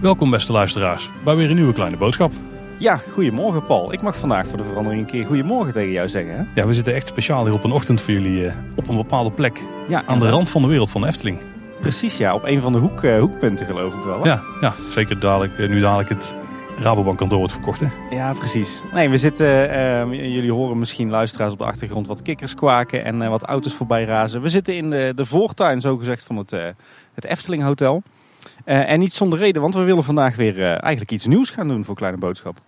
Welkom beste luisteraars bij weer een nieuwe kleine boodschap. Ja, goedemorgen Paul. Ik mag vandaag voor de verandering een keer goedemorgen tegen jou zeggen. Hè? Ja, we zitten echt speciaal hier op een ochtend voor jullie eh, op een bepaalde plek. Ja, Aan de rand van de wereld van de Efteling. Precies, ja. Op een van de hoek, eh, hoekpunten geloof ik wel. hè? Ja, ja zeker dadelijk, eh, nu dadelijk het Rabobank kantoor wordt verkocht. Hè? Ja, precies. Nee, we zitten, eh, jullie horen misschien luisteraars op de achtergrond wat kikkers kwaken en eh, wat auto's voorbij razen. We zitten in de, de voortuin, zogezegd, van het, eh, het Efteling Hotel. Eh, en niet zonder reden, want we willen vandaag weer eigenlijk iets nieuws gaan doen voor Kleine Boodschap.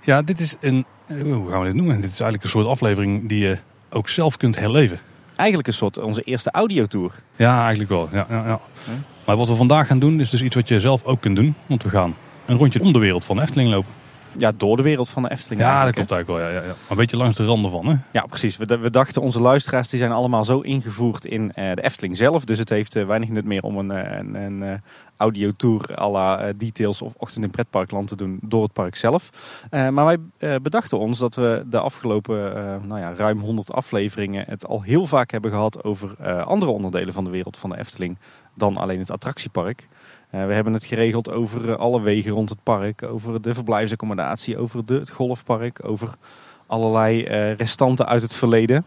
Ja, dit is een, hoe gaan we dit noemen? Dit is eigenlijk een soort aflevering die je ook zelf kunt herleven. Eigenlijk een soort onze eerste audiotour. Ja, eigenlijk wel. Ja, ja, ja. Maar wat we vandaag gaan doen is dus iets wat je zelf ook kunt doen. Want we gaan een rondje om de wereld van de Efteling lopen. Ja, door de wereld van de Efteling. Ja, dat klopt eigenlijk wel. Ja, ja, ja. Maar een beetje langs de randen van. Hè? Ja, precies. We, we dachten, onze luisteraars die zijn allemaal zo ingevoerd in eh, de Efteling zelf. Dus het heeft eh, weinig nut meer om een, eh, een, een audiotour à la Details of Ochtend in Pretparkland te doen door het park zelf. Maar wij bedachten ons dat we de afgelopen nou ja, ruim 100 afleveringen het al heel vaak hebben gehad over andere onderdelen van de wereld van de Efteling dan alleen het attractiepark. Eh, we hebben het geregeld over eh, alle wegen rond het park, over de verblijfsaccommodatie, over het golfpark, over allerlei eh, restanten uit het verleden.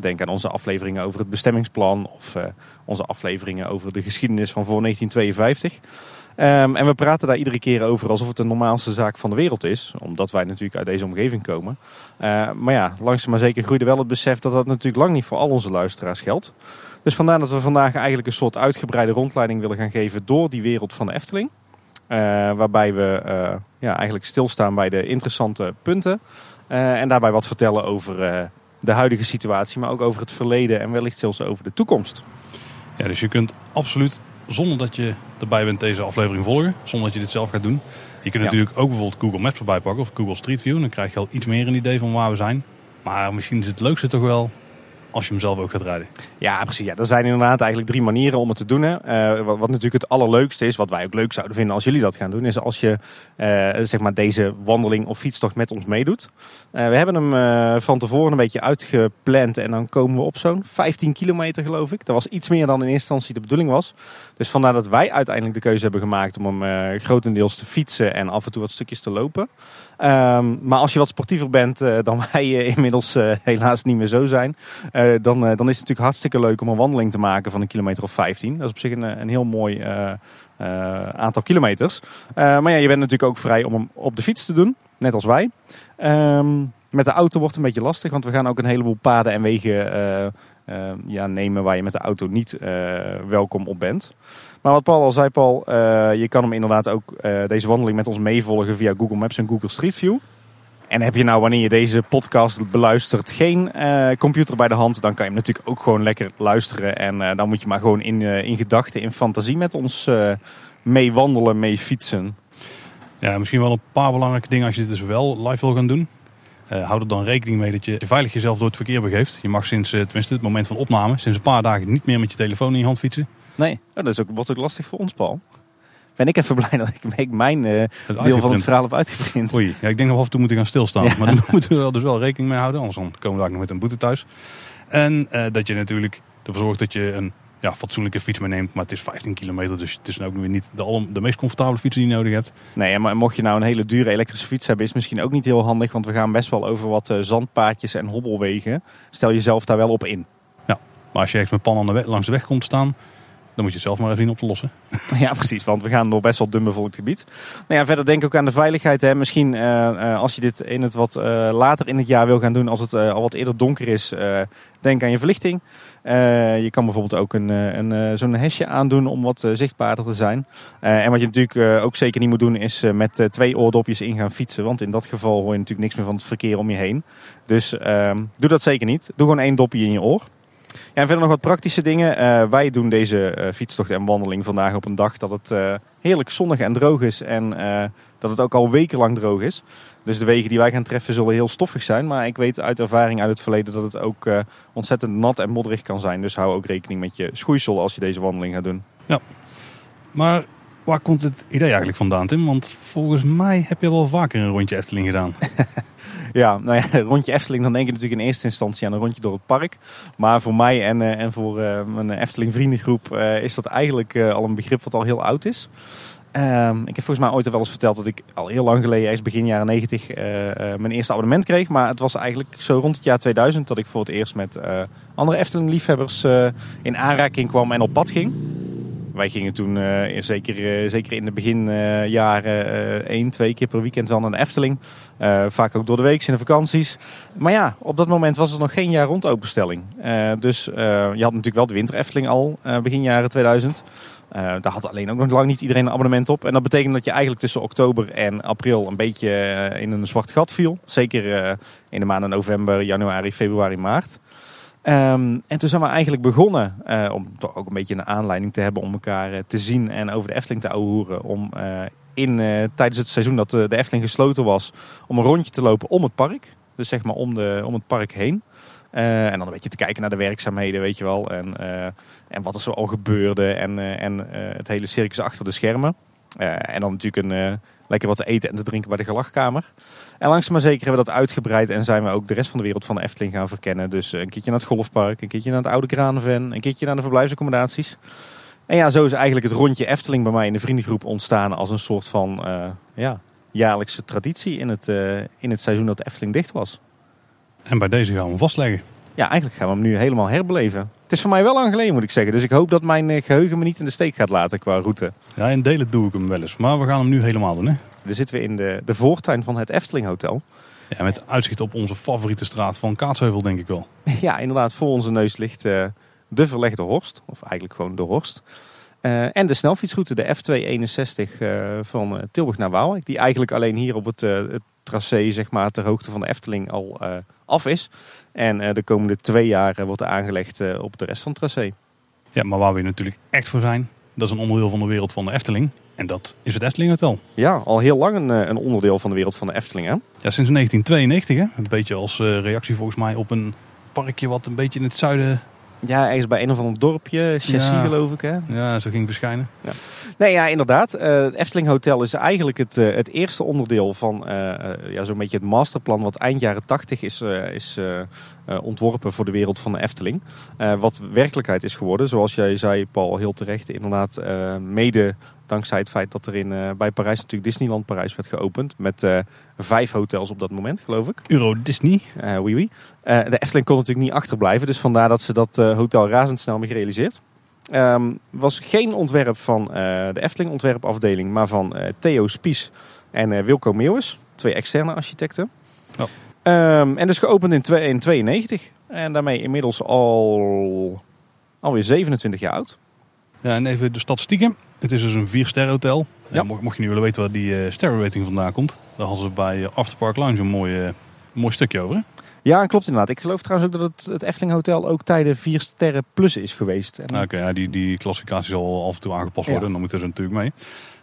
Denk aan onze afleveringen over het bestemmingsplan of onze afleveringen over de geschiedenis van voor 1952. Ehm, en we praten daar iedere keer over alsof het de normaalste zaak van de wereld is. Omdat wij natuurlijk uit deze omgeving komen. Maar ja, langzaam maar zeker groeide wel het besef dat dat natuurlijk lang niet voor al onze luisteraars geldt. Dus vandaar dat we vandaag eigenlijk een soort uitgebreide rondleiding willen gaan geven door die wereld van de Efteling. Eh, waarbij we eh, ja, eigenlijk stilstaan bij de interessante punten. Eh, en daarbij wat vertellen over de huidige situatie, maar ook over het verleden en wellicht zelfs over de toekomst. Ja, dus je kunt absoluut, zonder dat je erbij bent, deze aflevering volgen. Zonder dat je dit zelf gaat doen. Je kunt Ja. natuurlijk ook bijvoorbeeld Google Maps erbij pakken of Google Street View. Dan krijg je al iets meer een idee van waar we zijn. Maar misschien is het leukste toch wel als je hem zelf ook gaat rijden. Ja, precies. Ja, er zijn inderdaad eigenlijk drie manieren om het te doen. Eh, wat, natuurlijk het allerleukste is, wat wij ook leuk zouden vinden als jullie dat gaan doen, is als je eh, zeg maar deze wandeling of fietstocht met ons meedoet. Eh, we hebben hem van tevoren een beetje uitgepland en dan komen we op zo'n 15 kilometer geloof ik. Dat was iets meer dan in eerste instantie de bedoeling was. Dus vandaar dat wij uiteindelijk de keuze hebben gemaakt om hem grotendeels te fietsen en af en toe wat stukjes te lopen. Ehm, maar als je wat sportiever bent eh, dan wij eh, inmiddels eh, helaas niet meer zo zijn, dan, dan is het natuurlijk hartstikke leuk om een wandeling te maken van een kilometer of 15. Dat is op zich een, een heel mooi aantal kilometers. Maar ja, je bent natuurlijk ook vrij om hem op de fiets te doen, net als wij. Ehm, met de auto wordt het een beetje lastig, want we gaan ook een heleboel paden en wegen ja, nemen waar je met de auto niet welkom op bent. Maar wat Paul al zei, Paul, eh, je kan hem inderdaad ook eh, deze wandeling met ons meevolgen via Google Maps en Google Street View. En heb je nou, wanneer je deze podcast beluistert, geen eh, computer bij de hand, dan kan je hem natuurlijk ook gewoon lekker luisteren. En dan moet je maar gewoon in, in gedachten, in fantasie met ons eh mee fietsen. Ja, misschien wel een paar belangrijke dingen als je dit dus wel live wil gaan doen. Eh, houd er dan rekening mee dat je veilig jezelf door het verkeer begeeft. Je mag sinds, tenminste het moment van opname, sinds een paar dagen niet meer met je telefoon in je hand fietsen. Nee, oh, dat is ook, wordt ook lastig voor ons, Paul. Ben ik even blij dat ik, mijn eh, deel van het verhaal heb uitgeprint. Oei, ja, ik denk dat we af en toe moeten gaan stilstaan. Ja. Maar daar moeten we wel dus wel rekening mee houden. Anders dan komen we daar nog met een boete thuis. En eh, dat je natuurlijk ervoor zorgt dat je een ja, fatsoenlijke fiets meeneemt. Maar het is 15 kilometer, dus het is ook weer niet de, alle- de meest comfortabele fiets die je nodig hebt. Nee, maar mocht je nou een hele dure elektrische fiets hebben, is het misschien ook niet heel handig. Want we gaan best wel over wat eh, zandpaadjes en hobbelwegen. Stel jezelf daar wel op in. Maar als je echt met pan aan de weg, langs de weg komt staan, dan moet je het zelf maar even zien op te lossen. ja, precies. Want we gaan door best wel dun bevolkt gebied. Nou ja, verder denk ik ook aan de veiligheid. Hè. Misschien eh, eh, als je dit in het wat eh, later in het jaar wil gaan doen, als het al wat eerder donker is, denk aan je verlichting. Je kan bijvoorbeeld ook een, een, zo'n hesje aandoen om wat zichtbaarder te zijn. En wat je natuurlijk ook zeker niet moet doen, is met twee oordopjes in gaan fietsen. Want in dat geval hoor je natuurlijk niks meer van het verkeer om je heen. Dus ehm, doe dat zeker niet. Doe gewoon één dopje in je oor. Ja, en verder nog wat praktische dingen. Eh, wij doen deze eh, fietstocht en wandeling vandaag op een dag dat het eh, heerlijk zonnig en droog is. En dat het ook al wekenlang droog is. Dus de wegen die wij gaan treffen zullen heel stoffig zijn. Maar ik weet uit ervaring uit het verleden dat het ook ontzettend nat en modderig kan zijn. Dus hou ook rekening met je schoeisel als je deze wandeling gaat doen. Maar waar komt het idee eigenlijk vandaan, Tim? Want volgens mij heb je wel vaker een rondje Efteling gedaan. Ja, nou ja, rondje Efteling, dan denk je natuurlijk in eerste instantie aan een rondje door het park. Maar voor mij en, uh, en voor uh, mijn Efteling vriendengroep uh, is dat eigenlijk al een begrip wat al heel oud is. Um, ik heb volgens mij ooit wel eens verteld dat ik al heel lang geleden, ergens begin jaren 90, mijn eerste abonnement kreeg. Maar het was eigenlijk zo rond het jaar 2000 dat ik voor het eerst met andere Efteling-liefhebbers in aanraking kwam en op pad ging. Wij gingen toen uh, zeker, uh, zeker in de beginjaren uh, één, twee keer per weekend wel naar de Efteling. vaak ook door de week in de vakanties. Maar ja, op dat moment was er nog geen jaar rond openstelling. dus je had natuurlijk wel de winter Efteling al, begin jaren 2000. daar had alleen ook nog lang niet iedereen een abonnement op. En dat betekent dat je eigenlijk tussen oktober en april een beetje in een zwart gat viel. Zeker in de maanden november, januari, februari, maart. Um, en toen zijn we eigenlijk begonnen, uh, om toch ook een beetje een aanleiding te hebben om elkaar uh, te zien en over de Efteling te ouwehoeren. Om uh, in, tijdens het seizoen dat de Efteling gesloten was, om een rondje te lopen om het park. Dus zeg maar om, de, om het park heen. en dan een beetje te kijken naar de werkzaamheden, weet je wel. En, en wat er zo al gebeurde en, en het hele circus achter de schermen. en dan natuurlijk een, lekker wat te eten en te drinken bij de gelachkamer. En langzaam maar zeker hebben we dat uitgebreid en zijn we ook de rest van de wereld van de Efteling gaan verkennen. Dus een keertje naar het golfpark, een keertje naar het oude Kranenven, een keertje naar de verblijfsaccommodaties. En ja, zo is eigenlijk het rondje Efteling bij mij in de vriendengroep ontstaan als een soort van uh, ja, jaarlijkse traditie in het, uh, in het seizoen dat de Efteling dicht was. En bij deze gaan we hem vastleggen. Ja, eigenlijk gaan we hem nu helemaal herbeleven. Het is voor mij wel lang geleden, moet ik zeggen. Dus ik hoop dat mijn eh, geheugen me niet in de steek gaat laten qua route. Ja, in delen doe ik hem wel eens. Maar we gaan hem nu helemaal doen, hè? We zitten we in de, de voortuin van het Efteling Hotel. Ja, met uitzicht op onze favoriete straat van Kaatsheuvel, denk ik wel. Ja, inderdaad. Voor onze neus ligt uh, de verlegde Horst. Of eigenlijk gewoon de Horst. Uh, en de snelfietsroute, de F261 uh, van Tilburg naar Waalwijk. Die eigenlijk alleen hier op het, het tracé, zeg maar, ter hoogte van de Efteling al af is. En de komende twee jaar wordt er aangelegd op de rest van het tracé. Ja, maar waar we natuurlijk echt voor zijn, dat is een onderdeel van de wereld van de Efteling. En dat is het Efteling Hotel. Ja, al heel lang een, een onderdeel van de wereld van de Efteling. Hè? Ja, sinds 1992. Hè? Een beetje als uh, reactie volgens mij op een parkje wat een beetje in het zuiden... Ja, ergens bij een of ander dorpje, Chassis ja. geloof ik. Hè? Ja, zo ging verschijnen. Ja. Nee, ja, inderdaad. Uh, het Efteling Hotel is eigenlijk het, uh, het eerste onderdeel van ja, zo'n beetje het masterplan wat eind jaren 80 is, is ontworpen voor de wereld van de Efteling. wat werkelijkheid is geworden, zoals jij zei Paul, heel terecht, inderdaad mede Dankzij het feit dat er in, uh, bij Parijs natuurlijk Disneyland Parijs werd geopend. Met uh, vijf hotels op dat moment, geloof ik. Euro Disney. Uh, oui, oui. de Efteling kon natuurlijk niet achterblijven. Dus vandaar dat ze dat hotel razendsnel hebben gerealiseerd. Um, was geen ontwerp van de Efteling ontwerpafdeling. Maar van Theo Spies en Wilco Meeuwis. Twee externe architecten. Oh. Um, en dus geopend in 1992. En daarmee inmiddels al alweer 27 jaar oud. Ja, en even de statistieken. Het is dus een 4-ster hotel. Ja. mocht, mocht, je nu willen weten waar die uh, sterrenrating vandaan komt, dan hadden ze bij uh, Afterpark Lounge een mooi, uh, mooi stukje over. Hè? Ja, klopt inderdaad. Ik geloof trouwens ook dat het, het Efteling Hotel ook tijden 4 sterren plus is geweest. En... Oké, ja, die, die klassificatie zal af en toe aangepast worden. Ja. Dan moeten ze natuurlijk mee.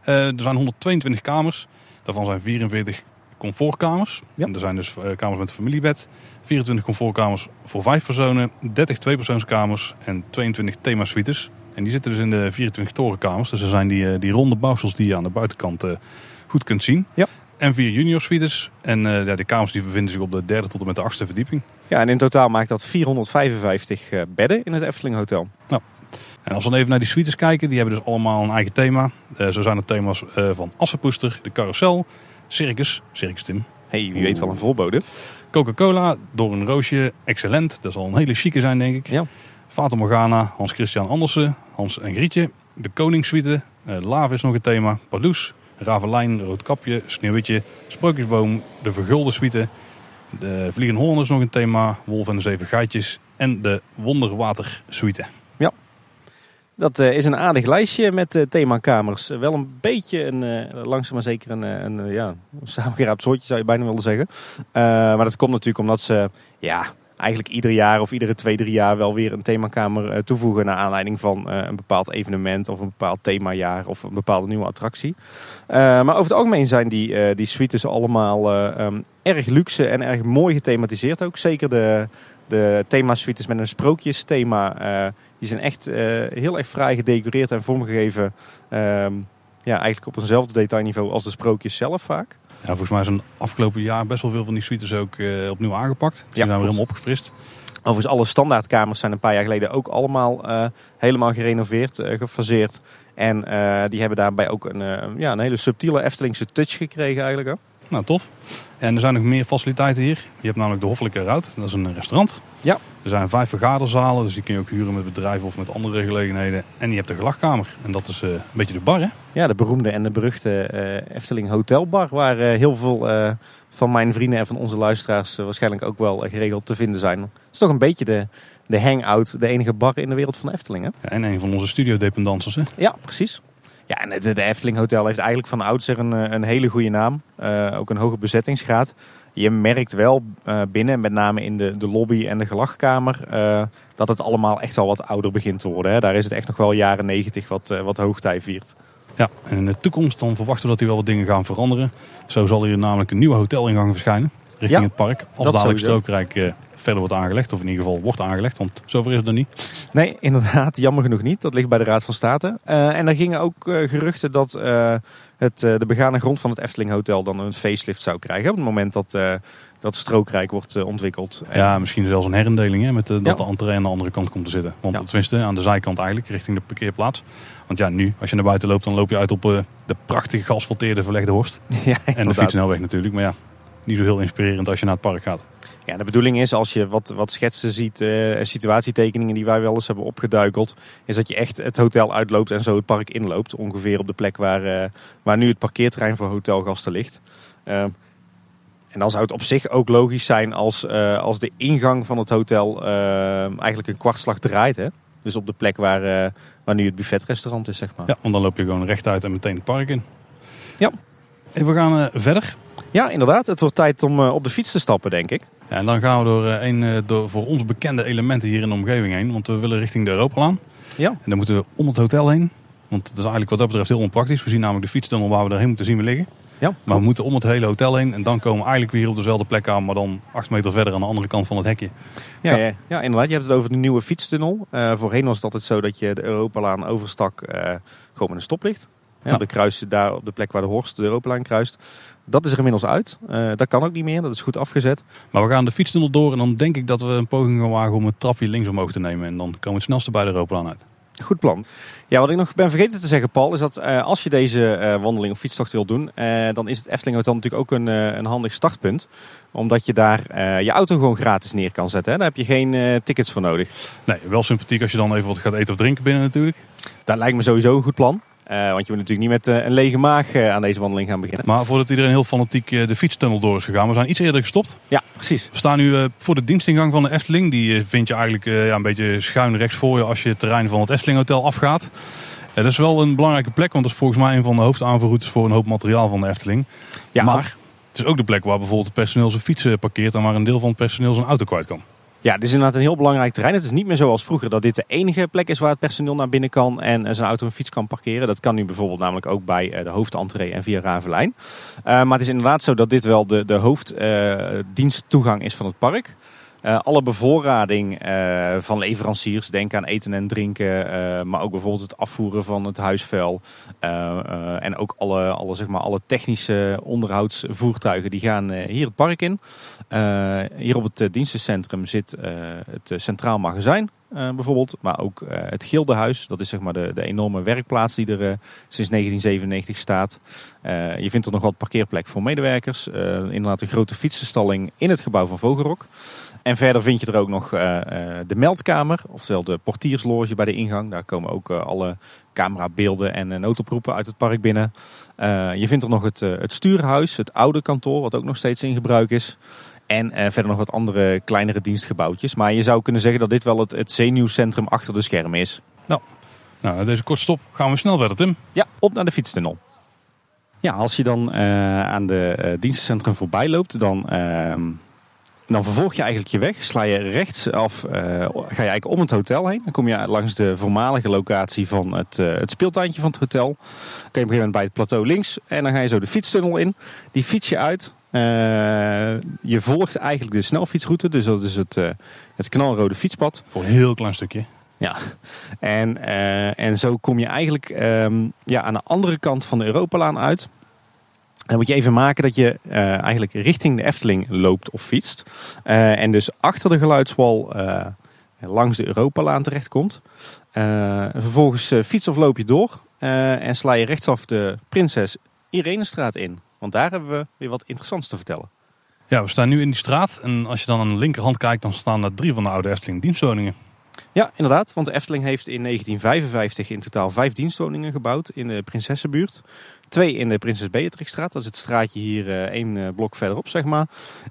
er zijn 122 kamers. Daarvan zijn 44 comfortkamers. Ja. En er zijn dus kamers met familiebed. 24 comfortkamers voor 5 personen. 30 tweepersoonskamers en 22 themasuites. En die zitten dus in de 24 torenkamers. Dus er zijn die, die ronde bouwsels die je aan de buitenkant uh, goed kunt zien. Ja. En vier junior suites. En uh, ja, de kamers die bevinden zich op de derde tot en met de achtste verdieping. Ja, en in totaal maakt dat 455 uh, bedden in het Efteling Hotel. Nou. En als we dan even naar die suites kijken, die hebben dus allemaal een eigen thema. Uh, zo zijn het thema's van Assenpoester, de carousel, circus, circus Tim. hey, wie weet wel een voorbode. Coca-Cola, door een roosje, excellent. Dat zal een hele chique zijn, denk ik. Ja. Fata Morgana, Hans Christian Andersen, Hans en Grietje. De Koningssuite, uh, Lava is nog een thema. Pardoes, Ravelijn, Roodkapje, Sneeuwwitje, Sprookjesboom, de Vergulde Suite. De Vliegende Hollander is nog een thema. Wolf en de Zeven Geitjes. En de Wonderwater Suite. Ja, dat uh, is een aardig lijstje met uh, themakamers. Wel een beetje een, langzaam maar zeker een, een, ja, samengeraapt soortje zou je bijna willen zeggen. maar dat komt natuurlijk omdat ze ja, eigenlijk ieder jaar of iedere twee, drie jaar wel weer een themakamer eh, toevoegen naar aanleiding van eh, een bepaald evenement of een bepaald themajaar of een bepaalde nieuwe attractie. Eh, maar over het algemeen zijn die, die suites allemaal ehm, erg luxe en erg mooi gethematiseerd ook. Zeker de, de themasuites met een sprookjesthema, die zijn echt heel erg fraai gedecoreerd en vormgegeven. Ehm, Ja, eigenlijk op eenzelfde detailniveau als de sprookjes zelf vaak. Ja, volgens mij zijn afgelopen jaar best wel veel van die suites ook eh, opnieuw aangepakt. Die zijn weer helemaal opgefrist. Overigens, alle standaardkamers zijn een paar jaar geleden ook allemaal eh, helemaal gerenoveerd, eh, gefaseerd. En die hebben daarbij ook een, ja, een hele subtiele Eftelingse touch gekregen eigenlijk. Nou, tof. En er zijn nog meer faciliteiten hier. Je hebt namelijk de Hoffelijke Ruit. Dat is een restaurant. Ja. Er zijn vijf vergaderzalen. Dus die kun je ook huren met bedrijven of met andere gelegenheden. En je hebt de gelachkamer. En dat is eh, een beetje de bar, hè? Ja, de beroemde en de beruchte eh, Efteling Hotelbar, waar eh, heel veel van mijn vrienden en van onze luisteraars waarschijnlijk ook wel geregeld te vinden zijn. Het is toch een beetje de, de hangout, de enige bar in de wereld van Efteling, hè? Ja, en een van onze studiodependancers, hè? Ja, precies. Ja, en het de Efteling Hotel heeft eigenlijk van oudsher een, eh, een hele goede naam. Eh, ook een hoge bezettingsgraad. Je merkt wel eh, binnen, met name in de, de lobby en de gelachkamer, dat het allemaal echt al wat ouder begint te worden. Hè. Daar is het echt nog wel jaren negentig wat, wat hoogtij viert. Ja, en in de toekomst dan verwachten we dat hier wel wat dingen gaan veranderen. Zo zal hier namelijk een nieuwe hotelingang verschijnen. Richting Ja, het park. Als dadelijk sowieso. Strookrijk verder wordt aangelegd. Of in ieder geval wordt aangelegd. Want zover is het er niet. Nee, inderdaad, jammer genoeg niet. Dat ligt bij de Raad van State. Eh, en er gingen ook eh, geruchten dat eh, het, de begane grond van het Efteling Hotel dan een facelift zou krijgen. Op het moment dat, dat Strookrijk wordt ontwikkeld. Ja, misschien zelfs een herindeling. Hè, met dat Ja. de entree aan de andere kant komt te zitten. Want Ja. tenminste aan de zijkant eigenlijk. Richting de parkeerplaats. Want ja, nu als je naar buiten loopt. Dan loop je uit op de prachtige geasfalteerde verlegde horst. ja, En de fietsnelweg natuurlijk. Maar ja, niet zo heel inspirerend als je naar het park gaat. Ja, de bedoeling is als je wat, wat schetsen ziet en situatietekeningen die wij wel eens hebben opgeduikeld, is dat je echt het hotel uitloopt en zo het park inloopt. Ongeveer op de plek waar, eh, waar nu het parkeerterrein voor hotelgasten ligt. Ehm, en dan zou het op zich ook logisch zijn als, eh, als de ingang van het hotel eh, eigenlijk een kwartslag draait. Hè? Dus op de plek waar, waar nu het buffetrestaurant is, zeg maar. Ja, want dan loop je gewoon rechtuit en meteen het park in. Ja. En we gaan verder. Ja, inderdaad. Het wordt tijd om op de fiets te stappen, denk ik. Ja, en dan gaan we door, eh, een, eh, door voor ons bekende elementen hier in de omgeving heen. Want we willen richting de Europalaan. Ja. En dan moeten we om het hotel heen. Want dat is eigenlijk wat dat betreft heel onpraktisch. We zien namelijk de fietstunnel waar we erheen moeten zien we liggen. Ja, Maar we moeten om het hele hotel heen. En dan komen we eigenlijk weer op dezelfde plek aan. Maar dan acht meter verder aan de andere kant van het hekje. Ja, Ja. ja. ja, inderdaad. Je hebt het over de nieuwe fietstunnel. Eh, voorheen was het altijd zo dat je de Europalaan overstak eh, gewoon met een stoplicht. Ja, Ja. De kruis daar op de plek waar de Horst de Europalaan kruist. Dat is er inmiddels uit. Eh, dat kan ook niet meer. Dat is goed afgezet. Maar we gaan de fietstunnel door. En dan denk ik dat we een poging gaan wagen om het trapje links omhoog te nemen. En dan komen we het snelste bij de Europalaan uit. Goed plan. Ja, wat ik nog ben vergeten te zeggen, Paul, is dat eh, als je deze eh, wandeling of fietstocht wil doen, dan is het Efteling Hotel natuurlijk ook een, een handig startpunt. Omdat je daar je auto gewoon gratis neer kan zetten. Hè. Daar heb je geen tickets voor nodig. Nee, wel sympathiek als je dan even wat gaat eten of drinken binnen natuurlijk. Dat lijkt me sowieso een goed plan. Eh, want je moet natuurlijk niet met eh, een lege maag eh, aan deze wandeling gaan beginnen. Maar voordat iedereen heel fanatiek de fietstunnel door is gegaan. We zijn iets eerder gestopt. Ja, precies. We staan nu voor de dienstingang van de Efteling. Die vind je eigenlijk ja, een beetje schuin rechts voor je als je het terrein van het Efteling Hotel afgaat. Dat is wel een belangrijke plek, want dat is volgens mij een van de hoofdaanvoerroutes voor een hoop materiaal van de Efteling. Ja, maar het is ook de plek waar bijvoorbeeld het personeel zijn fietsen parkeert en waar een deel van het personeel zijn auto kwijt kan. Ja, dit is inderdaad een heel belangrijk terrein. Het is niet meer zoals vroeger dat dit de enige plek is waar het personeel naar binnen kan en eh, zijn auto en fiets kan parkeren. Dat kan nu bijvoorbeeld namelijk ook bij eh, de hoofdentree en via Ravelijn. Eh, maar het is inderdaad zo dat dit wel de, de hoofddiensttoegang is van het park. Eh, alle bevoorrading eh, van leveranciers, denk aan eten en drinken, eh, maar ook bijvoorbeeld het afvoeren van het huisvuil. en ook alle, alle, zeg maar, alle technische onderhoudsvoertuigen die gaan hier het park in. Hier op het dienstencentrum zit het Centraal Magazijn bijvoorbeeld, maar ook het Gildenhuis. Dat is zeg maar de, de enorme werkplaats die er sinds 1997 staat. Je vindt er nog wat parkeerplek voor medewerkers. Inderdaad een grote fietsenstalling in het gebouw van Vogelrok. En verder vind je er ook nog eh, eh, de meldkamer, oftewel de portiersloge bij de ingang. Daar komen ook eh, alle camerabeelden en uh, noodoproepen uit het park binnen. Uh, je vindt er nog het, uh, het stuurhuis, het oude kantoor, wat ook nog steeds in gebruik is. En uh, verder nog wat andere kleinere dienstgebouwtjes. Maar je zou kunnen zeggen dat dit wel het, het zenuwcentrum achter de schermen is. Nou, nou, deze korte stop gaan we snel verder, Tim. Ja, op naar de fietstunnel. Ja, als je dan uh, aan de uh, dienstencentrum voorbij loopt, dan, dan vervolg je eigenlijk je weg. Sla je rechtsaf, uh, ga je eigenlijk om het hotel heen. Dan kom je langs de voormalige locatie van het, uh, het speeltuintje van het hotel. Dan kan je op een gegeven moment bij het plateau links. En dan ga je zo de fietstunnel in. Die fiets je uit. Uh, je volgt eigenlijk de snelfietsroute. Dus dat is het, het knalrode fietspad. Voor een heel klein stukje. Ja, en, en zo kom je eigenlijk um, ja, aan de andere kant van de Europalaan uit. Dan moet je even maken dat je uh, eigenlijk richting de Efteling loopt of fietst. Uh, en dus achter de geluidswal langs de Europalaan terechtkomt. vervolgens fiets of loop je door en sla je rechtsaf de Prinses Irenestraat in. Want daar hebben we weer wat interessants te vertellen. Ja, we staan nu in die straat. En als je dan aan de linkerhand kijkt, dan staan er drie van de oude Efteling dienstwoningen. Ja, inderdaad. Want de Efteling heeft in 1955 in totaal vijf dienstwoningen gebouwd in de Prinsessenbuurt. Twee in de Prinses Beatrixstraat, dat is het straatje hier uh, één uh, blok verderop, zeg maar.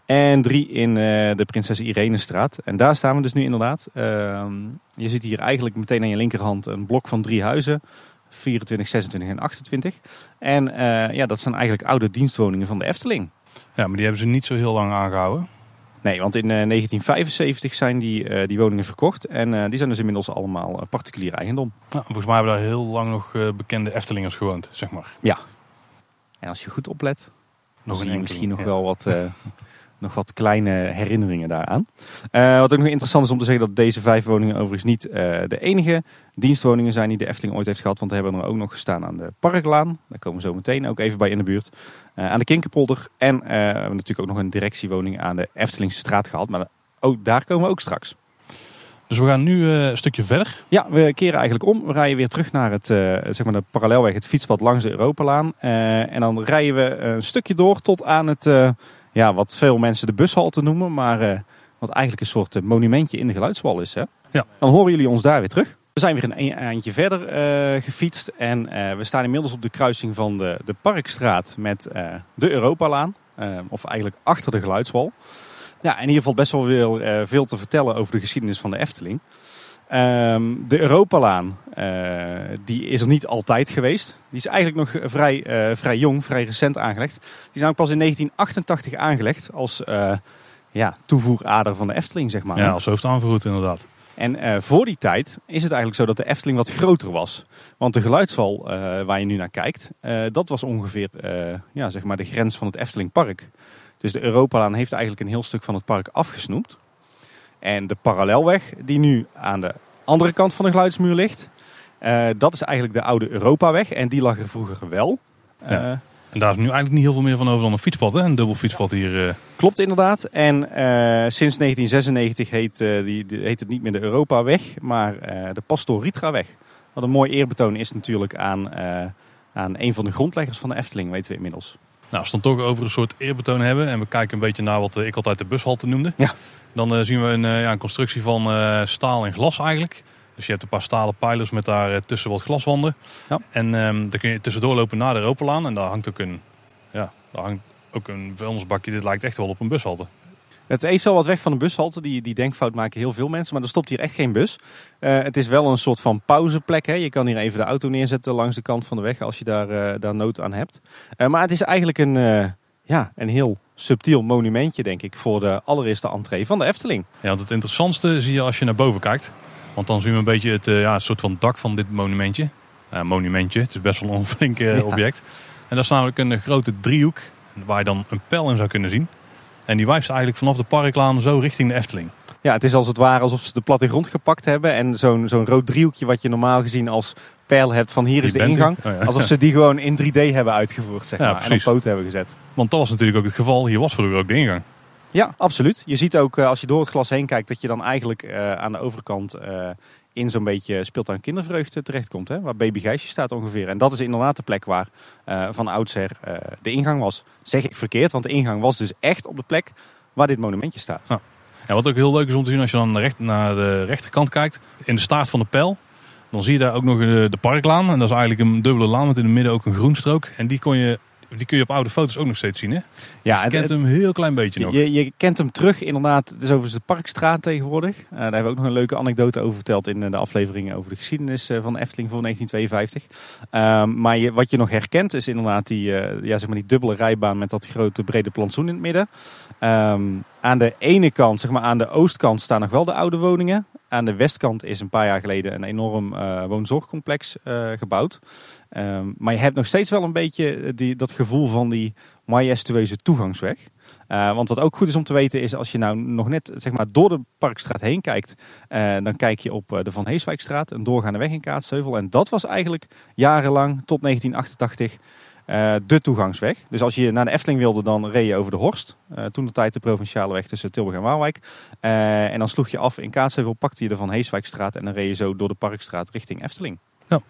En drie in uh, de Prinses Irenestraat. En daar staan we dus nu inderdaad. Ehm, je ziet hier eigenlijk meteen aan je linkerhand een blok van drie huizen. 24, 26 en 28. En ja, dat zijn eigenlijk oude dienstwoningen van de Efteling. Ja, maar die hebben ze niet zo heel lang aangehouden. Nee, want in 1975 zijn die, die woningen verkocht. En die zijn dus inmiddels allemaal particulier eigendom. Ja, volgens mij hebben daar heel lang nog bekende Eftelingers gewoond, zeg maar. Ja. En als je goed oplet, nog zie je misschien nog wel wat, uh, nog wat kleine herinneringen daaraan. Uh, wat ook nog interessant is om te zeggen dat deze vijf woningen overigens niet uh, de enige dienstwoningen zijn die de Efteling ooit heeft gehad. Want we hebben er ook nog gestaan aan de Parklaan. Daar komen we zo meteen ook even bij in de buurt. aan de Kinkerpolder. En we hebben natuurlijk ook nog een directiewoning aan de Eftelingse straat gehad. Maar ook, daar komen we ook straks. Dus we gaan nu uh, een stukje verder. Ja, we keren eigenlijk om. We rijden weer terug naar het, uh, zeg maar de parallelweg, het fietspad langs de Europalaan. Uh, en dan rijden we een stukje door tot aan het, ja, wat veel mensen de bushalte noemen. Maar wat eigenlijk een soort monumentje in de geluidswal is. Hè? Ja. Dan horen jullie ons daar weer terug. We zijn weer een eindje verder gefietst. En we staan inmiddels op de kruising van de, de Parkstraat met de Europalaan. of eigenlijk achter de geluidswal. Ja, en hier valt best wel veel, uh, veel te vertellen over de geschiedenis van de Efteling. Um, de Europalaan, uh, die is er niet altijd geweest. Die is eigenlijk nog vrij, uh, vrij jong, vrij recent aangelegd. Die is namelijk pas in 1988 aangelegd als ja, toevoerader van de Efteling, zeg maar. Ja, als hoofdaanvoerroute inderdaad. En voor die tijd is het eigenlijk zo dat de Efteling wat groter was. Want de geluidsval waar je nu naar kijkt, dat was ongeveer ja, zeg maar de grens van het Eftelingpark. Dus de Europalaan heeft eigenlijk een heel stuk van het park afgesnoept. En de parallelweg die nu aan de andere kant van de geluidsmuur ligt, uh, dat is eigenlijk de oude Europaweg. En die lag er vroeger wel. Ja. Uh, en daar is nu eigenlijk niet heel veel meer van over dan een fietspad, hè? een dubbel fietspad hier. Uh... Klopt inderdaad. En sinds 1996 heet, die, heet het niet meer de Europaweg, maar de Pastoor Rietraweg. Wat een mooi eerbetoon is natuurlijk aan, aan een van de grondleggers van de Efteling, weten we inmiddels. Nou, als we dan toch over een soort eerbetoon hebben en we kijken een beetje naar wat ik altijd de bushalte noemde. Ja. Dan uh, zien we een, uh, ja, een constructie van uh, staal en glas eigenlijk. Dus je hebt een paar stalen pijlers met daar tussen wat glaswanden. Ja. En um, dan kun je tussendoor lopen naar de Europalaan. En daar hangt ook een, ja, daar hangt ook een vuilnisbakje. Dit lijkt echt wel op een bushalte. Het heeft wel wat weg van een bushalte. Die, die denkfout maken heel veel mensen. Maar er stopt hier echt geen bus. Uh, het is wel een soort van pauzeplek. Hè. Je kan hier even de auto neerzetten langs de kant van de weg. Als je daar, uh, daar nood aan hebt. Uh, maar het is eigenlijk een, ja, een heel subtiel monumentje denk ik. Voor de allereerste entree van de Efteling. Ja, want het interessantste zie je als je naar boven kijkt. Want dan zien we een beetje het ja, soort van dak van dit monumentje. monumentje, het is best wel een flink ja. object. En dat is namelijk een grote driehoek. Waar je dan een pijl in zou kunnen zien. En die wijst eigenlijk vanaf de parklaan zo richting de Efteling. Ja, het is als het ware alsof ze de plattegrond gepakt hebben. En zo'n zo'n rood driehoekje wat je normaal gezien als pijl hebt van hier is de ingang. Oh, ja. Alsof ze die gewoon in 3D hebben uitgevoerd zeg ja, maar, en op foto hebben gezet. Want dat was natuurlijk ook het geval. Hier was vroeger ook de ingang. Ja, absoluut. Je ziet ook als je door het glas heen kijkt dat je dan eigenlijk uh, aan de overkant uh, in zo'n beetje speeltuin kindervreugde terechtkomt. Hè? Waar baby Gijsje staat ongeveer. En dat is inderdaad de plek waar uh, van oudsher uh, de ingang was. Zeg ik verkeerd, want de ingang was dus echt op de plek waar dit monumentje staat. Ja. Ja, wat ook heel leuk is om te zien als je dan recht, naar de rechterkant kijkt. In de staart van de pijl. Dan zie je daar ook nog de, de parklaan. En dat is eigenlijk een dubbele laan met in het midden ook een groenstrook. En die kon je die kun je op oude foto's ook nog steeds zien, hè? Ja, je kent het, hem een heel klein beetje nog. Je, je kent hem terug, inderdaad. Het is over de Parkstraat tegenwoordig. Uh, daar hebben we ook nog een leuke anekdote over verteld in de afleveringen over de geschiedenis uh, van Efteling voor 1952. Um, maar je, wat je nog herkent is inderdaad die, uh, ja, zeg maar die dubbele rijbaan met dat grote brede plantsoen in het midden. Um, aan de ene kant, zeg maar aan de oostkant, staan nog wel de oude woningen. Aan de westkant is een paar jaar geleden een enorm woonzorgcomplex gebouwd. Um, maar je hebt nog steeds wel een beetje die, dat gevoel van die majestueuze toegangsweg. want wat ook goed is om te weten is als je nou nog net zeg maar, door de Parkstraat heen kijkt. dan kijk je op de Van Heeswijkstraat, een doorgaande weg in Kaatsheuvel. En dat was eigenlijk jarenlang tot 1988 uh, de toegangsweg. Dus als je naar de Efteling wilde, dan reed je over de Horst. Toen de tijd de provinciale weg tussen Tilburg en Waalwijk. En dan sloeg je af in Kaatsheuvel, pakte je de Van Heeswijkstraat en dan reed je zo door de Parkstraat richting Efteling. Ja.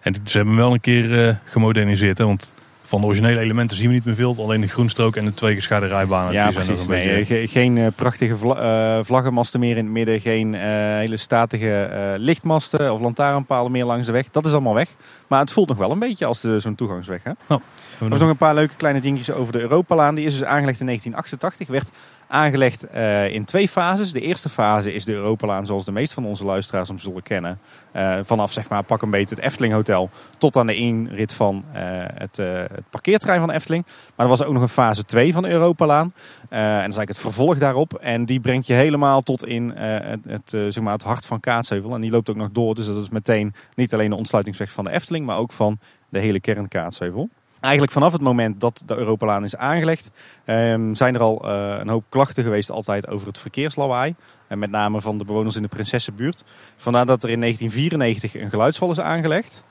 En ze hebben hem wel een keer gemoderniseerd, hè? want van de originele elementen zien we niet meer veel. Alleen de groenstrook en de twee gescheide rijbanen. Ja, die precies. Zijn een nee, beetje... Geen prachtige vla vlaggenmasten meer in het midden. Geen hele statige lichtmasten of lantaarnpalen meer langs de weg. Dat is allemaal weg. Maar het voelt nog wel een beetje als zo'n toegangsweg. Hè? Oh, er nog een paar leuke kleine dingetjes over de Europalaan. Die is dus aangelegd in 1988. Werd aangelegd uh, in twee fases. De eerste fase is de Europalaan zoals de meeste van onze luisteraars hem zullen kennen. Uh, vanaf zeg maar pak een beetje het Efteling Hotel tot aan de inrit van uh, het, het, parkeerterrein van Efteling. Maar er was ook nog een fase 2 van de Europalaan. en dat is eigenlijk het vervolg daarop. En die brengt je helemaal tot in het, het, zeg maar het hart van Kaatsheuvel. En die loopt ook nog door. Dus dat is meteen niet alleen de ontsluitingsweg van de Efteling, maar ook van de hele kern Kaatsheuvel. Eigenlijk vanaf het moment dat de Europalaan is aangelegd, ehm, zijn er al uh, een hoop klachten geweest altijd over het verkeerslawaai. En met name van de bewoners in de Prinsessenbuurt. Vandaar dat er in 1994 een geluidswal is aangelegd.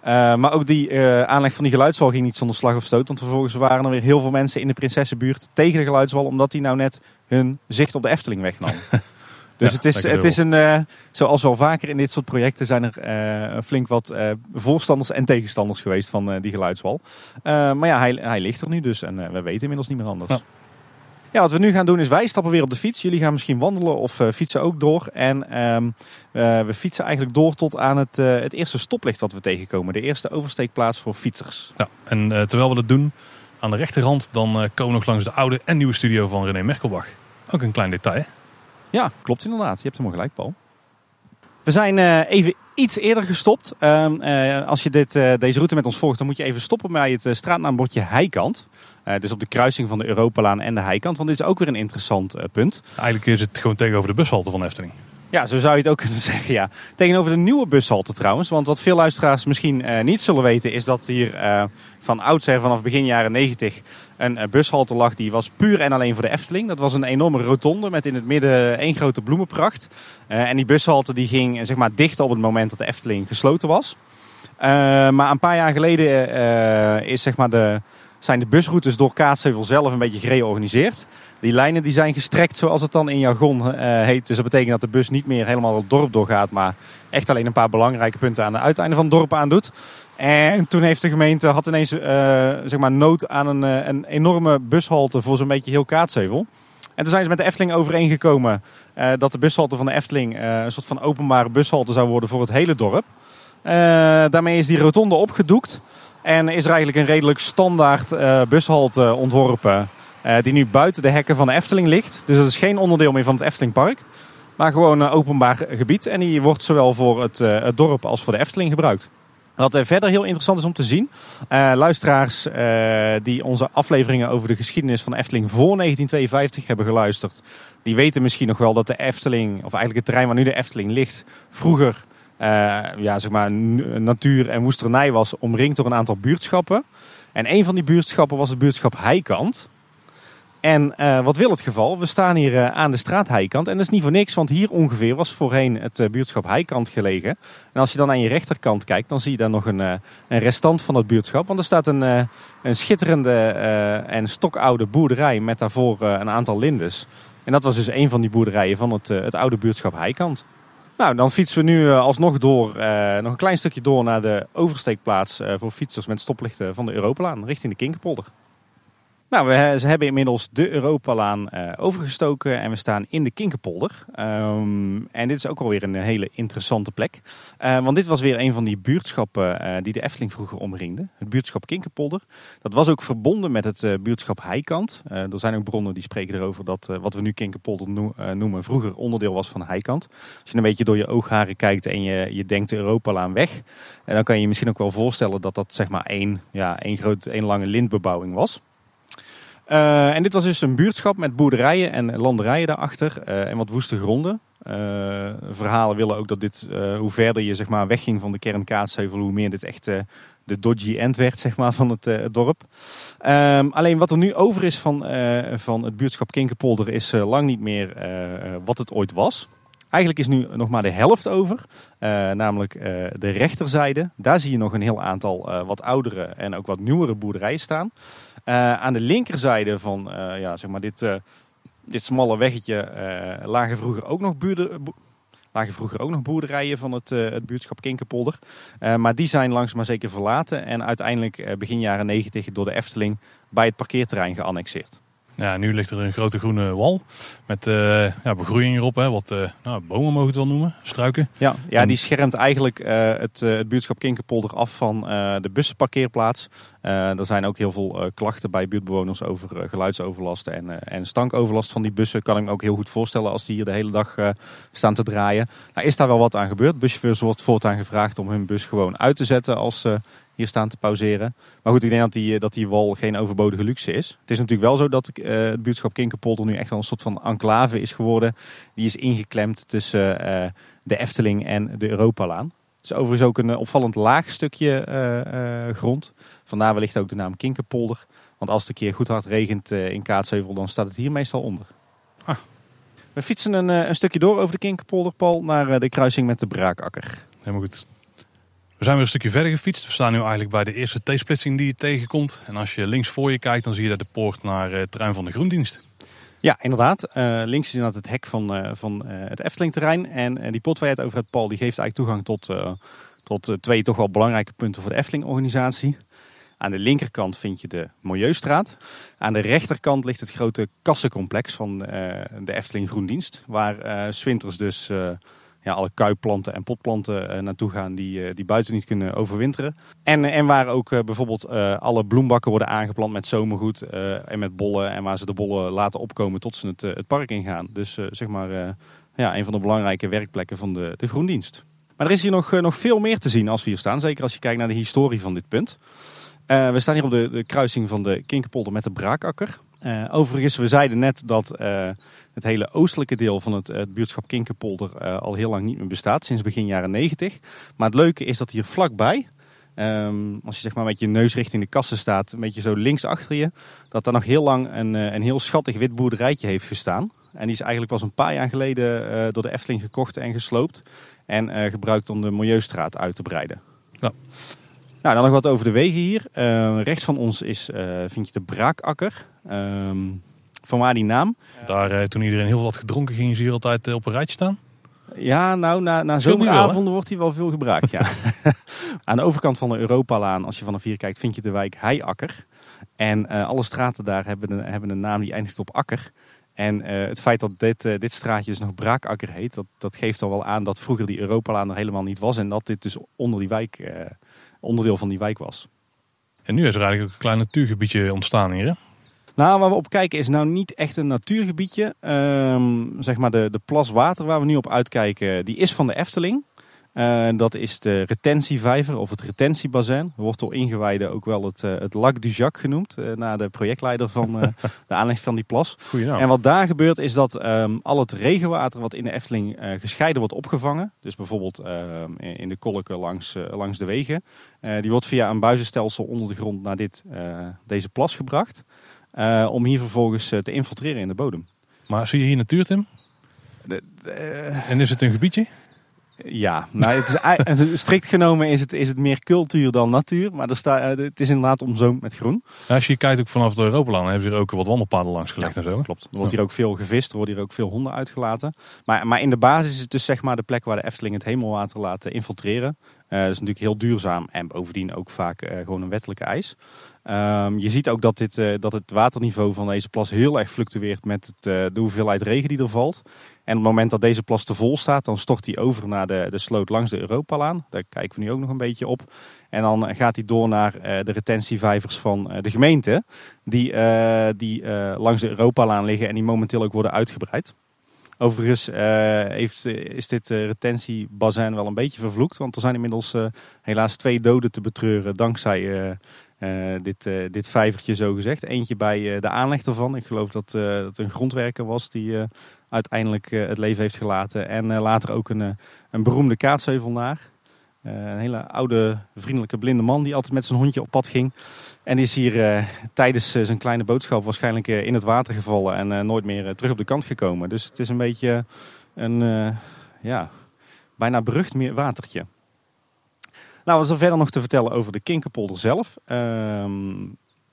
Uh, maar ook die aanleg van die geluidswal ging niet zonder slag of stoot. Want vervolgens waren er weer heel veel mensen in de Prinsessenbuurt tegen de geluidswal. Omdat die nou net hun zicht op de Efteling wegnam. Dus het is, het is een, uh, zoals wel vaker in dit soort projecten zijn er uh, flink wat uh, voorstanders en tegenstanders geweest van die geluidswal. maar ja, hij, hij ligt er nu dus en we weten inmiddels niet meer anders. Ja. ja. wat we nu gaan doen is wij stappen weer op de fiets. Jullie gaan misschien wandelen of fietsen ook door. En um, we fietsen eigenlijk door tot aan het, het eerste stoplicht wat we tegenkomen. De eerste oversteekplaats voor fietsers. Ja, en terwijl we dat doen, aan de rechterhand, dan komen we nog langs de oude en nieuwe studio van René Merkelbach. Ook een klein detail. Ja, klopt inderdaad. Je hebt helemaal gelijk, Paul. We zijn uh, even iets eerder gestopt. Uh, uh, als je dit, deze route met ons volgt, dan moet je even stoppen bij het straatnaambordje Heikant. dus op de kruising van de Europalaan en de Heikant. Want dit is ook weer een interessant punt. Eigenlijk is het gewoon tegenover de bushalte van Efteling. Ja, zo zou je het ook kunnen zeggen, ja. Tegenover de nieuwe bushalte trouwens. Want wat veel luisteraars misschien niet zullen weten... is dat hier van oudsher vanaf begin jaren 90 een eh, bushalte lag. Die was puur en alleen voor de Efteling. Dat was een enorme rotonde met in het midden één grote bloemenpracht. En die bushalte die ging zeg maar, dicht op het moment dat de Efteling gesloten was. Maar een paar jaar geleden is, zeg maar, de, zijn de busroutes door Kaatsheuvel zelf een beetje gereorganiseerd. Die lijnen die zijn gestrekt zoals het dan in jargon heet. Dus dat betekent dat de bus niet meer helemaal het dorp doorgaat. Maar echt alleen een paar belangrijke punten aan het uiteinde van het dorp aandoet. En toen heeft de gemeente had ineens uh, zeg maar nood aan een, uh, een enorme bushalte voor zo'n beetje heel Kaatsheuvel. En toen zijn ze met de Efteling overeengekomen dat de bushalte van de Efteling een soort van openbare bushalte zou worden voor het hele dorp. daarmee is die rotonde opgedoekt en is er eigenlijk een redelijk standaard bushalte ontworpen. die nu buiten de hekken van de Efteling ligt. Dus dat is geen onderdeel meer van het Eftelingpark. Maar gewoon een openbaar gebied. En die wordt zowel voor het, het dorp als voor de Efteling gebruikt. Wat verder heel interessant is om te zien. Uh, luisteraars uh, die onze afleveringen over de geschiedenis van de Efteling voor 1952 hebben geluisterd. Die weten misschien nog wel dat de Efteling, of eigenlijk het terrein waar nu de Efteling ligt, vroeger uh, ja, zeg maar, natuur en woesternij was, omringd door een aantal buurtschappen. En een van die buurtschappen was het buurtschap Heikant. En uh, wat wil het geval? We staan hier uh, aan de straat Heikant. En dat is niet voor niks, want hier ongeveer was voorheen het buurtschap Heikant gelegen. En als je dan aan je rechterkant kijkt, dan zie je daar nog een, een restant van het buurtschap. Want er staat een, een schitterende en stokoude boerderij met daarvoor een aantal lindes. En dat was dus een van die boerderijen van het, het oude buurtschap Heikant. Nou, dan fietsen we nu alsnog door, nog een klein stukje door naar de oversteekplaats voor fietsers met stoplichten van de Europalaan, richting de Kinkerpolder. Nou, we, ze hebben inmiddels de Europalaan uh, overgestoken en we staan in de Kinkerpolder. Um, en dit is ook alweer een hele interessante plek. Uh, want dit was weer een van die buurtschappen uh, die de Efteling vroeger omringde. Het buurtschap Kinkerpolder. Dat was ook verbonden met het buurtschap Heikant. er zijn ook bronnen die spreken erover dat wat we nu Kinkerpolder noemen vroeger onderdeel was van Heikant. Als je een beetje door je oogharen kijkt en je, je denkt de Europalaan weg. dan kan je je misschien ook wel voorstellen dat dat zeg maar één, ja, één, groot, één lange lintbebouwing was. En dit was dus een buurtschap met boerderijen en landerijen daarachter en wat woeste gronden. verhalen willen ook dat dit, hoe verder je zeg maar, wegging van de kern Kaatsheuvel, hoe meer dit echt de dodgy end werd zeg maar, van het, dorp. Ehm, alleen wat er nu over is van, van het buurtschap Kinkerpolder is lang niet meer wat het ooit was. Eigenlijk is nu nog maar de helft over, uh, namelijk uh, de rechterzijde. Daar zie je nog een heel aantal uh, wat oudere en ook wat nieuwere boerderijen staan. Aan de linkerzijde van ja, zeg maar dit, dit smalle weggetje lagen vroeger ook nog lagen vroeger ook nog boerderijen van het, het buurtschap Kinkerpolder. maar die zijn langzaam maar zeker verlaten en uiteindelijk begin jaren 90 door de Efteling bij het parkeerterrein geannexeerd. Ja, nu ligt er een grote groene wal met uh, ja, begroeiing erop. Hè, wat uh, nou, bomen mogen het wel noemen, struiken. Ja, ja die schermt eigenlijk uh, het, het buurtschap Kinkerpolder af van de bussenparkeerplaats. er zijn ook heel veel klachten bij buurtbewoners over geluidsoverlast en, en stankoverlast van die bussen. Kan ik me ook heel goed voorstellen als die hier de hele dag staan te draaien. Nou is daar wel wat aan gebeurd. Buschauffeurs wordt voortaan gevraagd om hun bus gewoon uit te zetten als ze hier staan te pauzeren. Maar goed, ik denk dat die, dat die wal geen overbodige luxe is. Het is natuurlijk wel zo dat uh, het buurtschap Kinkerpolder nu echt wel een soort van enclave is geworden. Die is ingeklemd tussen uh, de Efteling en de Europalaan. Het is overigens ook een eh, opvallend laag stukje uh, grond. Vandaar wellicht ook de naam Kinkerpolder. Want als het een keer goed hard regent in Kaatsheuvel, dan staat het hier meestal onder. Ah. We fietsen een, een, stukje door over de Kinkerpolder, Paul, naar de kruising met de Braakakker. Helemaal goed. We zijn weer een stukje verder gefietst. We staan nu eigenlijk bij de eerste T-splitsing die je tegenkomt. En als je links voor je kijkt, dan zie je daar de poort naar eh, het terrein van de Groendienst. Ja, inderdaad. Uh, links is inderdaad het hek van, uh, van uh, het Efteling-terrein. En die pot waar je het over Paul, die geeft eigenlijk toegang tot, tot twee toch wel belangrijke punten voor de Efteling-organisatie. Aan de linkerkant vind je de Milieustraat. Aan de rechterkant ligt het grote kassencomplex van de Efteling Groendienst. Waar Swinters dus ja, alle kuipplanten en potplanten uh, naartoe gaan die, uh, die buiten niet kunnen overwinteren. En, en waar ook uh, bijvoorbeeld alle bloembakken worden aangeplant met zomergoed en met bollen. En waar ze de bollen laten opkomen tot ze het, het park ingaan. Dus zeg maar ja, een van de belangrijke werkplekken van de, de groendienst. Maar er is hier nog, nog veel meer te zien als we hier staan. Zeker als je kijkt naar de historie van dit punt. we staan hier op de, de kruising van de Kinkerpolder met de Braakakker. Overigens, we zeiden net dat het hele oostelijke deel van het, het buurtschap Kinkerpolder uh, al heel lang niet meer bestaat, sinds begin jaren 90. Maar het leuke is dat hier vlakbij, um, als je zeg maar met je neus richting de kassen staat, een beetje zo links achter je, dat daar nog heel lang een, een heel schattig wit boerderijtje heeft gestaan. En die is eigenlijk pas een paar jaar geleden door de Efteling gekocht en gesloopt. En gebruikt om de Milieustraat uit te breiden. Nou, dan nog wat over de wegen hier. rechts van ons is, vind je de Braakakker. Um, van waar die naam? Daar, eh, toen iedereen heel veel had gedronken, ging ze hier altijd eh, op een rijtje staan? Ja, nou, na, na zomeravonden wordt hij wel veel gebruikt, ja. Aan de overkant van de Europalaan, als je vanaf hier kijkt, vind je de wijk Heiakker. En alle straten daar hebben een, hebben een naam die eindigt op akker. En uh, het feit dat dit, uh, dit straatje dus nog Braakakker heet, dat, dat geeft al wel aan dat vroeger die Europalaan er helemaal niet was. En dat dit dus onder die wijk, onderdeel van die wijk was. En nu is er eigenlijk ook een klein natuurgebiedje ontstaan hier, hè? Nou, waar we op kijken is nou niet echt een natuurgebiedje. Um, zeg maar de, de plas water waar we nu op uitkijken, die is van de Efteling. Uh, dat is de retentievijver of het retentiebassin. Wordt door ingewijden ook wel het, uh, het Lac du Jacques genoemd. Uh, naar de projectleider van de aanleg van die plas. En wat daar gebeurt is dat um, al het regenwater wat in de Efteling gescheiden wordt opgevangen. Dus bijvoorbeeld ehm, in, de kolken langs, langs de wegen. die wordt via een buizenstelsel onder de grond naar dit, deze plas gebracht. Om hier vervolgens te infiltreren in de bodem. Maar zie je hier natuur, Tim? De, de, en is het een gebiedje? Ja, nou, het is, strikt genomen is het, is het meer cultuur dan natuur. Maar er staat, het is inderdaad omzoomd met groen. Ja, als je kijkt ook vanaf de Europalaan, hebben ze hier ook wat wandelpaden langs gelegd ja, en zo. Klopt. Er wordt hier ook veel gevist, er worden hier ook veel honden uitgelaten. Maar, maar in de basis is het dus zeg maar de plek waar de Efteling het hemelwater laat infiltreren. Uh, dat is natuurlijk heel duurzaam en bovendien ook vaak uh, gewoon een wettelijke eis. Um, je ziet ook dat, dit, uh, dat het waterniveau van deze plas heel erg fluctueert met het, uh, de hoeveelheid regen die er valt. En op het moment dat deze plas te vol staat, dan stort hij over naar de, de sloot langs de Europalaan. Daar kijken we nu ook nog een beetje op. En dan gaat hij door naar uh, de retentievijvers van de gemeente, die, die langs de Europalaan liggen en die momenteel ook worden uitgebreid. Overigens heeft, is dit retentiebassin wel een beetje vervloekt. Want er zijn inmiddels helaas twee doden te betreuren dankzij dit, dit vijvertje zo gezegd. Eentje bij de aanleg ervan. Ik geloof dat het een grondwerker was die uiteindelijk het leven heeft gelaten. En later ook een, een beroemde kaatsheuvelnaar. een hele oude, vriendelijke blinde man die altijd met zijn hondje op pad ging. En is hier tijdens zijn kleine boodschap waarschijnlijk in het water gevallen en nooit meer terug op de kant gekomen. Dus het is een beetje een ja, bijna berucht meer watertje. Nou, wat is er verder nog te vertellen over de Kinkerpolder zelf? Ehm,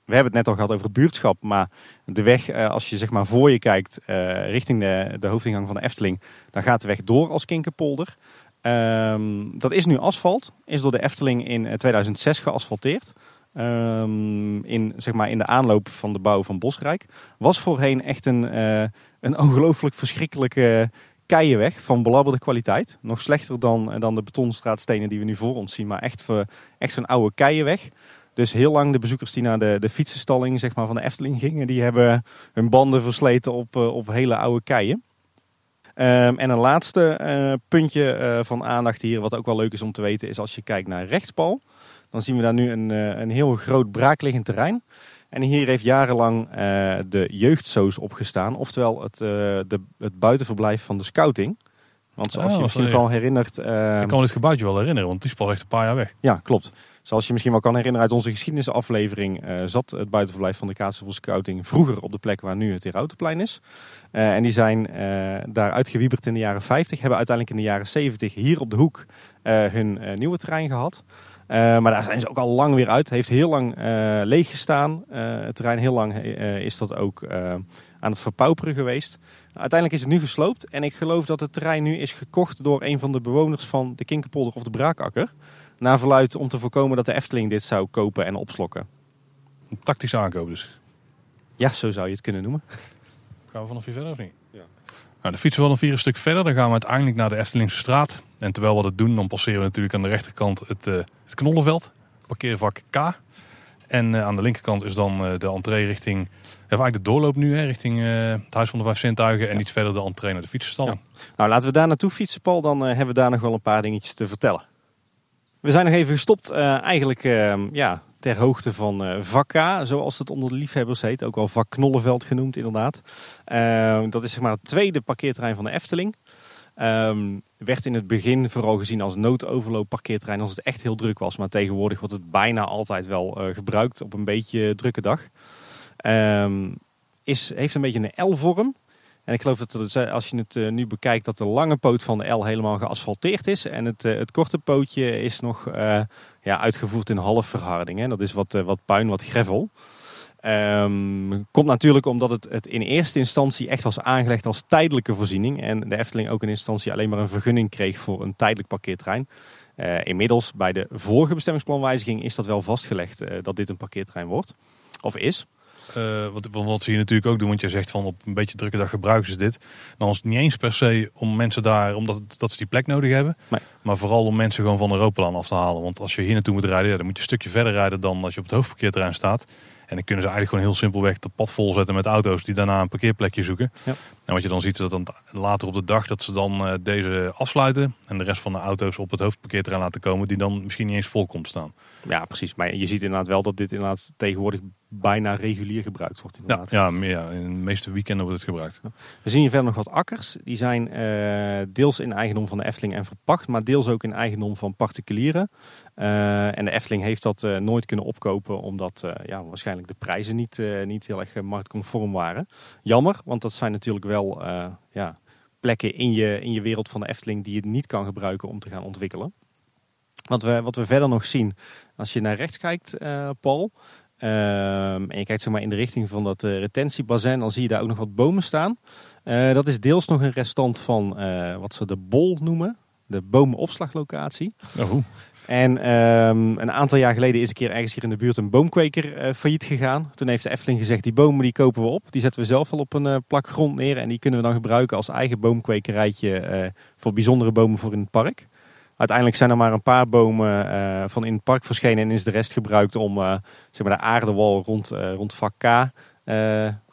we hebben het net al gehad over het buurtschap, maar de weg, eh, als je zeg maar voor je kijkt uh, richting de, de hoofdingang van de Efteling, dan gaat de weg door als Kinkerpolder. Ehm, dat is nu asfalt, is door de Efteling in 2006 eh, geasfalteerd. Um, in, zeg maar, in de aanloop van de bouw van Bosrijk. Was voorheen echt een, een ongelooflijk verschrikkelijke keienweg van belabberde kwaliteit. Nog slechter dan, dan de betonstraatstenen die we nu voor ons zien. Maar echt, echt zo'n oude keienweg. Dus heel lang de bezoekers die naar de, de fietsenstalling zeg maar, van de Efteling gingen, die hebben hun banden versleten op, eh, op hele oude keien. Um, en een laatste uh, puntje uh, van aandacht hier, wat ook wel leuk is om te weten, is als je kijkt naar rechtspal. Dan zien we daar nu een, een heel groot braakliggend terrein. En hier heeft jarenlang de jeugdsoos opgestaan. Oftewel het, de, het buitenverblijf van de scouting. Want zoals oh, je misschien wel herinnert... Uh, ik kan me dit gebouwtje wel herinneren, want het is pas echt een paar jaar weg. Ja, klopt. Zoals je misschien wel kan herinneren uit onze geschiedenisaflevering... zat het buitenverblijf van de Kaatsheuvel Scouting vroeger op de plek waar nu het Herautenplein is. en die zijn daar uitgewieberd in de jaren 50. Hebben uiteindelijk in de jaren 70 hier op de hoek hun nieuwe terrein gehad. Eh, maar daar zijn ze ook al lang weer uit. Heeft heel lang uh, leeg gestaan. Het terrein heel lang is dat ook aan het verpauperen geweest. uiteindelijk is het nu gesloopt. En ik geloof dat het terrein nu is gekocht door een van de bewoners van de Kinkerpolder of de Braakakker. Naar verluid om te voorkomen dat de Efteling dit zou kopen en opslokken. Een tactische aankoop dus. Ja, zo zou je het kunnen noemen. Gaan we vanaf hier verder of niet? Nou, de fietsen we nog vier een stuk verder. Dan gaan we uiteindelijk naar de Eftelingse straat. En terwijl we dat doen, dan passeren we natuurlijk aan de rechterkant het, uh, het Knollenveld. Parkeervak K. En uh, aan de linkerkant is dan uh, de entree richting... eigenlijk de doorloop nu, hè, richting het Huis van de Vijf Zintuigen. En iets verder de entree naar de fietsenstalling. Nou, laten we daar naartoe fietsen, Paul. Dan hebben we daar nog wel een paar dingetjes te vertellen. We zijn nog even gestopt eigenlijk ehm, ja, ter hoogte van uh, Vakka, zoals het onder de liefhebbers heet. Ook wel Vak Knollenveld genoemd inderdaad. Uh, dat is zeg maar het tweede parkeerterrein van de Efteling. Um, werd in het begin vooral gezien als noodoverloop parkeerterrein als het echt heel druk was. Maar tegenwoordig wordt het bijna altijd wel uh, gebruikt op een beetje drukke dag. Um, is, heeft een beetje een L-vorm. En ik geloof dat het, als je het nu bekijkt dat de lange poot van de L helemaal geasfalteerd is. En het, het korte pootje is nog ja, uitgevoerd in halfverharding. Hè. Dat is wat, wat puin, wat gravel. Um, komt natuurlijk omdat het, het in eerste instantie echt was aangelegd als tijdelijke voorziening. En de Efteling ook in instantie alleen maar een vergunning kreeg voor een tijdelijk parkeerterrein. Uh, inmiddels bij de vorige bestemmingsplanwijziging is dat wel vastgelegd dat dit een parkeerterrein wordt. Of is. Uh, wat, wat ze hier natuurlijk ook doen, want je zegt van op een beetje drukke dag gebruiken ze dit. Dan is het niet eens per se om mensen daar, omdat dat ze die plek nodig hebben. Nee. Maar vooral om mensen gewoon van Europaplan af te halen. Want als je hier naartoe moet rijden, ja, dan moet je een stukje verder rijden dan als je op het hoofdparkeerterrein staat. En dan kunnen ze eigenlijk gewoon heel simpelweg dat pad volzetten met auto's die daarna een parkeerplekje zoeken. Ja. En wat je dan ziet is dat dan later op de dag dat ze dan uh, deze afsluiten. En de rest van de auto's op het hoofdparkeerterrein laten komen die dan misschien niet eens vol komt staan. Ja, precies. Maar je ziet inderdaad wel dat dit inderdaad tegenwoordig bijna regulier gebruikt wordt. Inderdaad. Ja, ja, meer, in de meeste weekenden wordt het gebruikt. We zien hier verder nog wat akkers. Die zijn uh, deels in eigendom van de Efteling en verpacht, maar deels ook in eigendom van particulieren. Uh, en de Efteling heeft dat uh, nooit kunnen opkopen, omdat ja, waarschijnlijk de prijzen niet, niet heel erg marktconform waren. Jammer, want dat zijn natuurlijk wel ja, plekken in je, in je wereld van de Efteling die je niet kan gebruiken om te gaan ontwikkelen. Wat we, wat we verder nog zien, als je naar rechts kijkt, Paul, Ehm, en je kijkt in de richting van dat uh, retentiebassin, dan zie je daar ook nog wat bomen staan. Uh, dat is deels nog een restant van uh, wat ze de bol noemen, de bomenopslaglocatie. Oh. En um, een aantal jaar geleden is een keer ergens hier in de buurt een boomkweker failliet gegaan. Toen heeft de Efteling gezegd, die bomen die kopen we op. Die zetten we zelf al op een plak grond neer en die kunnen we dan gebruiken als eigen boomkwekerijtje voor bijzondere bomen voor in het park. Uiteindelijk zijn er maar een paar bomen uh, van in het park verschenen en is de rest gebruikt om uh, zeg maar de aardewal rond, uh, rond vak K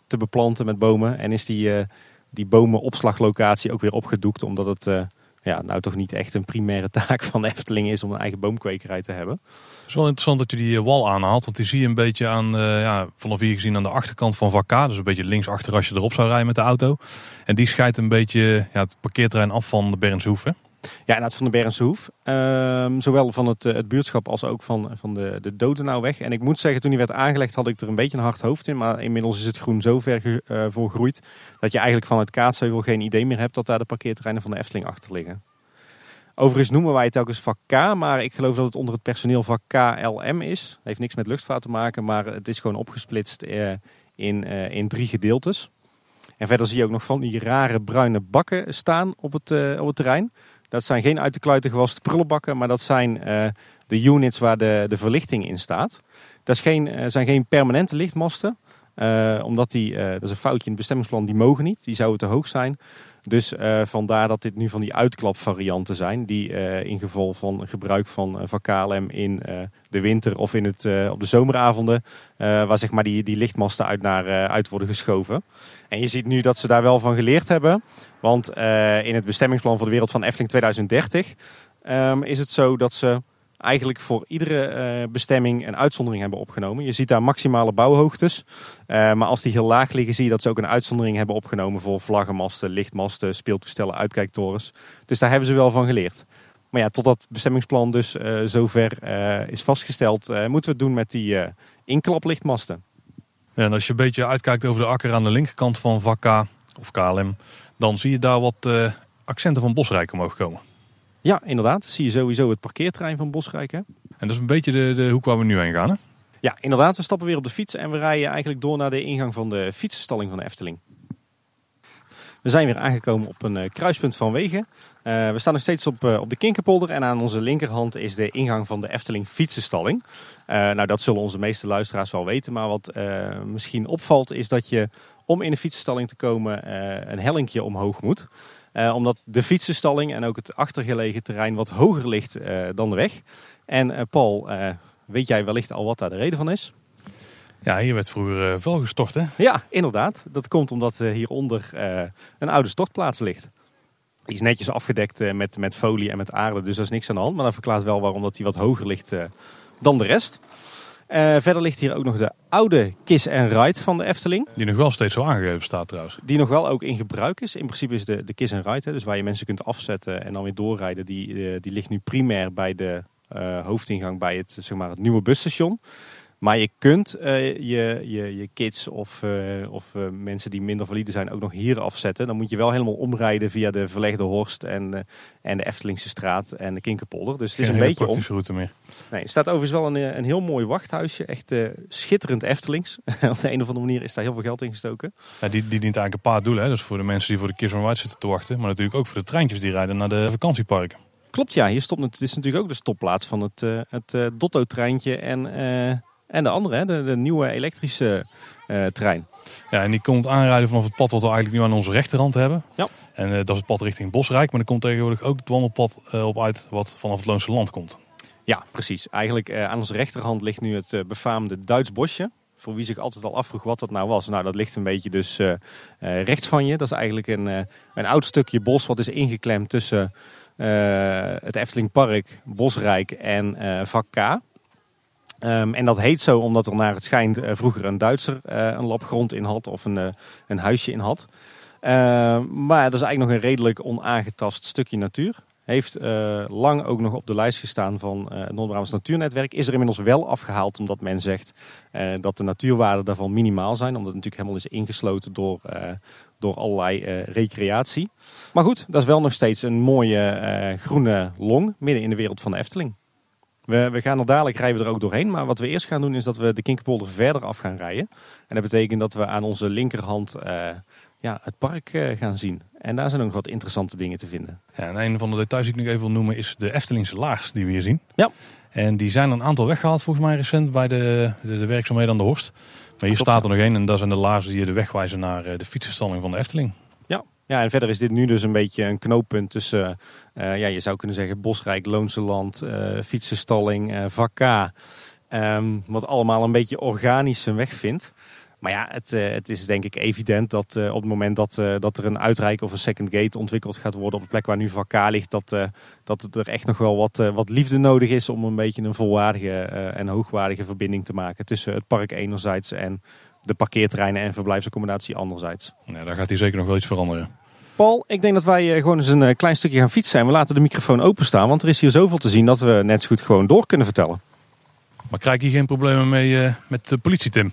te beplanten met bomen. En is die, die bomenopslaglocatie ook weer opgedoekt omdat het ja, nou toch niet echt een primaire taak van de Efteling is om een eigen boomkwekerij te hebben. Het is wel interessant dat je die wal aanhaalt, want die zie je een beetje aan, ja, vanaf hier gezien aan de achterkant van vak K. Dus een beetje linksachter als je erop zou rijden met de auto. En die scheidt een beetje ja, het parkeerterrein af van de Bernshoef. Ja, inderdaad van de Bergense Hoef. Ehm, zowel van het, het buurtschap als ook van, van de, de Dodenauweg. En ik moet zeggen, toen die werd aangelegd had ik er een beetje een hard hoofd in. Maar inmiddels is het groen zo ver uh, volgroeid dat je eigenlijk van het Kaatsheuvel geen idee meer hebt dat daar de parkeerterreinen van de Efteling achter liggen. Overigens noemen wij het telkens vak K, maar ik geloof dat het onder het personeel vak KLM is. Het heeft niks met luchtvaart te maken, maar het is gewoon opgesplitst in, in drie gedeeltes. En verder zie je ook nog van die rare bruine bakken staan op het, op het terrein. Dat zijn geen uit de kluiten gewaste prullenbakken, maar dat zijn uh, de units waar de, de verlichting in staat. Dat is geen, uh, zijn geen permanente lichtmasten, uh, omdat die, dat is een foutje in het bestemmingsplan, die mogen niet. Die zouden te hoog zijn. Dus vandaar dat dit nu van die uitklapvarianten zijn, die in geval van gebruik van, van KLM in de winter of in het, op de zomeravonden, waar zeg maar die, die lichtmasten uit, naar, uit worden geschoven. En je ziet nu dat ze daar wel van geleerd hebben. Want in het bestemmingsplan voor de wereld van Efteling 2030 um, is het zo dat ze eigenlijk voor iedere uh, bestemming een uitzondering hebben opgenomen. Je ziet daar maximale bouwhoogtes. Uh, maar als die heel laag liggen, zie je dat ze ook een uitzondering hebben opgenomen voor vlaggenmasten, lichtmasten, speeltoestellen, uitkijktorens. Dus daar hebben ze wel van geleerd. Maar ja, tot dat bestemmingsplan dus uh, zover is vastgesteld, moeten we het doen met die inklaplichtmasten. En als je een beetje uitkijkt over de akker aan de linkerkant van vak K of KLM, dan zie je daar wat accenten van Bosrijk omhoog komen. Ja, inderdaad. Zie je sowieso het parkeerterrein van Bosrijk. Hè? En dat is een beetje de, de hoek waar we nu heen gaan. Hè? Ja, inderdaad. We stappen weer op de fiets en we rijden eigenlijk door naar de ingang van de fietsenstalling van de Efteling. We zijn weer aangekomen op een uh, kruispunt van wegen. Uh, we staan nog steeds op, uh, op de Kinkerpolder en aan onze linkerhand is de ingang van de Efteling fietsenstalling. nou, dat zullen onze meeste luisteraars wel weten, maar wat misschien opvalt is dat je om in de fietsenstalling te komen een hellinkje omhoog moet. Omdat de fietsenstalling en ook het achtergelegen terrein wat hoger ligt dan de weg. En Paul, weet jij wellicht al wat daar de reden van is? Ja, hier werd vroeger uh, vuil gestort, hè? Ja, inderdaad. Dat komt omdat uh, hieronder uh, een oude stortplaats ligt. Die is netjes afgedekt met, met folie en met aarde, dus daar is niks aan de hand. Maar dat verklaart wel waarom dat die wat hoger ligt dan de rest. Verder ligt hier ook nog de oude Kiss and Ride van de Efteling. Die nog wel steeds zo aangegeven staat trouwens. Die nog wel ook in gebruik is. In principe is de, de Kiss and Ride, hè, dus waar je mensen kunt afzetten en dan weer doorrijden, die, die ligt nu primair bij de hoofdingang bij het, zeg maar, het nieuwe busstation. Maar je kunt uh, je, je, je kids of, uh, of uh, mensen die minder valide zijn ook nog hier afzetten. Dan moet je wel helemaal omrijden via de Verlegde Horst en, en de Eftelingse straat en de Kinkerpolder. Dus het is Geen een beetje om. route meer. Nee, er staat overigens wel een, een heel mooi wachthuisje. Echt schitterend Eftelings. Op de een of andere manier is daar heel veel geld in gestoken. Ja, die, die dient eigenlijk een paar doelen. Hè. Dus voor de mensen die voor de Kiss on Ride zitten te wachten. Maar natuurlijk ook voor de treintjes die rijden naar de vakantieparken. Klopt ja, hier stopt het. is natuurlijk ook de stopplaats van het, het Dotto-treintje en en de andere, de, de nieuwe elektrische uh, trein. Ja, en die komt aanrijden vanaf het pad wat we eigenlijk nu aan onze rechterhand hebben. Ja. En uh, dat is het pad richting Bosrijk. Maar er komt tegenwoordig ook het wandelpad uh, op uit wat vanaf het Loonse Land komt. Ja, precies. Eigenlijk aan onze rechterhand ligt nu het befaamde Duits bosje. Voor wie zich altijd al afvroeg wat dat nou was. Nou, dat ligt een beetje dus rechts van je. Dat is eigenlijk een, een oud stukje bos wat is ingeklemd tussen het Efteling Park, Bosrijk en Vak K. Um, en dat heet zo omdat er naar het schijnt uh, vroeger een Duitser uh, een lap grond in had of een, uh, een huisje in had. Ehm, maar dat is eigenlijk nog een redelijk onaangetast stukje natuur. Heeft lang ook nog op de lijst gestaan van het Noord-Brabants Natuurnetwerk. Is er inmiddels wel afgehaald omdat men zegt dat de natuurwaarden daarvan minimaal zijn. Omdat het natuurlijk helemaal is ingesloten door, door allerlei recreatie. Maar goed, dat is wel nog steeds een mooie groene long midden in de wereld van de Efteling. We, we, gaan er dadelijk rijden we er ook doorheen. Maar wat we eerst gaan doen is dat we de Kinkerpolder verder af gaan rijden. En dat betekent dat we aan onze linkerhand uh, ja, het park uh, gaan zien. En daar zijn ook nog wat interessante dingen te vinden. Ja, en een van de details die ik nog even wil noemen is de Eftelingse laars die we hier zien. Ja. En die zijn een aantal weggehaald volgens mij recent bij de, de, de werkzaamheden aan de Horst. Maar hier staat er nog één en dat zijn de laarzen die je de weg wijzen naar eh, de fietsenstalling van de Efteling. Ja, en verder is dit nu dus een beetje een knooppunt tussen, uh, ja, je zou kunnen zeggen Bosrijk, Loonse Land, uh, fietsenstalling, uh, Vakka. Um, wat allemaal een beetje organisch zijn weg vindt. Maar ja, het, eh, het is denk ik evident dat eh, op het moment dat, eh, dat er een uitrijk of een second gate ontwikkeld gaat worden op de plek waar nu Vakka ligt, dat, uh, dat er echt nog wel wat, wat liefde nodig is om een beetje een volwaardige en hoogwaardige verbinding te maken tussen het park enerzijds en de parkeerterreinen en verblijfsaccommodatie anderzijds. Ja, daar gaat hier zeker nog wel iets veranderen. Paul, ik denk dat wij gewoon eens een klein stukje gaan fietsen en we laten de microfoon openstaan, want er is hier zoveel te zien dat we net zo goed gewoon door kunnen vertellen. Maar krijg je geen problemen mee met de politie, Tim?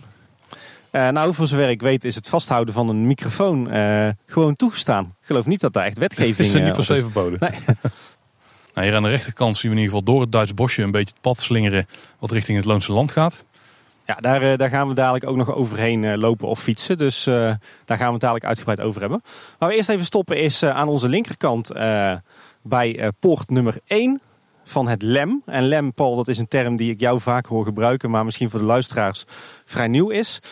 Uh, nou, voor zover ik weet is het vasthouden van een microfoon uh, gewoon toegestaan. Ik geloof niet dat daar echt wetgeving is. is niet per se verboden. Nee. nou, hier aan de rechterkant zien we in ieder geval door het Duits bosje een beetje het pad slingeren wat richting het Loonse land gaat. Ja, daar, uh, daar gaan we dadelijk ook nog overheen lopen of fietsen. Dus daar gaan we het dadelijk uitgebreid over hebben. Waar we eerst even stoppen is aan onze linkerkant bij poort nummer 1 van het LEM. En LEM, Paul, dat is een term die ik jou vaak hoor gebruiken, maar misschien voor de luisteraars vrij nieuw is.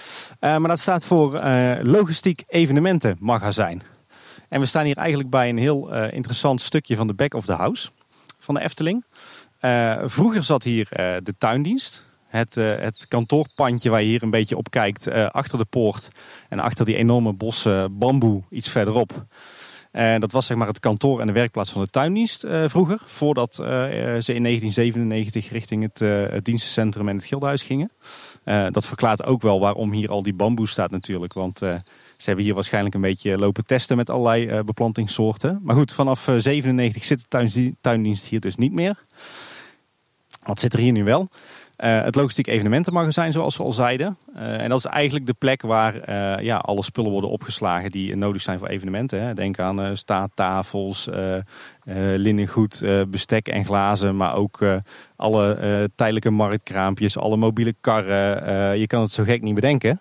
Maar dat staat voor uh, Logistiek Evenementenmagazijn. En we staan hier eigenlijk bij een heel interessant stukje van de back of the house van de Efteling. vroeger zat hier de tuindienst. Het, het kantoorpandje waar je hier een beetje op kijkt, achter de poort en achter die enorme bossen bamboe iets verderop. En dat was zeg maar het kantoor en de werkplaats van de tuindienst vroeger. Voordat ze in 1997 richting het, het dienstencentrum en het gildenhuis gingen. dat verklaart ook wel waarom hier al die bamboe staat natuurlijk. Want ze hebben hier waarschijnlijk een beetje lopen testen met allerlei beplantingssoorten. Maar goed, vanaf 97 zit de tuindienst hier dus niet meer. Wat zit er hier nu wel? Uh, het logistiek evenementenmagazijn, zoals we al zeiden. Uh, en dat is eigenlijk de plek waar uh, ja, alle spullen worden opgeslagen die nodig zijn voor evenementen. Hè. Denk aan staattafels, linnengoed, bestek en glazen. Maar ook alle tijdelijke marktkraampjes, alle mobiele karren. je kan het zo gek niet bedenken.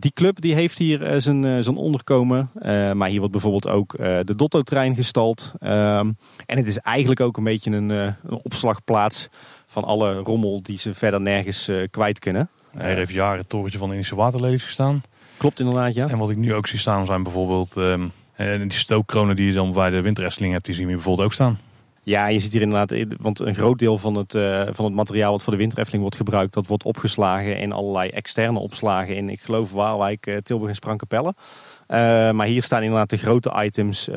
die club die heeft hier zijn, zijn onderkomen. maar hier wordt bijvoorbeeld ook de Dotto-trein gestald. Ehm, en het is eigenlijk ook een beetje een, een opslagplaats van alle rommel die ze verder nergens uh, kwijt kunnen. Hij heeft jaren het torentje van de Indische waterlelies gestaan. Klopt inderdaad, ja. En wat ik nu ook zie staan zijn bijvoorbeeld um, die stookkronen die je dan bij de winteresteling hebt, die zien we bijvoorbeeld ook staan. Ja, je ziet hier inderdaad, want een groot deel van het, uh, van het materiaal wat voor de winterefteling wordt gebruikt, dat wordt opgeslagen in allerlei externe opslagen in, ik geloof, Waalwijk, uh, Tilburg en Sprankapelle. Uh, maar hier staan inderdaad de grote items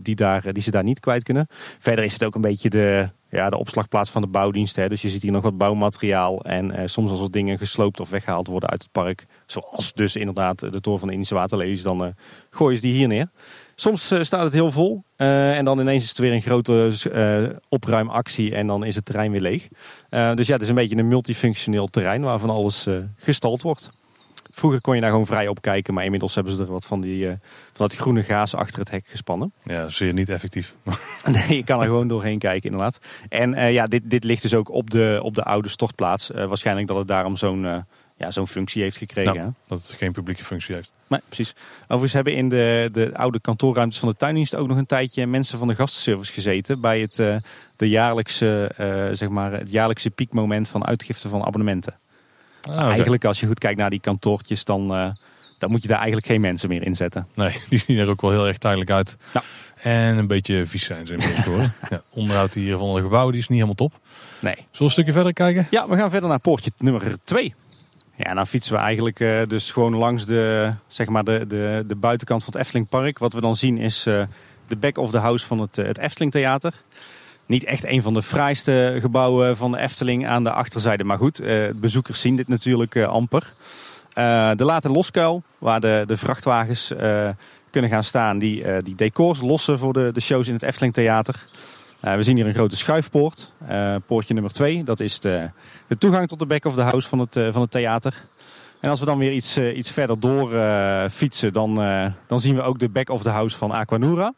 die, daar, die ze daar niet kwijt kunnen. Verder is het ook een beetje de, ja, de opslagplaats van de bouwdienst. Hè. Dus je ziet hier nog wat bouwmateriaal. En eh, soms als er dingen gesloopt of weggehaald worden uit het park. Zoals dus inderdaad de toren van de Indische Waterlelies. Dan uh, gooien ze die hier neer. Soms uh, staat het heel vol. En dan ineens is het weer een grote opruimactie. En dan is het terrein weer leeg. dus ja, het is een beetje een multifunctioneel terrein waarvan alles gestald wordt. Vroeger kon je daar gewoon vrij op kijken, maar inmiddels hebben ze er wat van, die, uh, van dat groene gaas achter het hek gespannen. Ja, zeer niet effectief. nee, je kan er gewoon doorheen kijken inderdaad. En uh, ja, dit, dit ligt dus ook op de, op de oude stortplaats. Uh, waarschijnlijk dat het daarom zo'n ja, zo'n functie heeft gekregen. Nou, dat het geen publieke functie heeft. Nee, precies. Overigens hebben in de, de oude kantoorruimtes van de tuindienst ook nog een tijdje mensen van de gastenservice gezeten. Bij het, de jaarlijkse, zeg maar, het jaarlijkse piekmoment van uitgifte van abonnementen. Ah, eigenlijk als je goed kijkt naar die kantoortjes, dan, uh, dan moet je daar eigenlijk geen mensen meer inzetten. Nee, die zien er ook wel heel erg tijdelijk uit. Nou. En een beetje vies zijn ze inmiddels hoor. ja, onderhoud hier van de gebouwen die is niet helemaal top. Nee. Zullen we een stukje verder kijken? Ja, we gaan verder naar poortje nummer 2. Ja, dan fietsen we eigenlijk uh, dus gewoon langs de, zeg maar de, de, de buitenkant van het Eftelingpark. Wat we dan zien is uh, de back of the house van het, het Efteling Theater niet echt een van de fraaiste gebouwen van de Efteling aan de achterzijde. Maar goed, eh, bezoekers zien dit natuurlijk eh, amper. Eh, de late loskuil, waar de, de vrachtwagens kunnen gaan staan, die, die decors lossen voor de, de shows in het Efteling Theater. we zien hier een grote schuifpoort, poortje nummer 2. Dat is de, de toegang tot de back of the house van het, van het theater. En als we dan weer iets, iets verder door fietsen, dan, dan zien we ook de back of the house van Aquanura.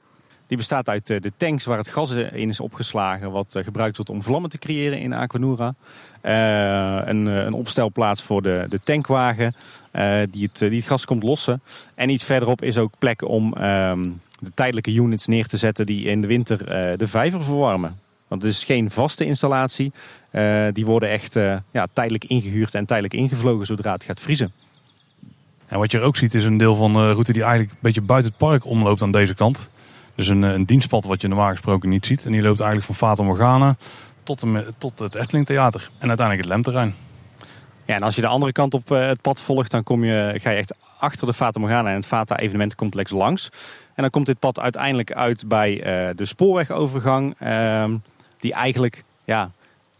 Die bestaat uit eh, de tanks waar het gas in is opgeslagen, wat eh, gebruikt wordt om vlammen te creëren in Aquanura. Een, een, opstelplaats voor de, de tankwagen die, het, die het gas komt lossen. En iets verderop is ook plek om ehm, de tijdelijke units neer te zetten die in de winter de vijver verwarmen. Want het is geen vaste installatie. die worden echt ja, tijdelijk ingehuurd en tijdelijk ingevlogen zodra het gaat vriezen. En wat je er ook ziet is een deel van de route die eigenlijk een beetje buiten het park omloopt aan deze kant. Dus een, eh, een dienstpad wat je normaal gesproken niet ziet. En die loopt eigenlijk van Fata Morgana tot, tot het Efteling Theater. En uiteindelijk het Lemterrein. Ja, en als je de andere kant op het pad volgt, dan kom je, ga je echt achter de Fata Morgana en het Fata evenementencomplex langs. En dan komt dit pad uiteindelijk uit bij de spoorwegovergang, ehm, die eigenlijk ja,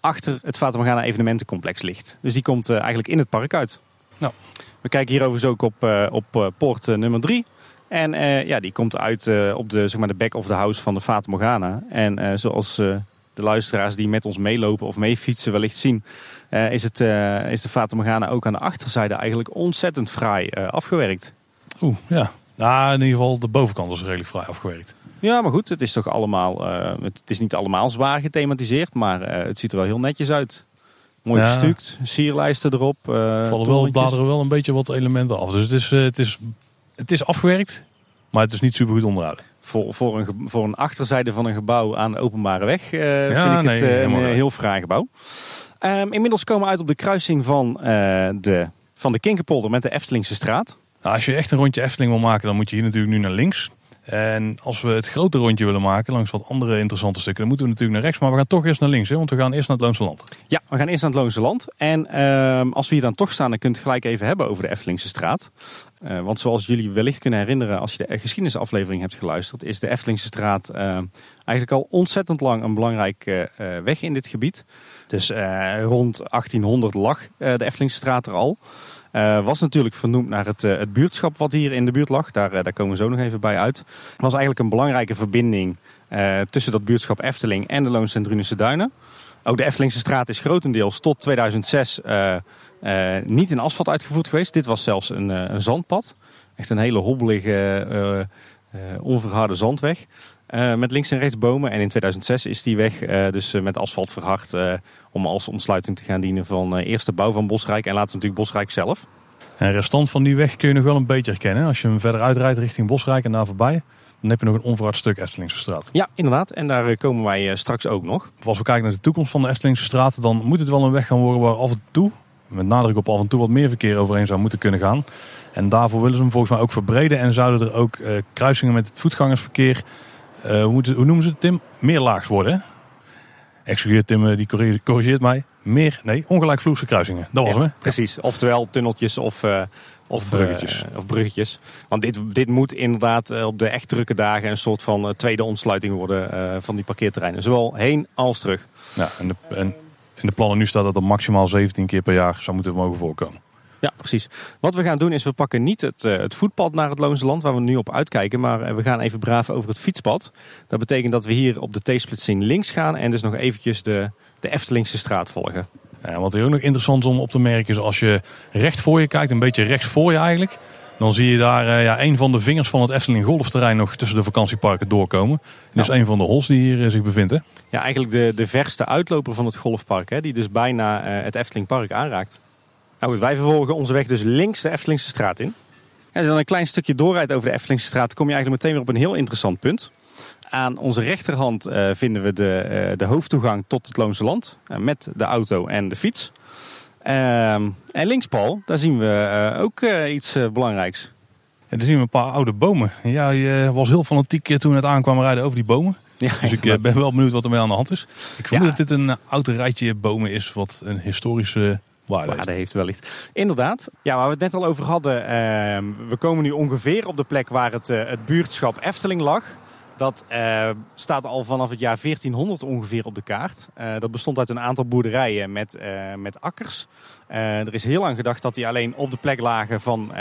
achter het Fata Morgana evenementencomplex ligt. Dus die komt eigenlijk in het park uit. Nou. We kijken hier overigens ook op, op poort nummer 3. En ja, die komt uit op de, zeg maar, de back of the house van de Fata Morgana. En zoals de luisteraars die met ons meelopen of meefietsen wellicht zien, uh, is, het, uh, is de Fata Morgana ook aan de achterzijde eigenlijk ontzettend fraai uh, afgewerkt. Oeh, ja. Nou, in ieder geval de bovenkant is redelijk fraai afgewerkt. Ja, maar goed, het is toch allemaal, het is niet allemaal zwaar gethematiseerd, maar het ziet er wel heel netjes uit. Mooi ja. gestuukt, sierlijsten erop. Vallen wel bladeren wel een beetje wat elementen af. Dus het is, het is, het is afgewerkt, maar het is niet super goed onderhouden voor, voor, een, voor een achterzijde van een gebouw aan de openbare weg uh, vind ik het uh, een heel fraai gebouw. Um, inmiddels komen we uit op de kruising van, uh, de, van de Kinkerpolder met de Eftelingse straat. Nou, als je echt een rondje Efteling wil maken, dan moet je hier natuurlijk nu naar links. En als we het grote rondje willen maken langs wat andere interessante stukken, dan moeten we natuurlijk naar rechts. Maar we gaan toch eerst naar links, hè? want we gaan eerst naar het Loonse Land. Ja, we gaan eerst naar het Loonse Land. En uh, als we hier dan toch staan, dan kunt u gelijk even hebben over de Eftelingse straat. Uh, want zoals jullie wellicht kunnen herinneren als je de geschiedenisaflevering hebt geluisterd, is de Eftelingse straat uh, eigenlijk al ontzettend lang een belangrijke uh, weg in dit gebied. Dus rond 1800 lag de Eftelingse straat er al. Uh, was natuurlijk vernoemd naar het, uh, het buurtschap wat hier in de buurt lag. Daar, uh, daar komen we zo nog even bij uit. was eigenlijk een belangrijke verbinding tussen dat buurtschap Efteling en de Loons en Drunense Duinen. Ook de Eftelingse straat is grotendeels tot 2006 niet in asfalt uitgevoerd geweest. Dit was zelfs een, een zandpad. Echt een hele hobbelige, onverharde zandweg. Uh, met links en rechts bomen. En in 2006 is die weg uh, dus uh, met asfalt verhard om als ontsluiting te gaan dienen van eerst de bouw van Bosrijk en later natuurlijk Bosrijk zelf. En restant van die weg kun je nog wel een beetje herkennen. Als je hem verder uitrijdt richting Bosrijk en daar voorbij, dan heb je nog een onverhard stuk Eftelingse straat. Ja, inderdaad. En daar komen wij straks ook nog. Als we kijken naar de toekomst van de Eftelingse straat, dan moet het wel een weg gaan worden waar af en toe, met nadruk op af en toe, wat meer verkeer overheen zou moeten kunnen gaan. En daarvoor willen ze hem volgens mij ook verbreden en zouden er ook kruisingen met het voetgangersverkeer uh, hoe, hoe, noemen ze het, Tim? Meerlaags worden. Excuseer Tim, eh, die corrigeert mij. Meer, nee, ongelijkvloerse kruisingen. Dat was ja, hem, Precies. Oftewel tunneltjes of, uh, of, bruggetjes. of bruggetjes. Want dit, dit moet inderdaad op de echt drukke dagen een soort van tweede ontsluiting worden van die parkeerterreinen. Zowel heen als terug. Ja, en, de, en in de plannen nu staat dat er maximaal 17 keer per jaar zou moeten mogen voorkomen. Ja, precies. Wat we gaan doen is we pakken niet het, uh, het voetpad naar het Loonse Land waar we nu op uitkijken. Maar uh, we gaan even braaf over het fietspad. Dat betekent dat we hier op de T-splitsing links gaan en dus nog eventjes de, de Eftelingse straat volgen. Ja, wat hier ook nog interessant is om op te merken is als je recht voor je kijkt, een beetje rechts voor je eigenlijk. Dan zie je daar uh, ja, een van de vingers van het Efteling golfterrein nog tussen de vakantieparken doorkomen. Dat is een van de hols die hier zich bevindt. Hè? Ja, eigenlijk de, de verste uitloper van het golfpark. Hè, die dus bijna het Eftelingpark aanraakt. Nou goed, wij vervolgen onze weg dus links de Eftelingse straat in. En als je dan een klein stukje doorrijdt over de Eftelingse straat, kom je eigenlijk meteen weer op een heel interessant punt. Aan onze rechterhand uh, vinden we de, uh, de hoofdtoegang tot het Loonse Land. Uh, met de auto en de fiets. Ehm, en links, Paul, daar zien we ook iets belangrijks. Ja, daar zien we een paar oude bomen. Ja, je was heel fanatiek toen het aankwam rijden over die bomen. Ja, dus ik ben wel benieuwd wat er mee aan de hand is. Ik vermoed ja. dat dit een oud rijtje bomen is wat een historische waarde, waarde heeft wellicht. Inderdaad. Ja, waar we het net al over hadden. Uh, we komen nu ongeveer op de plek waar het, uh, het buurtschap Efteling lag. Dat uh, staat al vanaf het jaar 1400 ongeveer op de kaart. Uh, dat bestond uit een aantal boerderijen met, met akkers. er is heel lang gedacht dat die alleen op de plek lagen van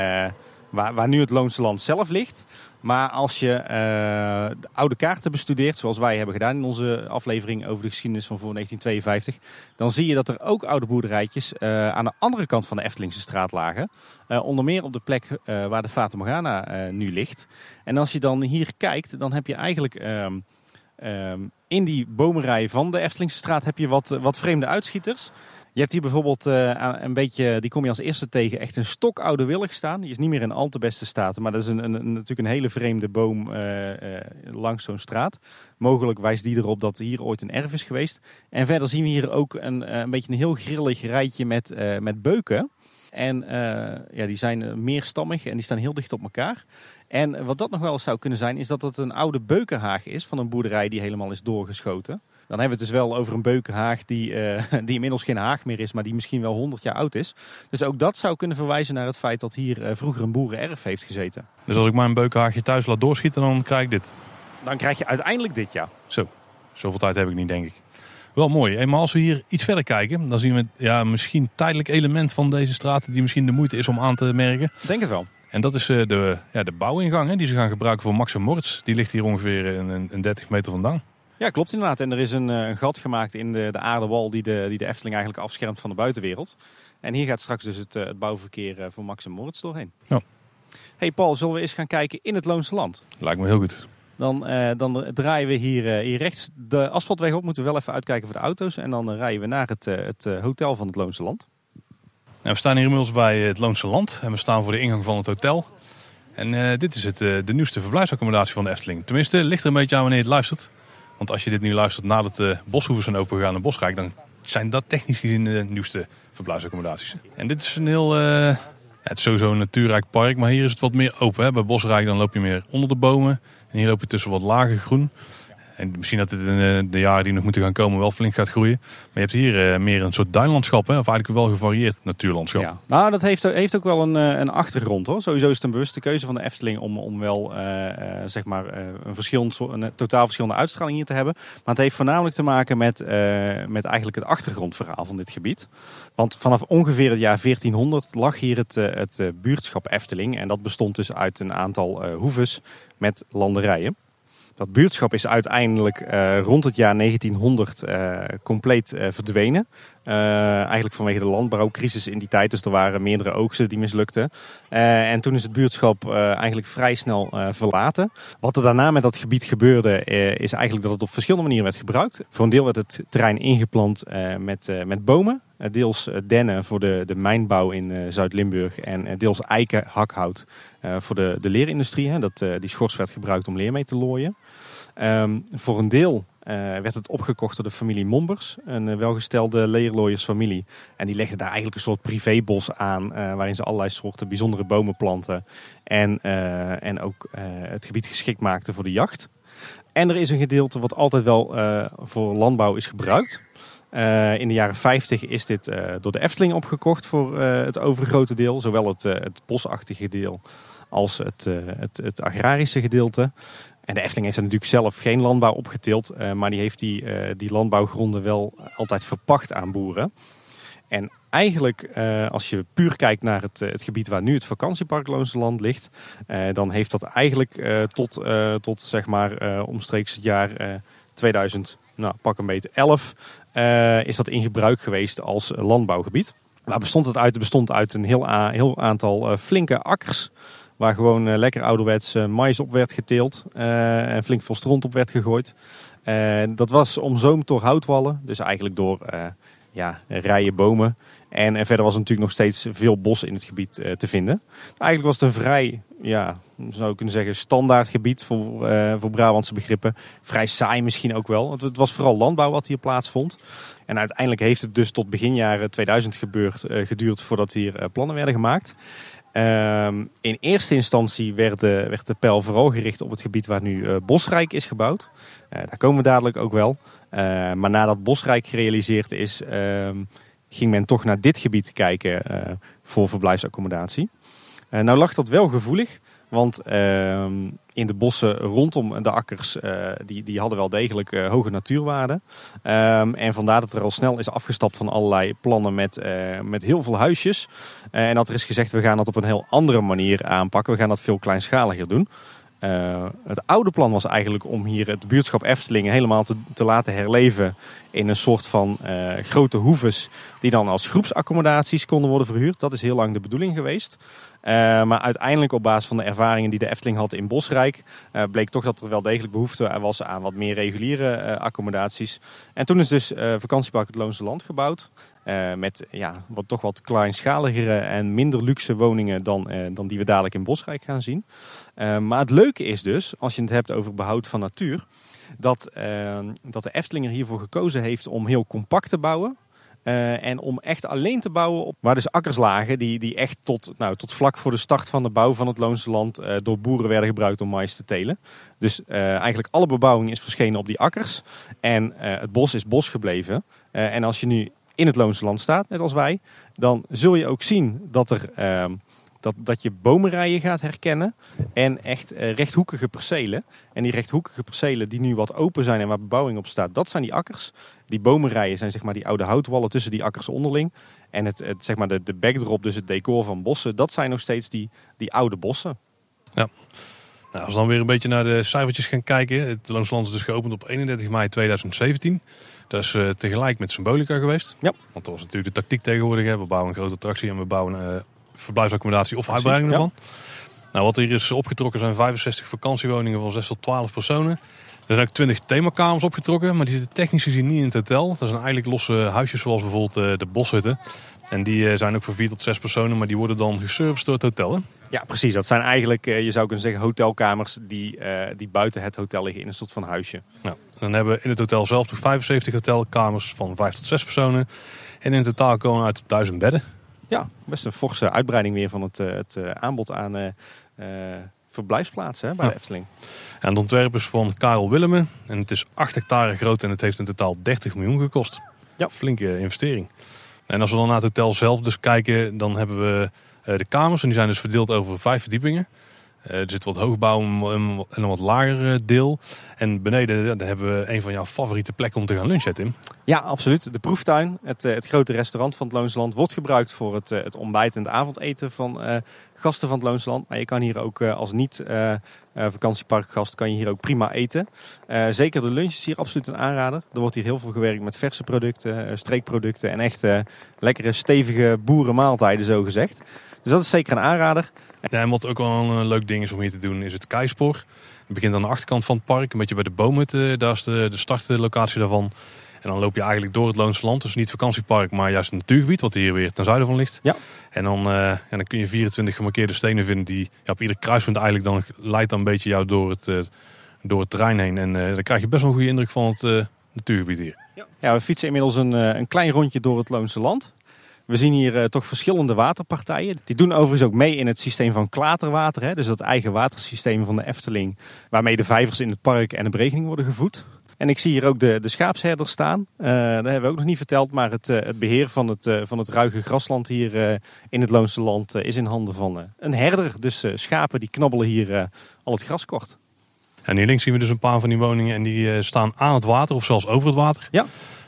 waar, waar nu het Loonse Land zelf ligt. Maar als je uh, de oude kaarten bestudeert, zoals wij hebben gedaan in onze aflevering over de geschiedenis van voor 1952, dan zie je dat er ook oude boerderijtjes uh, aan de andere kant van de Eftelingse straat lagen. Uh, onder meer op de plek waar de Fata Morgana nu ligt. En als je dan hier kijkt, dan heb je eigenlijk ehm, ehm, in die bomenrij van de Eftelingse straat heb je wat, wat vreemde uitschieters. Je hebt hier bijvoorbeeld uh, een beetje, die kom je als eerste tegen, echt een stokoude willig staan. Die is niet meer in al te beste staat, maar dat is een, een, natuurlijk een hele vreemde boom uh, uh, langs zo'n straat. Mogelijk wijst die erop dat hier ooit een erf is geweest. En verder zien we hier ook een, een beetje een heel grillig rijtje met, met beuken. En ja, die zijn meerstammig en die staan heel dicht op elkaar. En wat dat nog wel eens zou kunnen zijn, is dat het een oude beukenhaag is van een boerderij die helemaal is doorgeschoten. Dan hebben we het dus wel over een beukenhaag die, uh, die inmiddels geen haag meer is, maar die misschien wel 100 jaar oud is. Dus ook dat zou kunnen verwijzen naar het feit dat hier uh, vroeger een boerenerf heeft gezeten. Dus als ik mijn beukenhaagje thuis laat doorschieten, dan krijg ik dit? Dan krijg je uiteindelijk dit, ja. Zo, zoveel tijd heb ik niet, denk ik. Wel mooi. Maar als we hier iets verder kijken, dan zien we ja, misschien tijdelijk element van deze straten die misschien de moeite is om aan te merken. Denk het wel. En dat is eh, de, ja, de bouwingang hè, die ze gaan gebruiken voor Max en Moritz. Die ligt hier ongeveer een, een 30 meter vandaan. Ja, klopt inderdaad. En er is een, een gat gemaakt in de, de aardewal die de, die de Efteling eigenlijk afschermt van de buitenwereld. En hier gaat straks dus het, het bouwverkeer eh, voor Max en Moritz doorheen. Ja. Hey Paul, zullen we eens gaan kijken in het Loonse Land? Lijkt me heel goed. Dan, uh, dan draaien we hier, uh, hier rechts de asfaltweg op. Moeten we wel even uitkijken voor de auto's. En dan uh, rijden we naar het, het hotel van het Loonse Land. Nou, we staan hier inmiddels bij het Loonse Land. En we staan voor de ingang van het hotel. En dit is het, de nieuwste verblijfsaccommodatie van de Efteling. Tenminste, ligt er een beetje aan wanneer je het luistert. Want als je dit nu luistert nadat de boshoeven zijn opengegaan in Bosrijk... dan zijn dat technisch gezien de nieuwste verblijfsaccommodaties. En dit is een heel... Het is sowieso een natuurrijk park, maar hier is het wat meer open. Hè? Bij Bosrijk dan loop je meer onder de bomen. En hier loop je tussen wat lager groen. En misschien dat het in de jaren die nog moeten gaan komen wel flink gaat groeien. Maar je hebt hier meer een soort duinlandschap. Hè? Of eigenlijk wel gevarieerd natuurlandschap. Ja. Nou, dat heeft, heeft ook wel een, een achtergrond hoor. Sowieso is het een bewuste keuze van de Efteling om, om wel zeg maar, een, verschillend, een totaal verschillende uitstraling hier te hebben. Maar het heeft voornamelijk te maken met, met eigenlijk het achtergrondverhaal van dit gebied. Want vanaf ongeveer het jaar 1400 lag hier het, het buurtschap Efteling. En dat bestond dus uit een aantal hoeves met landerijen. Dat buurtschap is uiteindelijk uh, rond het jaar 1900 uh, compleet uh, verdwenen. eigenlijk vanwege de landbouwcrisis in die tijd. Dus er waren meerdere oogsten die mislukten. en toen is het buurtschap eigenlijk vrij snel verlaten. Wat er daarna met dat gebied gebeurde is eigenlijk dat het op verschillende manieren werd gebruikt. Voor een deel werd het terrein ingeplant met, met bomen. deels dennen voor de, de mijnbouw in Zuid-Limburg. En deels eiken, hakhout voor de, de leerindustrie. Hè, dat, die schors werd gebruikt om leer mee te looien. Um, voor een deel uh, werd het opgekocht door de familie Mombers, een uh, welgestelde leerlooiersfamilie. En die legde daar eigenlijk een soort privébos aan, uh, waarin ze allerlei soorten bijzondere bomen planten. En, en ook het gebied geschikt maakten voor de jacht. En er is een gedeelte wat altijd wel voor landbouw is gebruikt. in de jaren 50 is dit door de Efteling opgekocht voor het overgrote deel. Zowel het, het bosachtige deel als het, het, het agrarische gedeelte. En de Efteling heeft er natuurlijk zelf geen landbouw opgetild, uh, maar die heeft die, uh, die landbouwgronden wel altijd verpacht aan boeren. En eigenlijk, uh, als je puur kijkt naar het, het gebied waar nu het vakantiepark Loonse Land ligt, dan heeft dat eigenlijk tot, tot zeg maar omstreeks het jaar 2000, nou pak een beetje 11, is dat in gebruik geweest als landbouwgebied. Waar bestond het uit? Het bestond uit een heel, heel aantal flinke akkers. Waar gewoon uh, lekker ouderwets uh, mais op werd geteeld uh, en flink veel stront op werd gegooid. dat was omzoomd door houtwallen, dus eigenlijk door ja, rijen bomen. En, verder was er natuurlijk nog steeds veel bos in het gebied te vinden. Eigenlijk was het een vrij, ja, zou ik kunnen zeggen, standaard gebied voor, voor Brabantse begrippen. Vrij saai misschien ook wel. Het, het, was vooral landbouw wat hier plaatsvond. En uiteindelijk heeft het dus tot begin jaren 2000 gebeurd, geduurd voordat hier plannen werden gemaakt. Um, in eerste instantie werd de, werd de pijl vooral gericht op het gebied waar nu uh, Bosrijk is gebouwd. Uh, daar komen we dadelijk ook wel. Uh, maar nadat Bosrijk gerealiseerd is, ehm, ging men toch naar dit gebied kijken voor verblijfsaccommodatie. nou lag dat wel gevoelig. Want uh, in de bossen rondom de akkers, uh, die, die hadden wel degelijk uh, hoge natuurwaarden. Um, en vandaar dat er al snel is afgestapt van allerlei plannen met, uh, met heel veel huisjes. en dat er is gezegd, we gaan dat op een heel andere manier aanpakken. We gaan dat veel kleinschaliger doen. het oude plan was eigenlijk om hier het buurtschap Eftelingen helemaal te, te laten herleven in een soort van grote hoeves die dan als groepsaccommodaties konden worden verhuurd. Dat is heel lang de bedoeling geweest. Uh, maar uiteindelijk op basis van de ervaringen die de Efteling had in Bosrijk, uh, bleek toch dat er wel degelijk behoefte was aan wat meer reguliere uh, accommodaties. En toen is dus vakantiepark het Loonse Land gebouwd. met ja, wat, toch wat kleinschaligere en minder luxe woningen dan, dan die we dadelijk in Bosrijk gaan zien. maar het leuke is dus, als je het hebt over behoud van natuur, dat, dat de Efteling er hiervoor gekozen heeft om heel compact te bouwen. Uh, en om echt alleen te bouwen op waar dus akkers lagen die, die echt tot, nou, tot vlak voor de start van de bouw van het Loonse Land uh, door boeren werden gebruikt om mais te telen. Dus uh, eigenlijk alle bebouwing is verschenen op die akkers. En het bos is bos gebleven. en als je nu in het Loonse Land staat, net als wij, dan zul je ook zien dat er ehm, dat, dat je bomenrijen gaat herkennen en echt uh, rechthoekige percelen. En die rechthoekige percelen die nu wat open zijn en waar bebouwing op staat, dat zijn die akkers. Die bomenrijen zijn zeg maar die oude houtwallen tussen die akkers onderling. En het, het, zeg maar de, de backdrop, dus het decor van bossen, dat zijn nog steeds die, die oude bossen. Ja. Nou, als we dan weer een beetje naar de cijfertjes gaan kijken. Het Loonsland is dus geopend op 31 mei 2017. Dat is uh, tegelijk met Symbolica geweest. Ja. Want dat was natuurlijk de tactiek tegenwoordig. Hè. We bouwen een grote attractie en we bouwen uh, verblijfsaccommodatie of uitbreiding ervan. Nou, wat hier is opgetrokken zijn 65 vakantiewoningen van 6 tot 12 personen. Er zijn ook 20 themakamers opgetrokken, maar die zitten technisch gezien niet in het hotel. Dat zijn eigenlijk losse huisjes zoals bijvoorbeeld eh, de boshutten. En die eh, zijn ook voor 4 tot 6 personen, maar die worden dan geserviced door het hotel. Hè? Ja, precies. Dat zijn eigenlijk, eh, je zou kunnen zeggen, hotelkamers die, die buiten het hotel liggen in een soort van huisje. Nou, dan hebben we in het hotel zelf nog 75 hotelkamers van 5 tot 6 personen. En in totaal komen we uit op 1000 bedden. Ja, best een forse uitbreiding weer van het, eh, het eh, aanbod aan uh, verblijfsplaatsen hè, bij de Efteling. En het ontwerp is van Karel Willemen. En het is 8 hectare groot en het heeft in totaal 30 miljoen gekost. Ja. Flinke investering. En als we dan naar het hotel zelf dus kijken, dan hebben we de kamers. En die zijn dus verdeeld over vijf verdiepingen. Eh, er zit wat hoogbouw en een wat lager eh, deel. En beneden daar hebben we een van jouw favoriete plekken om te gaan lunchen, Tim. Ja, absoluut. De proeftuin, het, eh, het grote restaurant van het Loonsland, wordt gebruikt voor het, het ontbijt en het avondeten van gasten van het Loonsland. Maar je kan hier ook als niet vakantieparkgast kan je hier ook prima eten. zeker de lunch is hier absoluut een aanrader. Er wordt hier heel veel gewerkt met verse producten, streekproducten en echt lekkere stevige boerenmaaltijden zo gezegd. Dus dat is zeker een aanrader. En wat ook wel een leuk ding is om hier te doen, is het keispoor. Het begint aan de achterkant van het park, een beetje bij de bomen. Daar is de, de startlocatie daarvan. En dan loop je eigenlijk door het Loonse Land. Dus niet vakantiepark, maar juist een natuurgebied, wat hier weer ten zuiden van ligt. Ja. En dan, uh, en dan kun je 24 gemarkeerde stenen vinden die ja, op ieder kruispunt eigenlijk dan leidt dan een beetje jou door het, uh, door het terrein heen. En uh, dan krijg je best wel een goede indruk van het natuurgebied hier. Ja. ja, we fietsen inmiddels een, een klein rondje door het Loonse Land. We zien hier uh, toch verschillende waterpartijen. Die doen overigens ook mee in het systeem van klaterwater. Hè? Dus dat eigen watersysteem van de Efteling. Waarmee de vijvers in het park en de berekening worden gevoed. En ik zie hier ook de, de schaapsherders staan. Uh, dat hebben we ook nog niet verteld. Maar het, uh, het beheer van het, van het ruige grasland hier in het Loonse Land is in handen van een herder. Dus schapen die knabbelen hier al het gras kort. En hier links zien we dus een paar van die woningen. En die staan aan het water of zelfs over het water. Ja.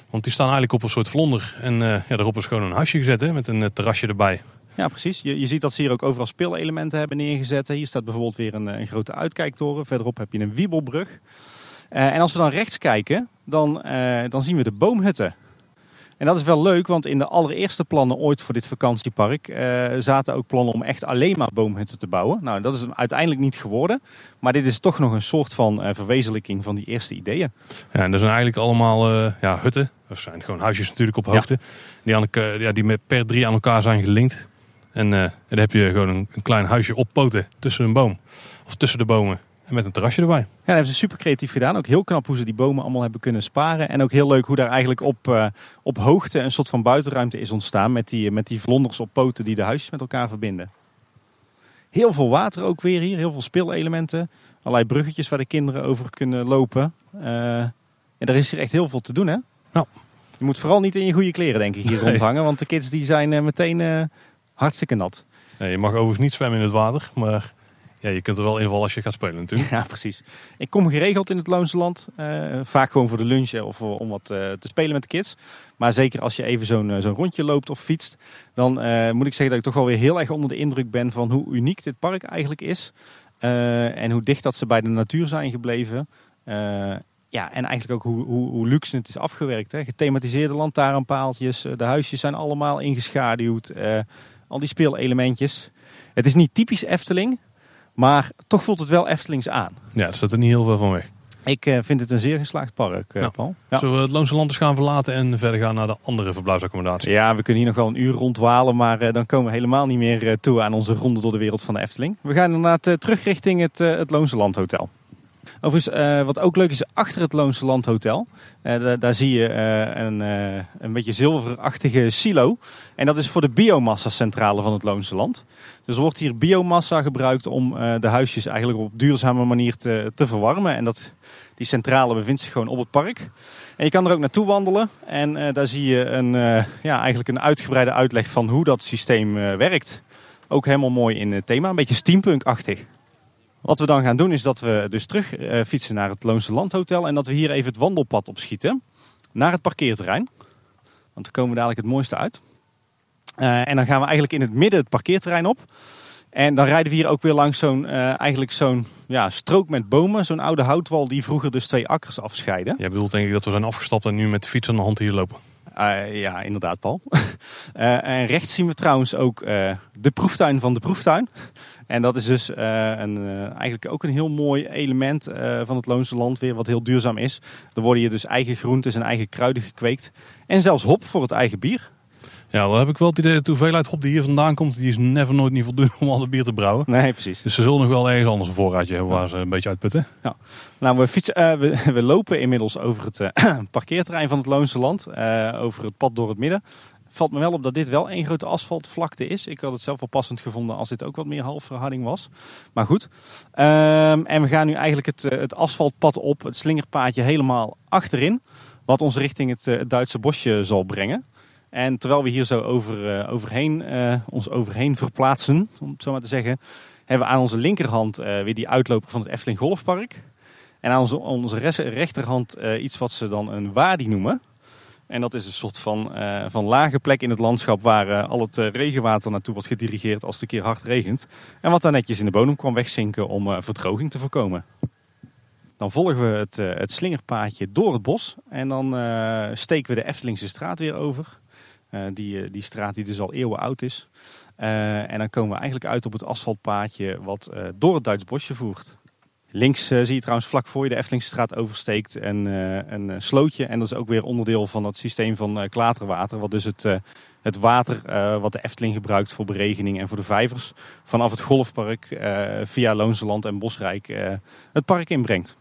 Want die staan eigenlijk op een soort vlonder. En uh, ja, daarop is gewoon een huisje gezet hè, met een uh, terrasje erbij. Ja, precies. Je, je ziet dat ze hier ook overal speelelementen hebben neergezet. Hier staat bijvoorbeeld weer een, eh, een grote uitkijktoren. Verderop heb je een wiebelbrug. En als we dan rechts kijken, dan, dan zien we de boomhutten. En dat is wel leuk, want in de allereerste plannen ooit voor dit vakantiepark uh, zaten ook plannen om echt alleen maar boomhutten te bouwen. Nou, dat is uiteindelijk niet geworden. Maar dit is toch nog een soort van uh, verwezenlijking van die eerste ideeën. Ja, en dat zijn eigenlijk allemaal uh, ja, hutten. Dat zijn gewoon huisjes natuurlijk op hoogte. Die, aan, ja, die met per drie aan elkaar zijn gelinkt. En dan heb je gewoon een, een klein huisje op poten tussen een boom. Of tussen de bomen. En met een terrasje erbij. Ja, dat hebben ze super creatief gedaan. Ook heel knap hoe ze die bomen allemaal hebben kunnen sparen. En ook heel leuk hoe daar eigenlijk op, uh, op hoogte een soort van buitenruimte is ontstaan. Met die, met die vlonders op poten die de huisjes met elkaar verbinden. Heel veel water ook weer hier. Heel veel speelelementen. Allerlei bruggetjes waar de kinderen over kunnen lopen. Uh, en er is hier echt heel veel te doen hè. Nou. Je moet vooral niet in je goede kleren denk ik hier nee. rondhangen. Want de kids die zijn uh, meteen hartstikke nat. Nee, je mag overigens niet zwemmen in het water. Maar ja, je kunt er wel invallen als je gaat spelen natuurlijk. Ja, precies. Ik kom geregeld in het Loonse Land. Uh, vaak gewoon voor de lunch of om wat te spelen met de kids. Maar zeker als je even zo'n zo'n rondje loopt of fietst. Dan moet ik zeggen dat ik toch wel weer heel erg onder de indruk ben van hoe uniek dit park eigenlijk is. en hoe dicht dat ze bij de natuur zijn gebleven. ja, en eigenlijk ook hoe, hoe, hoe luxe het is afgewerkt. Hè. Gethematiseerde lantaarnpaaltjes. de huisjes zijn allemaal ingeschaduwd. al die speelelementjes. Het is niet typisch Efteling. Maar toch voelt het wel Eftelings aan. Ja, er staat er niet heel veel van weg. Ik uh, vind het een zeer geslaagd park, uh, Paul. Ja. Zullen we het Loonse Land eens gaan verlaten en verder gaan naar de andere verblijfsaccommodatie? Ja, we kunnen hier nog wel een uur rondwalen, maar uh, dan komen we helemaal niet meer toe aan onze ronde door de wereld van de Efteling. We gaan inderdaad terug richting het, het Loonse Land Hotel. Overigens, uh, wat ook leuk is, achter het Loonse Land Hotel, uh, daar zie je uh, een, een beetje zilverachtige silo. En dat is voor de biomassa-centrale van het Loonse Land. Dus er wordt hier biomassa gebruikt om de huisjes eigenlijk op duurzame manier te, te verwarmen. En dat, die centrale bevindt zich gewoon op het park. En je kan er ook naartoe wandelen en daar zie je een, ja, eigenlijk een uitgebreide uitleg van hoe dat systeem werkt. Ook helemaal mooi in het thema, een beetje steampunk-achtig. Wat we dan gaan doen is dat we dus terug fietsen naar het Loonse Landhotel. En dat we hier even het wandelpad opschieten naar het parkeerterrein. Want dan komen we dadelijk het mooiste uit. Uh, en dan gaan we eigenlijk in het midden het parkeerterrein op. En dan rijden we hier ook weer langs zo'n uh, eigenlijk zo'n ja, strook met bomen. Zo'n oude houtwal die vroeger dus twee akkers afscheiden. Jij bedoelt denk ik dat we zijn afgestapt en nu met de fiets aan de hand hier lopen. Uh, ja, inderdaad, Paul. uh, en rechts zien we trouwens ook de proeftuin van de proeftuin. En dat is dus een, eigenlijk ook een heel mooi element van het Loonse land weer, wat heel duurzaam is. Er worden hier dus eigen groenten en eigen kruiden gekweekt. En zelfs hop voor het eigen bier. Ja, dan heb ik wel het idee, de hoeveelheid hop die hier vandaan komt, die is never nooit niet voldoende om al het bier te brouwen. Nee, precies. Dus ze zullen nog wel ergens anders een voorraadje hebben waar ze een beetje uitputten. Ja. Nou, we, fietsen, uh, we, we, lopen inmiddels over het uh, parkeerterrein van het Loonse Land, uh, over het pad door het midden. Valt me wel op dat dit wel één grote asfaltvlakte is. Ik had het zelf wel passend gevonden als dit ook wat meer halfverharding was. Maar goed. Um, en we gaan nu eigenlijk het, het asfaltpad op, het slingerpaadje helemaal achterin. Wat ons richting het, het Duitse bosje zal brengen. En terwijl we hier zo over, uh, overheen, uh, ons overheen verplaatsen, om het zo maar te zeggen, hebben we aan onze linkerhand uh, weer die uitloper van het Efteling Golfpark. En aan onze, onze rechterhand iets wat ze dan een wadi noemen. En dat is een soort van, van lage plek in het landschap waar al het regenwater naartoe wordt gedirigeerd als het een keer hard regent. En wat daar netjes in de bodem kwam wegzinken om verdroging te voorkomen. Dan volgen we het, het slingerpaadje door het bos en dan steken we de Eftelingse straat weer over. Uh, die, die straat die dus al eeuwen oud is. Uh, en dan komen we eigenlijk uit op het asfaltpaadje wat door het Duits bosje voert. Links zie je trouwens vlak voor je de Eftelingse straat oversteekt een, een slootje. En dat is ook weer onderdeel van het systeem van klaterwater. Wat dus het, het water wat de Efteling gebruikt voor beregening en voor de vijvers. Vanaf het golfpark via Loonseland en Bosrijk het park inbrengt.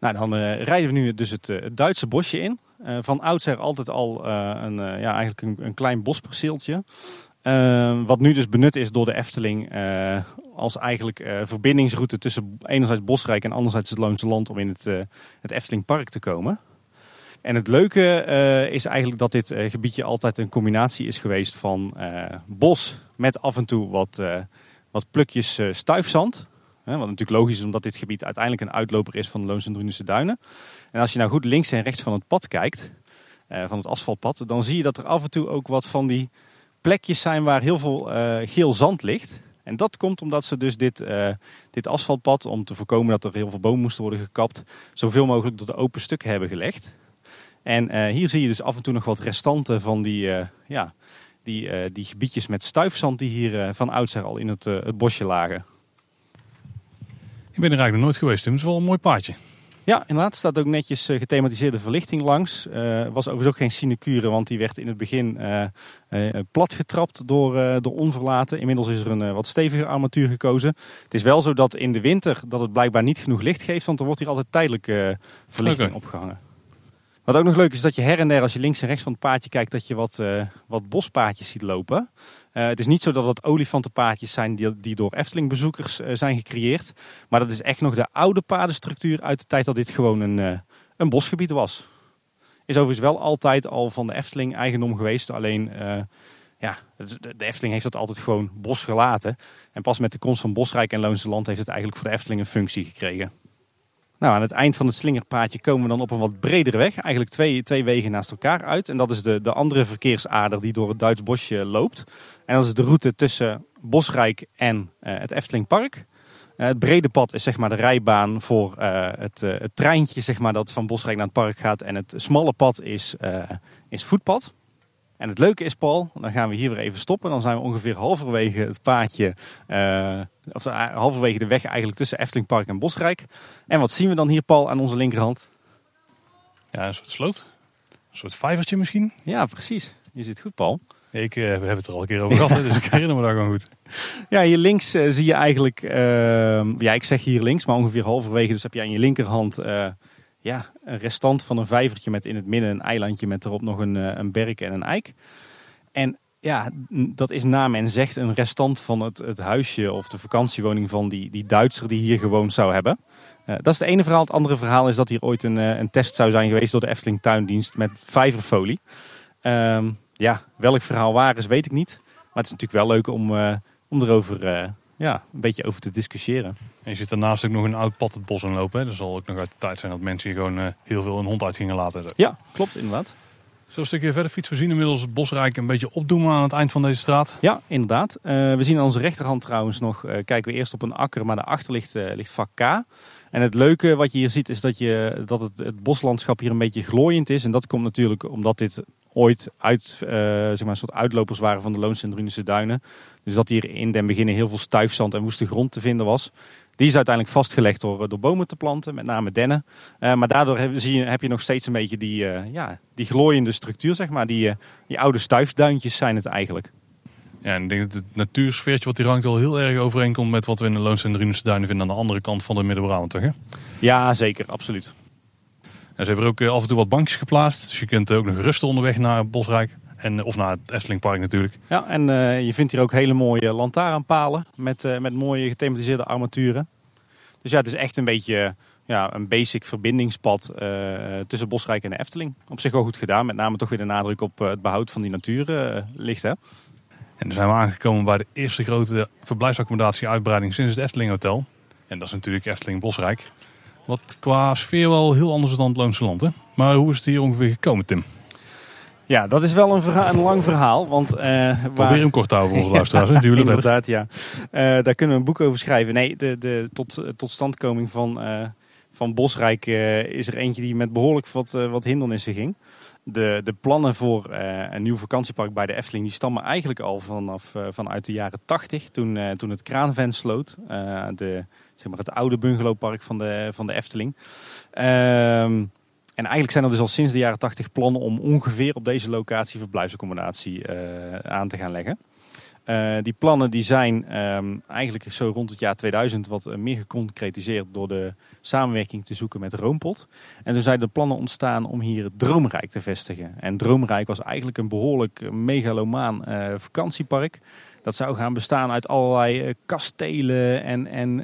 Nou, dan rijden we nu dus het, het Duitse bosje in. Uh, van oudsher altijd al uh, een, uh, ja, eigenlijk een, een klein bosperceeltje. wat nu dus benut is door de Efteling als eigenlijk verbindingsroute tussen enerzijds Bosrijk en anderzijds het Loonse Land om in het, het Eftelingpark te komen. En het leuke is eigenlijk dat dit gebiedje altijd een combinatie is geweest van bos met af en toe wat, wat plukjes stuifzand. wat natuurlijk logisch is omdat dit gebied uiteindelijk een uitloper is van de Loons en Drunense Duinen. En als je nou goed links en rechts van het pad kijkt, uh, van het asfaltpad, dan zie je dat er af en toe ook wat van die plekjes zijn waar heel veel uh, geel zand ligt. En dat komt omdat ze dus dit, uh, dit asfaltpad, om te voorkomen dat er heel veel bomen moesten worden gekapt, zoveel mogelijk door de open stukken hebben gelegd. En hier zie je dus af en toe nog wat restanten van die, ja, die, die gebiedjes met stuifzand die hier van oudsher al in het, het bosje lagen. Ik ben er eigenlijk nog nooit geweest. Het is wel een mooi paadje. Ja, inderdaad. Er staat ook netjes uh, gethematiseerde verlichting langs. Uh, was overigens ook geen sinecure, want die werd in het begin uh, platgetrapt door, door onverlaten. Inmiddels is er een wat steviger armatuur gekozen. Het is wel zo dat in de winter dat het blijkbaar niet genoeg licht geeft, want er wordt hier altijd tijdelijk verlichting okay. opgehangen. Wat ook nog leuk is dat je her en der, als je links en rechts van het paadje kijkt, dat je wat, wat bospaadjes ziet lopen. Uh, het is niet zo dat het olifantenpaadjes zijn die, die door Efteling-bezoekers uh, zijn gecreëerd. Maar dat is echt nog de oude padenstructuur uit de tijd dat dit gewoon een, uh, een bosgebied was. Is overigens wel altijd al van de Efteling eigendom geweest. Alleen, ja, de Efteling heeft dat altijd gewoon bos gelaten. En pas met de komst van Bosrijk en Loonse Land heeft het eigenlijk voor de Efteling een functie gekregen. Nou, aan het eind van het slingerpaadje komen we dan op een wat bredere weg. Eigenlijk twee, twee wegen naast elkaar uit. En dat is de, de andere verkeersader die door het Duits bosje loopt. En dat is de route tussen Bosrijk en uh, het Eftelingpark. Uh, het brede pad is zeg maar de rijbaan voor uh, het, het, treintje zeg maar, dat van Bosrijk naar het park gaat. En het smalle pad is, is voetpad. En het leuke is, Paul, dan gaan we hier weer even stoppen. Dan zijn we ongeveer halverwege het paadje, uh, of halverwege de weg eigenlijk tussen Eftelingpark en Bosrijk. En wat zien we dan hier, Paul, aan onze linkerhand? Ja, een soort sloot. Een soort vijvertje misschien. Ja, precies. Je zit goed, Paul. Ik uh, we hebben het er al een keer over gehad, dus ik herinner me daar gewoon goed. Ja, hier links zie je eigenlijk, uh, ja ik zeg hier links, maar ongeveer halverwege. Dus heb je aan je linkerhand ja, een restant van een vijvertje met in het midden een eilandje met erop nog een, een berk en een eik. En ja, dat is na men zegt een restant van het, het huisje of de vakantiewoning van die, die Duitser die hier gewoond zou hebben. Uh, dat is het ene verhaal. Het andere verhaal is dat hier ooit een, een test zou zijn geweest door de Efteling Tuindienst met vijverfolie. Um, ja, welk verhaal waar is, weet ik niet. Maar het is natuurlijk wel leuk om, uh, om erover ja, een beetje over te discussiëren. En je zit daarnaast ook nog een oud pad het bos in lopen. Hè? Er zal ook nog uit de tijd zijn dat mensen hier gewoon uh, heel veel een hond uit gingen laten. Ja, klopt inderdaad. Zo'n stukje verder fietsen we zien inmiddels het Bosrijk een beetje opdoemen aan het eind van deze straat. Ja, inderdaad. we zien aan onze rechterhand trouwens nog, kijken we eerst op een akker, maar daarachter ligt, ligt vak K. En het leuke wat je hier ziet is dat, je, dat het, het boslandschap hier een beetje glooiend is. En dat komt natuurlijk omdat dit ooit uit, uh, zeg maar, een soort uitlopers waren van de Loonse en duinen. Dus dat hier in den beginnen heel veel stuifzand en woeste grond te vinden was. Die is uiteindelijk vastgelegd door, door bomen te planten, met name dennen. Uh, maar daardoor heb, zie je, heb je nog steeds een beetje die, uh, ja, die glooiende structuur, zeg maar. Die, die oude stuifduintjes zijn het eigenlijk. Ja, en ik denk dat het natuursfeertje wat hier hangt wel heel erg overeenkomt met wat we in de Loonse en Drunische duinen vinden aan de andere kant van de Midden-Brabant, toch? Hè? Ja, zeker, absoluut. En ze hebben er ook eh, af en toe wat bankjes geplaatst. Dus je kunt ook nog rusten onderweg naar Bosrijk. En, eh, of naar het Eftelingpark natuurlijk. Ja, en uh, je vindt hier ook hele mooie lantaarnpalen met, uh, met mooie gethematiseerde armaturen. Dus ja, het is echt een beetje ja, een basic verbindingspad uh, tussen Bosrijk en de Efteling. Op zich wel goed gedaan, met name toch weer de nadruk op het behoud van die natuur ligt. Hè? En dan zijn we aangekomen bij de eerste grote verblijfsaccommodatie uitbreiding sinds het Efteling Hotel. En dat is natuurlijk Efteling Bosrijk. Wat qua sfeer wel heel anders is dan het Loonse Land. Hè? Maar hoe is het hier ongeveer gekomen, Tim? Ja, dat is wel een, verhaal, een lang verhaal. Want, uh, Probeer waar... hem kort te houden voor onze luisteraars. ja, inderdaad, ja. Uh, daar kunnen we een boek over schrijven. Nee, de, de tot, totstandkoming van, uh, van Bosrijk is er eentje die met behoorlijk wat, wat hindernissen ging. De, de plannen voor een nieuw vakantiepark bij de Efteling die stammen eigenlijk al vanaf vanuit de jaren 80. Toen, toen het kraanven sloot. de, zeg maar het oude bungalowpark van de, van de Efteling. Um, en eigenlijk zijn er dus al sinds de jaren 80 plannen om ongeveer op deze locatie verblijfsaccommodatie uh, aan te gaan leggen. Uh, die plannen die zijn um, eigenlijk zo rond het jaar 2000 wat meer geconcretiseerd door de samenwerking te zoeken met Roompot. En toen zijn de plannen ontstaan om hier het Droomrijk te vestigen. En Droomrijk was eigenlijk een behoorlijk megalomaan vakantiepark. Dat zou gaan bestaan uit allerlei kastelen en, en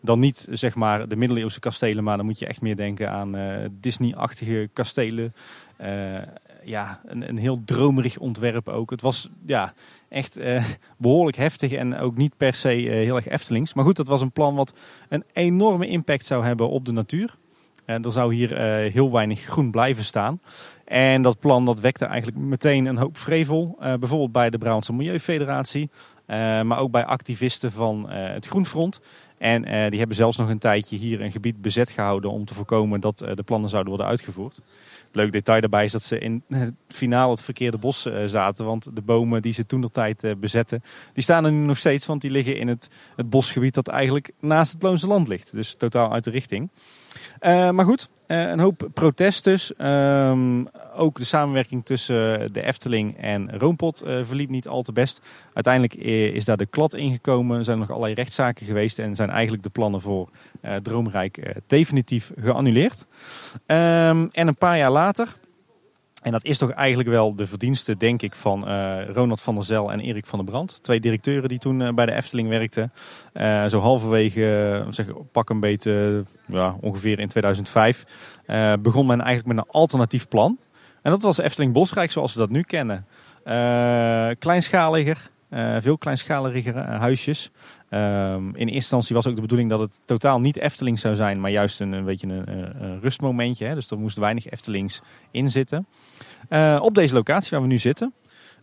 dan niet zeg maar de middeleeuwse kastelen, maar dan moet je echt meer denken aan uh, Disney-achtige kastelen. ja, een, een heel dromerig ontwerp ook. Het was ja, echt behoorlijk heftig en ook niet per se heel erg Eftelings. Maar goed, dat was een plan wat een enorme impact zou hebben op de natuur. En er zou hier heel weinig groen blijven staan. En dat plan dat wekte eigenlijk meteen een hoop vrevel. Bijvoorbeeld bij de Brabantse Milieufederatie. Maar ook bij activisten van het Groenfront. En die hebben zelfs nog een tijdje hier een gebied bezet gehouden om te voorkomen dat de plannen zouden worden uitgevoerd. Leuk detail daarbij is dat ze in het finale het verkeerde bos zaten. Want de bomen die ze toen de tijd bezetten, die staan er nu nog steeds. Want die liggen in het bosgebied dat eigenlijk naast het Loonse Land ligt. Dus totaal uit de richting. maar goed, een hoop protest dus. Um, ook de samenwerking tussen de Efteling en Roompot uh, verliep niet al te best. Uiteindelijk is daar de klad ingekomen. Er zijn nog allerlei rechtszaken geweest. En zijn eigenlijk de plannen voor uh, Droomrijk definitief geannuleerd. Um, en een paar jaar later... En dat is toch eigenlijk wel de verdienste, denk ik, van uh, Ronald van der Zel en Erik van der Brand. Twee directeuren die toen uh, bij de Efteling werkten. Uh, zo halverwege, zeg, pak een beetje, ja, ongeveer in 2005, begon men eigenlijk met een alternatief plan. En dat was Efteling Bosrijk zoals we dat nu kennen. kleinschaliger, veel kleinschaliger huisjes. Um, in eerste instantie was ook de bedoeling dat het totaal niet Efteling zou zijn, maar juist een, een beetje een, een rustmomentje. Hè? Dus er moest weinig Eftelings in zitten. Uh, op deze locatie waar we nu zitten.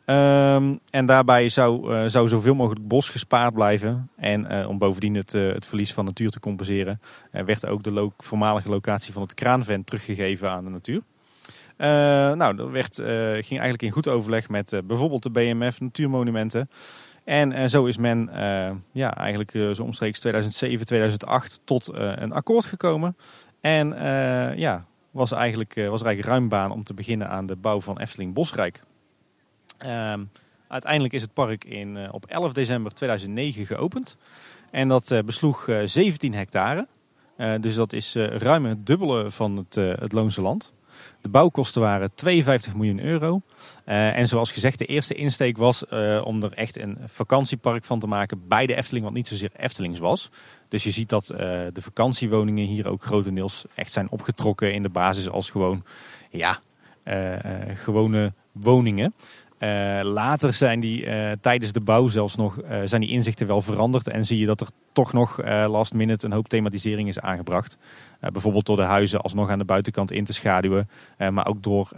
Um, en daarbij zou, uh, zou zoveel mogelijk bos gespaard blijven. En uh, om bovendien het, het verlies van natuur te compenseren, werd ook de voormalige locatie van het kraanvent teruggegeven aan de natuur. nou, dat werd, ging eigenlijk in goed overleg met bijvoorbeeld de BMF Natuurmonumenten. En zo is men ja, eigenlijk zo omstreeks 2007, 2008 tot een akkoord gekomen. En ja, was, eigenlijk, was er eigenlijk ruim baan om te beginnen aan de bouw van Efteling Bosrijk. Ehm, Uiteindelijk is het park in, op 11 december 2009 geopend. En dat besloeg 17 hectare. dus dat is ruim het dubbele van het, het Loonse land. De bouwkosten waren 52 miljoen euro. En zoals gezegd, de eerste insteek was om er echt een vakantiepark van te maken bij de Efteling, wat niet zozeer Eftelings was. Dus je ziet dat uh, de vakantiewoningen hier ook grotendeels echt zijn opgetrokken in de basis als gewoon, ja, gewone woningen. Later zijn die tijdens de bouw zelfs nog zijn die inzichten wel veranderd en zie je dat er toch nog last minute een hoop thematisering is aangebracht. bijvoorbeeld door de huizen alsnog aan de buitenkant in te schaduwen, maar ook door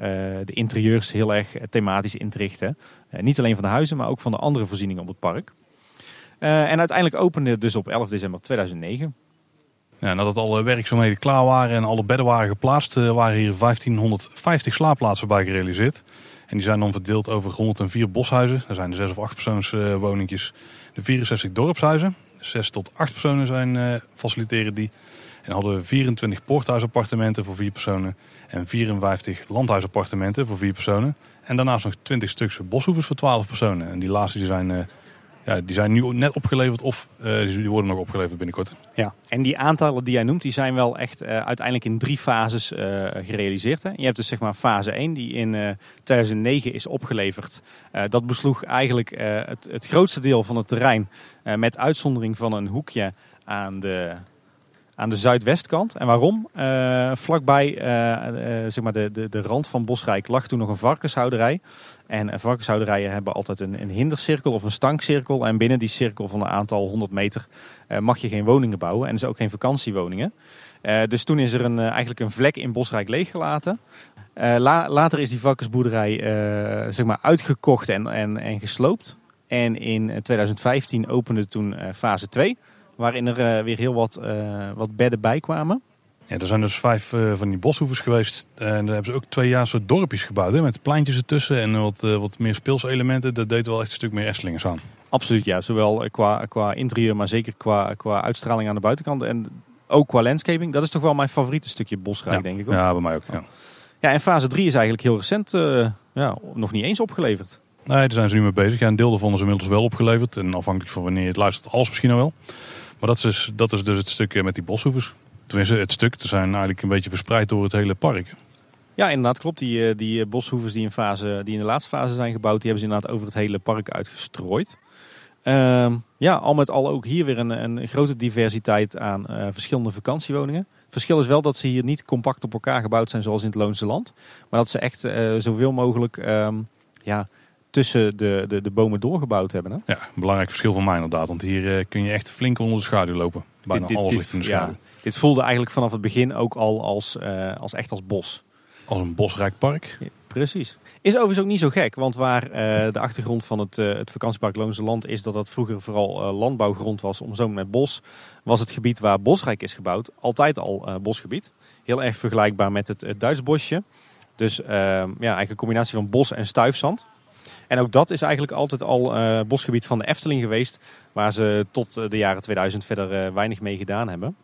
de interieurs heel erg thematisch in te richten. niet alleen van de huizen, maar ook van de andere voorzieningen op het park. En uiteindelijk opende het dus op 11 december 2009. Ja, nadat alle werkzaamheden klaar waren en alle bedden waren geplaatst, waren hier 1550 slaapplaatsen bij gerealiseerd. En die zijn dan verdeeld over 104 boshuizen. Er zijn de 6 of 8 persoonswoningjes. de 64 dorpshuizen. 6 tot 8 personen zijn uh, faciliteren die. En hadden we 24 poorthuisappartementen voor 4 personen. En 54 landhuisappartementen voor 4 personen. En daarnaast nog 20 stuks boshoevers voor 12 personen. En die laatste die zijn ja, die zijn nu net opgeleverd of uh, die worden nog opgeleverd binnenkort. Ja, en die aantallen die jij noemt, die zijn wel echt uh, uiteindelijk in drie fases uh, gerealiseerd. Hè? Je hebt dus zeg maar fase 1 die in 2009 is opgeleverd. dat besloeg eigenlijk het, het grootste deel van het terrein met uitzondering van een hoekje aan de, aan de zuidwestkant. En waarom? Vlakbij zeg maar de, de, de rand van Bosrijk lag toen nog een varkenshouderij. En varkenshouderijen hebben altijd een, een hindercirkel of een stankcirkel. En binnen die cirkel van een aantal honderd meter mag je geen woningen bouwen. En dus ook geen vakantiewoningen. dus toen is er een, eigenlijk een vlek in Bosrijk leeggelaten. La, later is die varkensboerderij zeg maar uitgekocht en, en, en gesloopt. En in 2015 opende toen fase 2. Waarin er weer heel wat, wat bedden bij kwamen. Ja, er zijn dus vijf uh, van die boshoevers geweest. En daar hebben ze ook twee jaar soort dorpjes gebouwd. Hè, met pleintjes ertussen en wat, wat meer speelselementen. Dat deed wel echt een stuk meer Estelingers aan. Absoluut, ja. Zowel qua, qua interieur, maar zeker qua, qua uitstraling aan de buitenkant. En ook qua landscaping. Dat is toch wel mijn favoriete stukje bosrijk, ja. denk ik. Ook. Ja, bij mij ook. Ja. ja, en fase 3 is eigenlijk heel recent ja, nog niet eens opgeleverd. Nee, daar zijn ze nu mee bezig. Ja, een deel daarvan is inmiddels wel opgeleverd. En afhankelijk van wanneer je het luistert, alles misschien al wel. Maar dat is, dus, dat is dus het stuk met die boshoevers. Tenminste, het stuk. Ze zijn eigenlijk een beetje verspreid door het hele park. Ja, inderdaad klopt. Die, die boshoevers die in, fase, die in de laatste fase zijn gebouwd, die hebben ze inderdaad over het hele park uitgestrooid. Uh, ja, al met al ook hier weer een, een grote diversiteit aan uh, verschillende vakantiewoningen. Het verschil is wel dat ze hier niet compact op elkaar gebouwd zijn zoals in het Loonse Land. Maar dat ze echt uh, zoveel mogelijk um, ja, tussen de, de, de bomen doorgebouwd hebben. Hè? Ja, een belangrijk verschil van mij inderdaad. Want hier kun je echt flink onder de schaduw lopen. Bijna dit, dit, alles ligt in de schaduw. Ja, dit voelde eigenlijk vanaf het begin ook al als, uh, als echt als bos. Als een bosrijk park. Ja, precies. Is overigens ook niet zo gek, want waar uh, de achtergrond van het, het vakantiepark Loonse Land is dat dat vroeger vooral landbouwgrond was, omzoomd met bos, was het gebied waar Bosrijk is gebouwd altijd al bosgebied. Heel erg vergelijkbaar met het, het Duitsbosje. Dus ja, eigenlijk een combinatie van bos en stuifzand. En ook dat is eigenlijk altijd al bosgebied van de Efteling geweest. Waar ze tot de jaren 2000 verder weinig mee gedaan hebben.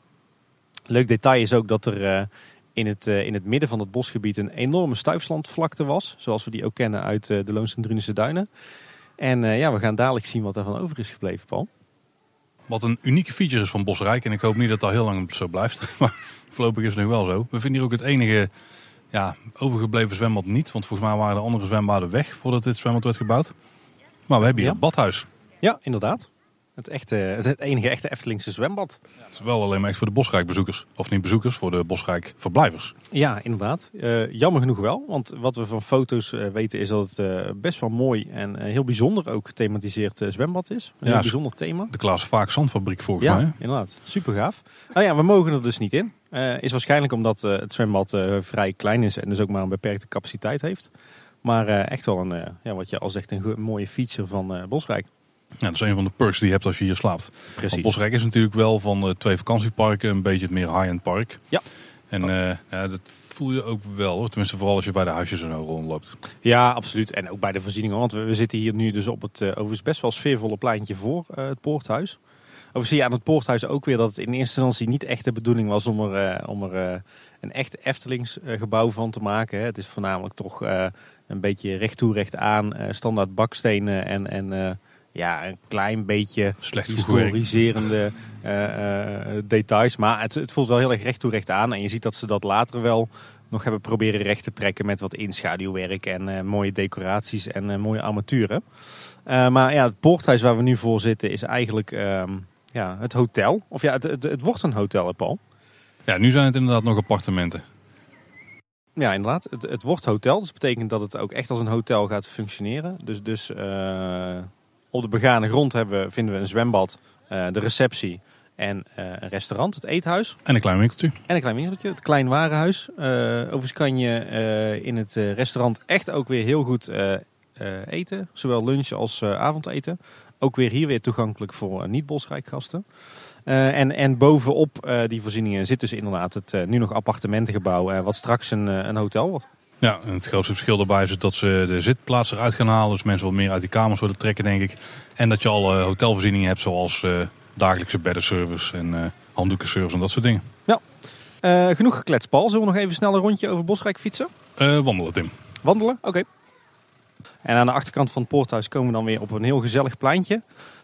Leuk detail is ook dat er uh, in, het, in het midden van het bosgebied een enorme stuifslandvlakte was. Zoals we die ook kennen uit de Loonse Drunense Duinen. En ja, we gaan dadelijk zien wat daarvan over is gebleven, Paul. Wat een unieke feature is van Bosrijk. En ik hoop niet dat dat heel lang zo blijft. Maar voorlopig is het nu wel zo. We vinden hier ook het enige ja, overgebleven zwembad niet. Want volgens mij waren de andere zwembaden weg voordat dit zwembad werd gebouwd. Maar we hebben hier ja. het badhuis. Ja, inderdaad. Het, echte, het enige echte Eftelingse zwembad. Het is wel alleen maar echt voor de Bosrijk bezoekers. Of niet bezoekers, voor de Bosrijk verblijvers. Ja, inderdaad. Uh, jammer genoeg wel. Want wat we van foto's uh, weten is dat het uh, best wel mooi en heel bijzonder ook gethematiseerd zwembad is. Een ja, heel bijzonder thema. De Klaas Vaak Zandfabriek volgens ja, mij. inderdaad. Super gaaf. Nou ja, we mogen er dus niet in. is waarschijnlijk omdat het zwembad vrij klein is en dus ook maar een beperkte capaciteit heeft. Maar echt wel een, ja, wat je al zegt, een mooie feature van Bosrijk. Ja, dat is een van de perks die je hebt als je hier slaapt. Precies. Want Bosrijk is natuurlijk wel van de twee vakantieparken een beetje het meer high-end park. Ja. En oh. uh, ja, dat voel je ook wel. Hoor. Tenminste, vooral als je bij de huisjes en rondloopt. Ja, absoluut. En ook bij de voorzieningen. Want we, we zitten hier nu dus op het uh, overigens best wel sfeervolle pleintje voor het poorthuis. Overigens zie je aan het poorthuis ook weer dat het in eerste instantie niet echt de bedoeling was om er, om er een echt Eftelingsgebouw van te maken. Hè. Het is voornamelijk toch eh, een beetje recht toe, recht aan, eh, standaard bakstenen en, en eh, ja, een klein beetje Slecht historiserende eh, eh, details. Maar het, het voelt wel heel erg recht toe, recht aan. En je ziet dat ze dat later wel nog hebben proberen recht te trekken met wat inschaduwwerk en eh, mooie decoraties en mooie armaturen. Maar ja, het poorthuis waar we nu voor zitten is eigenlijk ehm, ja, het hotel. Of ja, het, het, het wordt een hotel, hè, Paul. Ja, nu zijn het inderdaad nog appartementen. Ja, inderdaad. Het, het wordt hotel. Dus dat betekent dat het ook echt als een hotel gaat functioneren. Dus, dus eh, op de begane grond hebben, vinden we een zwembad, eh, de receptie en eh, een restaurant, het eethuis. En een klein winkeltje. En een klein winkeltje, het Klein Warenhuis. Eh, overigens kan je in het restaurant echt ook weer heel goed eten. Zowel lunch als avondeten. Ook weer hier weer toegankelijk voor niet-Bosrijk gasten. En, en bovenop die voorzieningen zit dus inderdaad het nu nog appartementengebouw. wat straks een, een hotel wordt. Ja, en het grootste verschil daarbij is dat ze de zitplaats eruit gaan halen. Dus mensen wat meer uit die kamers willen trekken, denk ik. En dat je alle hotelvoorzieningen hebt, zoals eh, dagelijkse beddenservice en eh handdoekenservice en dat soort dingen. Eh, genoeg gekletst, Paul. Zullen we nog even snel een rondje over Bosrijk fietsen? Eh, wandelen, Tim. Wandelen? Oké. En aan de achterkant van het poorthuis komen we dan weer op een heel gezellig pleintje.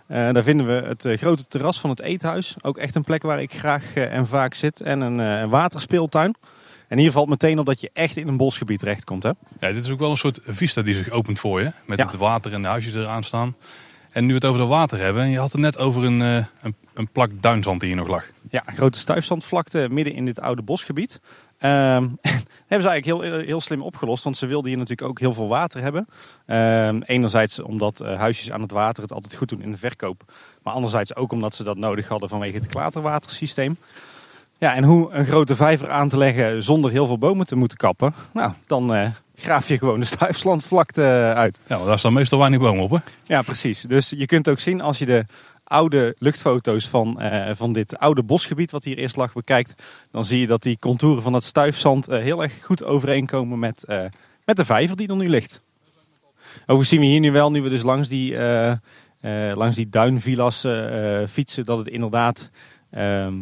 Eh, daar vinden we het eh, grote terras van het eethuis. Ook echt een plek waar ik graag eh, en vaak zit. En een, eh, een waterspeeltuin. En hier valt meteen op dat je echt in een bosgebied terechtkomt. Hè? Ja, dit is ook wel een soort vista die zich opent voor je. Met Ja. het water en de huisjes eraan staan. En nu we het over dat water hebben. Je had het net over een, eh, een, een plak duinzand die hier nog lag. Ja, een grote stuifzandvlakte midden in dit oude bosgebied. Ehm hebben ze eigenlijk heel, heel slim opgelost, want ze wilden hier natuurlijk ook heel veel water hebben. Ehm, enerzijds omdat eh, huisjes aan het water het altijd goed doen in de verkoop. Maar anderzijds ook omdat ze dat nodig hadden vanwege het klaterwatersysteem. Ja, en hoe een grote vijver aan te leggen zonder heel veel bomen te moeten kappen. Nou, dan eh, graaf je gewoon de stuifzandvlakte uit. Ja, daar staan meestal weinig bomen op. Hè? Ja, precies. Dus je kunt ook zien als je de oude luchtfoto's van, eh, van dit oude bosgebied wat hier eerst lag bekijkt. Dan zie je dat die contouren van het stuifzand eh, heel erg goed overeenkomen met, eh, met de vijver die er nu ligt. Overigens zien we hier nu wel, nu we dus langs die, eh, eh, langs die duinvillas eh, eh, fietsen, dat het inderdaad ehm,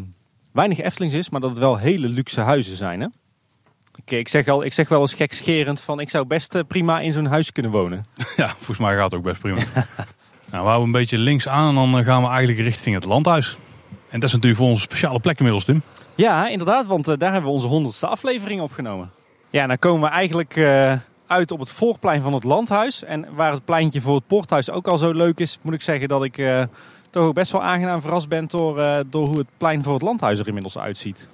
weinig Eftelings is, maar dat het wel hele luxe huizen zijn. Hè? Ik, ik, zeg al, ik zeg wel eens gekscherend van ik zou best eh, prima in zo'n huis kunnen wonen. Ja, volgens mij gaat het ook best prima. nou, we houden een beetje links aan en dan eh, gaan we eigenlijk richting het landhuis. En dat is natuurlijk voor onze speciale plek inmiddels, Tim. Ja, inderdaad, want eh, daar hebben we onze honderdste aflevering opgenomen. Ja, dan komen we eigenlijk uit op het voorplein van het landhuis. En waar het pleintje voor het poorthuis ook al zo leuk is, moet ik zeggen dat ik toch ook best wel aangenaam verrast ben door, eh, door hoe het plein voor het landhuis er inmiddels uitziet.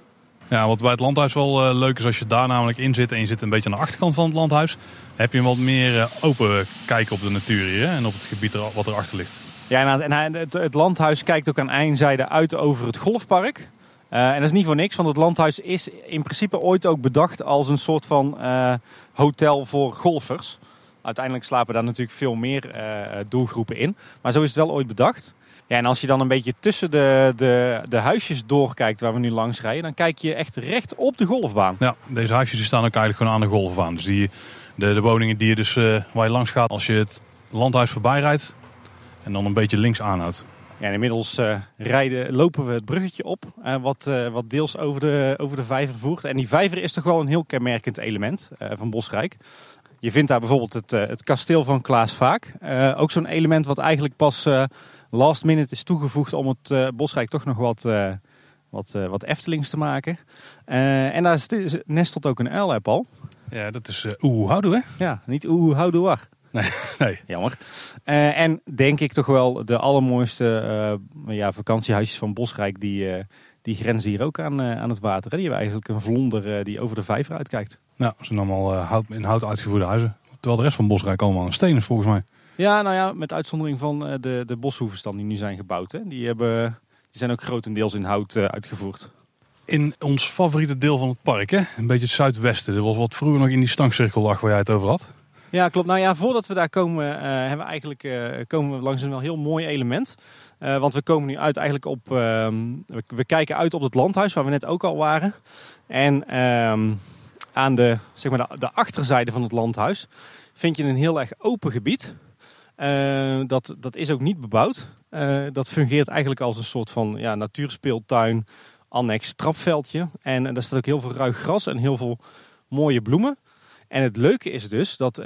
Ja, wat bij het landhuis wel eh, leuk is als je daar namelijk in zit en je zit een beetje aan de achterkant van het landhuis. Dan heb je een wat meer eh, open kijk op de natuur hier hè, en op het gebied er, wat erachter ligt. Ja, en hij- het, het landhuis kijkt ook aan eenzijde uit over het golfpark. En dat is niet voor niks, want het landhuis is in principe ooit ook bedacht als een soort van hotel voor golfers. Uiteindelijk slapen daar natuurlijk veel meer doelgroepen in. Maar zo is het wel ooit bedacht. Ja, en als je dan een beetje tussen de, de, de huisjes doorkijkt waar we nu langs rijden, dan kijk je echt recht op de golfbaan. Ja, deze huisjes staan ook eigenlijk gewoon aan de golfbaan. Dus die, de, de woningen die je dus, eh, waar je langs gaat als je het landhuis voorbij rijdt en dan een beetje links aanhoudt. Ja, en inmiddels eh, rijden, lopen we het bruggetje op, eh, wat, wat deels over de, over de vijver voert. En die vijver is toch wel een heel kenmerkend element van Bosrijk. Je vindt daar bijvoorbeeld het, het kasteel van Klaas Vaak. Ook zo'n element wat eigenlijk pas last minute is toegevoegd om het eh, Bosrijk toch nog wat, eh, wat, eh, wat Eftelings te maken. En daar st- nestelt ook een uil? Ja, dat is uh, we? Ja, niet oeh, houdoe Nee. Jammer. En denk ik toch wel de allermooiste ja, vakantiehuisjes van Bosrijk, die, die grenzen hier ook aan, aan het water. Hè? Die hebben eigenlijk een vlonder die over de vijver uitkijkt. Nou, ze zijn allemaal hout, in hout uitgevoerde huizen. Terwijl de rest van Bosrijk allemaal een steen is volgens mij. Ja, nou ja, met uitzondering van eh, de, de boshoeves dan die nu zijn gebouwd. Hè? Die, hebben, die zijn ook grotendeels in hout eh, uitgevoerd. In ons favoriete deel van het park, hè? een beetje het zuidwesten. Dat was wat vroeger nog in die stankcirkel lag waar jij het over had. Ja, klopt. Nou ja, voordat we daar komen, eh, hebben we eigenlijk, komen we langs een wel heel mooi element. Want we komen nu uit eigenlijk op, ehm, we, we kijken uit op het landhuis waar we net ook al waren. En ehm, aan de, zeg maar de, de achterzijde van het landhuis vind je een heel erg open gebied. Eh, dat, dat is ook niet bebouwd. Eh, dat fungeert eigenlijk als een soort van ja, natuurspeeltuin, annex trapveldje. En daar staat ook heel veel ruig gras en heel veel mooie bloemen. En het leuke is dus dat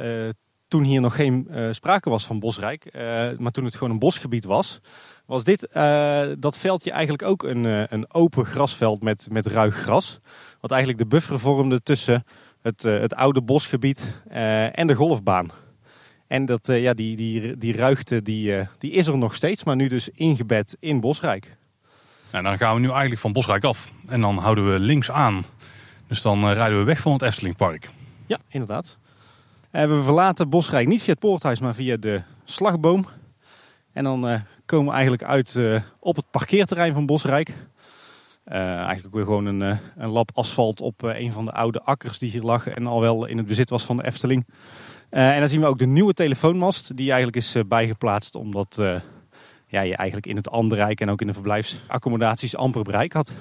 toen hier nog geen sprake was van bosrijk, maar toen het gewoon een bosgebied was, was dit, dat veldje eigenlijk ook een, een open grasveld met, met ruig gras. Wat eigenlijk de buffer vormde tussen het, het oude bosgebied en de golfbaan. En dat, uh, ja, die, die, die ruigte die, uh, die is er nog steeds, maar nu dus ingebed in Bosrijk. Nou, dan gaan we nu eigenlijk van Bosrijk af. En dan houden we links aan. Dus dan uh, rijden we weg van het Eftelingpark. Ja, inderdaad. we verlaten Bosrijk niet via het poorthuis, maar via de slagboom. En dan komen we eigenlijk uit op het parkeerterrein van Bosrijk. eigenlijk weer gewoon een, een lap asfalt op een van de oude akkers die hier lag en al wel in het bezit was van de Efteling. Uh, en dan zien we ook de nieuwe telefoonmast die eigenlijk is uh, bijgeplaatst omdat uh, ja, je eigenlijk in het Anderrijk en ook in de verblijfsaccommodaties amper bereik had.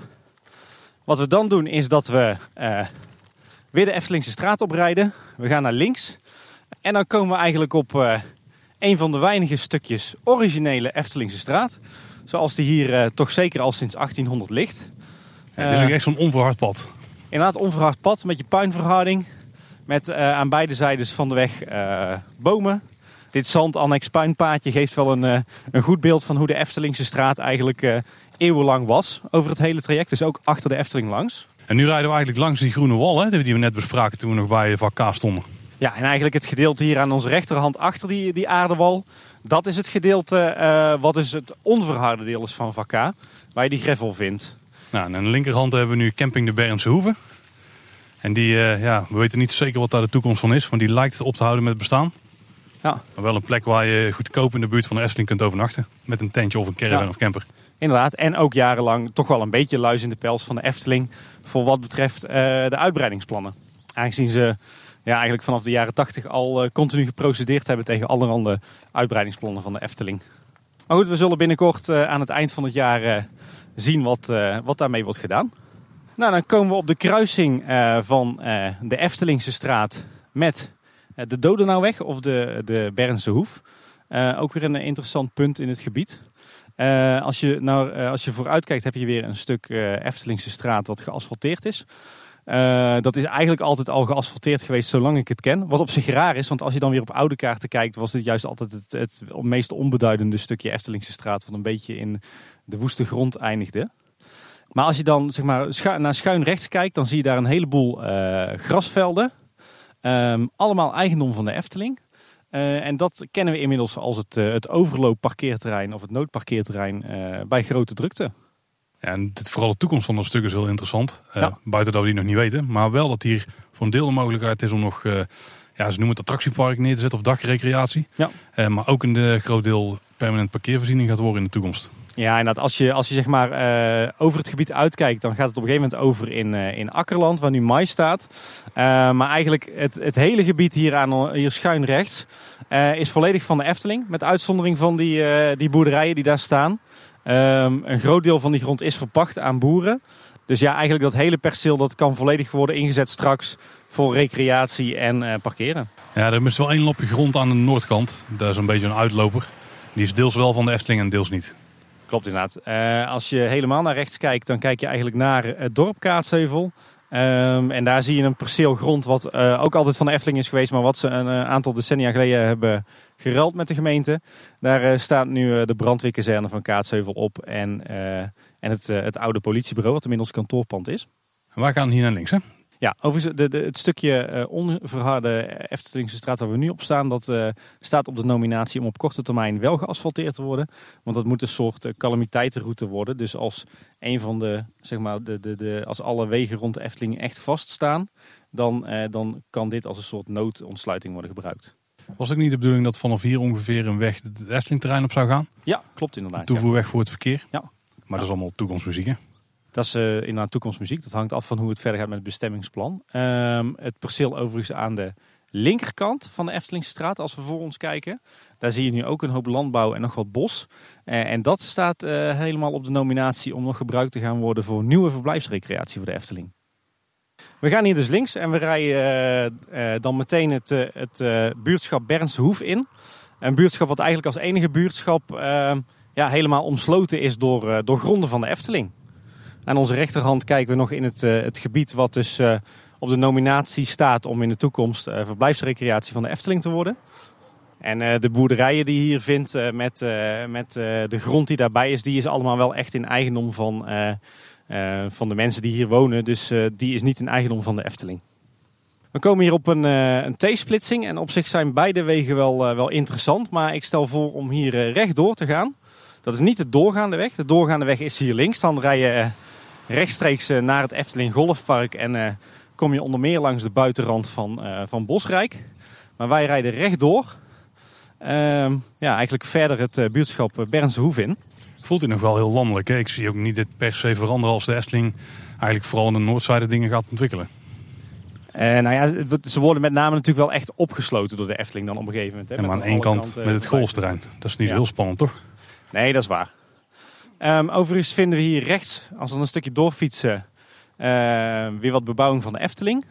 Wat we dan doen is dat we weer de Eftelingse straat oprijden. We gaan naar links en dan komen we eigenlijk op een van de weinige stukjes originele Eftelingse straat. Zoals die hier toch zeker al sinds 1800 ligt. Ja, het is ook echt zo'n onverhard pad. Inderdaad, onverhard pad met je puinverhouding. Met uh, aan beide zijdes van de weg uh, bomen. Dit zand-annex puinpaadje geeft wel een, uh, een goed beeld van hoe de Eftelingse straat eigenlijk eeuwenlang was. Over het hele traject, dus ook achter de Efteling langs. En nu rijden we eigenlijk langs die groene wal hè, die we net bespraken toen we nog bij vak K stonden. Ja, en eigenlijk het gedeelte hier aan onze rechterhand achter die, die aardewal. Dat is het gedeelte wat dus het onverharde deel is van vak K. Waar je die gravel vindt. Nou, en aan de linkerhand hebben we nu camping de Bernse Hoeve. En die, uh, ja, we weten niet zeker wat daar de toekomst van is, want die lijkt op te houden met het bestaan. Ja. Maar wel een plek waar je goedkoop in de buurt van de Efteling kunt overnachten. Met een tentje of een caravan of camper. Inderdaad, en ook jarenlang toch wel een beetje luis in de pels van de Efteling. Voor wat betreft uh, de uitbreidingsplannen. Aangezien ze ja, eigenlijk vanaf de jaren 80 al uh, continu geprocedeerd hebben tegen allerhande uitbreidingsplannen van de Efteling. Maar goed, we zullen binnenkort aan het eind van het jaar zien wat, wat daarmee wordt gedaan. Nou, dan komen we op de kruising uh, van uh, de Eftelingse straat met uh, de Dodenauweg of de, de Bernse Hoef. ook weer een interessant punt in het gebied. als, je nou, als je vooruit kijkt heb je weer een stuk Eftelingse straat wat geasfalteerd is. dat is eigenlijk altijd al geasfalteerd geweest zolang ik het ken. Wat op zich raar is, want als je dan weer op oude kaarten kijkt, was dit juist altijd het, het meest onbeduidende stukje Eftelingse straat. Wat een beetje in de woeste grond eindigde. Maar als je dan zeg maar, naar schuin rechts kijkt, dan zie je daar een heleboel uh, grasvelden. Um, allemaal eigendom van de Efteling. Uh, en dat kennen we inmiddels als het, uh, het overloopparkeerterrein of het noodparkeerterrein bij grote drukte. Ja, en dit, vooral de toekomst van dat stuk is heel interessant. Ja. Buiten dat we die nog niet weten. Maar wel dat hier voor een deel de mogelijkheid is om nog, ja, ze noemen het attractiepark neer te zetten of dagrecreatie. Ja. maar ook een de groot deel permanent parkeervoorziening gaat worden in de toekomst. Ja, en als je, als je zeg maar uh, over het gebied uitkijkt, dan gaat het op een gegeven moment over in, uh, in Akkerland, waar nu mais staat. Uh, maar eigenlijk het, het hele gebied hier, aan, hier schuin rechts is volledig van de Efteling. Met uitzondering van die, die boerderijen die daar staan. Um, een groot deel van die grond is verpacht aan boeren. Dus ja, eigenlijk dat hele perceel dat kan volledig worden ingezet straks voor recreatie en parkeren. Ja, er is wel één lopje grond aan de noordkant. Dat is een beetje een uitloper. Die is deels wel van de Efteling en deels niet. Klopt inderdaad. Uh, als je helemaal naar rechts kijkt, dan kijk je eigenlijk naar het dorp Kaatsheuvel. Um, en daar zie je een perceel grond wat uh, ook altijd van de Efteling is geweest, maar wat ze een aantal decennia geleden hebben geruild met de gemeente. Daar staat nu de brandweerkazerne van Kaatsheuvel op en, en het, het oude politiebureau, wat inmiddels kantoorpand is. Waar gaan hier naar links, hè? Ja, overigens de, de, het stukje uh, onverharde Eftelingse straat waar we nu op staan, dat uh, staat op de nominatie om op korte termijn wel geasfalteerd te worden. Want dat moet een soort uh, calamiteitenroute worden. Dus als een van de, zeg maar, de, de, de, als alle wegen rond de Efteling echt vaststaan, dan, dan kan dit als een soort noodontsluiting worden gebruikt. Was het niet de bedoeling dat vanaf hier ongeveer een weg het Efteling-terrein op zou gaan? Ja, klopt inderdaad. Een toevoerweg voor het verkeer? Ja. Maar dat is allemaal toekomstmuziek, hè? Dat is uh, inderdaad toekomstmuziek. Dat hangt af van hoe het verder gaat met het bestemmingsplan. Um, het perceel overigens aan de linkerkant van de Eftelingse straat, als we voor ons kijken. Daar zie je nu ook een hoop landbouw en nog wat bos. Uh, en dat staat uh, helemaal op de nominatie om nog gebruikt te gaan worden voor nieuwe verblijfsrecreatie voor de Efteling. We gaan hier dus links en we rijden dan meteen het, het buurtschap Bernse Hoef in. Een buurtschap wat eigenlijk als enige buurtschap ehm, ja, helemaal omsloten is door, door gronden van de Efteling. Aan onze rechterhand kijken we nog in het, het gebied wat dus op de nominatie staat om in de toekomst verblijfsrecreatie van de Efteling te worden. En de boerderijen die je hier vindt met, met de grond die daarbij is, die is allemaal wel echt in eigendom van, van de mensen die hier wonen. Dus die is niet in eigendom van de Efteling. We komen hier op een, een T-splitsing en op zich zijn beide wegen wel, wel interessant. Maar ik stel voor om hier rechtdoor te gaan. Dat is niet de doorgaande weg. De doorgaande weg is hier links. Dan rij je rechtstreeks naar het Efteling Golfpark en kom je onder meer langs de buitenrand van, van Bosrijk. Maar wij rijden rechtdoor. Ehm, ja, eigenlijk verder het buurtschap Bernse Hoef in. Voelt hij nog wel heel landelijk. Hè? Ik zie ook niet dit per se veranderen als de Efteling eigenlijk vooral in de noordzijde dingen gaat ontwikkelen. Uh, nou ja, ze worden met name natuurlijk wel echt opgesloten door de Efteling dan op een gegeven moment. Hè, maar aan één kant met het golfterrein. Dat is niet heel spannend, toch? Nee, dat is waar. Um, overigens vinden we hier rechts, als we een stukje doorfietsen, uh, weer wat bebouwing van de Efteling.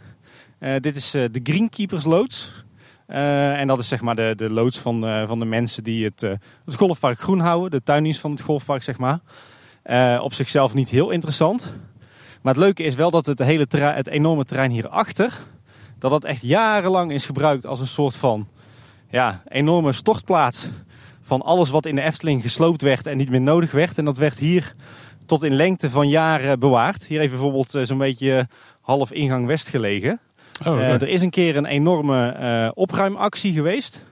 Uh, dit is de Greenkeepers loods. en dat is zeg maar de, de loods van, van de mensen die het, het golfpark groen houden. De tuindienst van het golfpark, zeg maar. op zichzelf niet heel interessant. Maar het leuke is wel dat het, hele het enorme terrein hierachter, dat dat echt jarenlang is gebruikt als een soort van ja, enorme stortplaats van alles wat in de Efteling gesloopt werd en niet meer nodig werd. En dat werd hier tot in lengte van jaren bewaard. Hier even bijvoorbeeld eh, zo'n beetje half ingang west gelegen. Oh, uh, er is een keer een enorme uh, opruimactie geweest.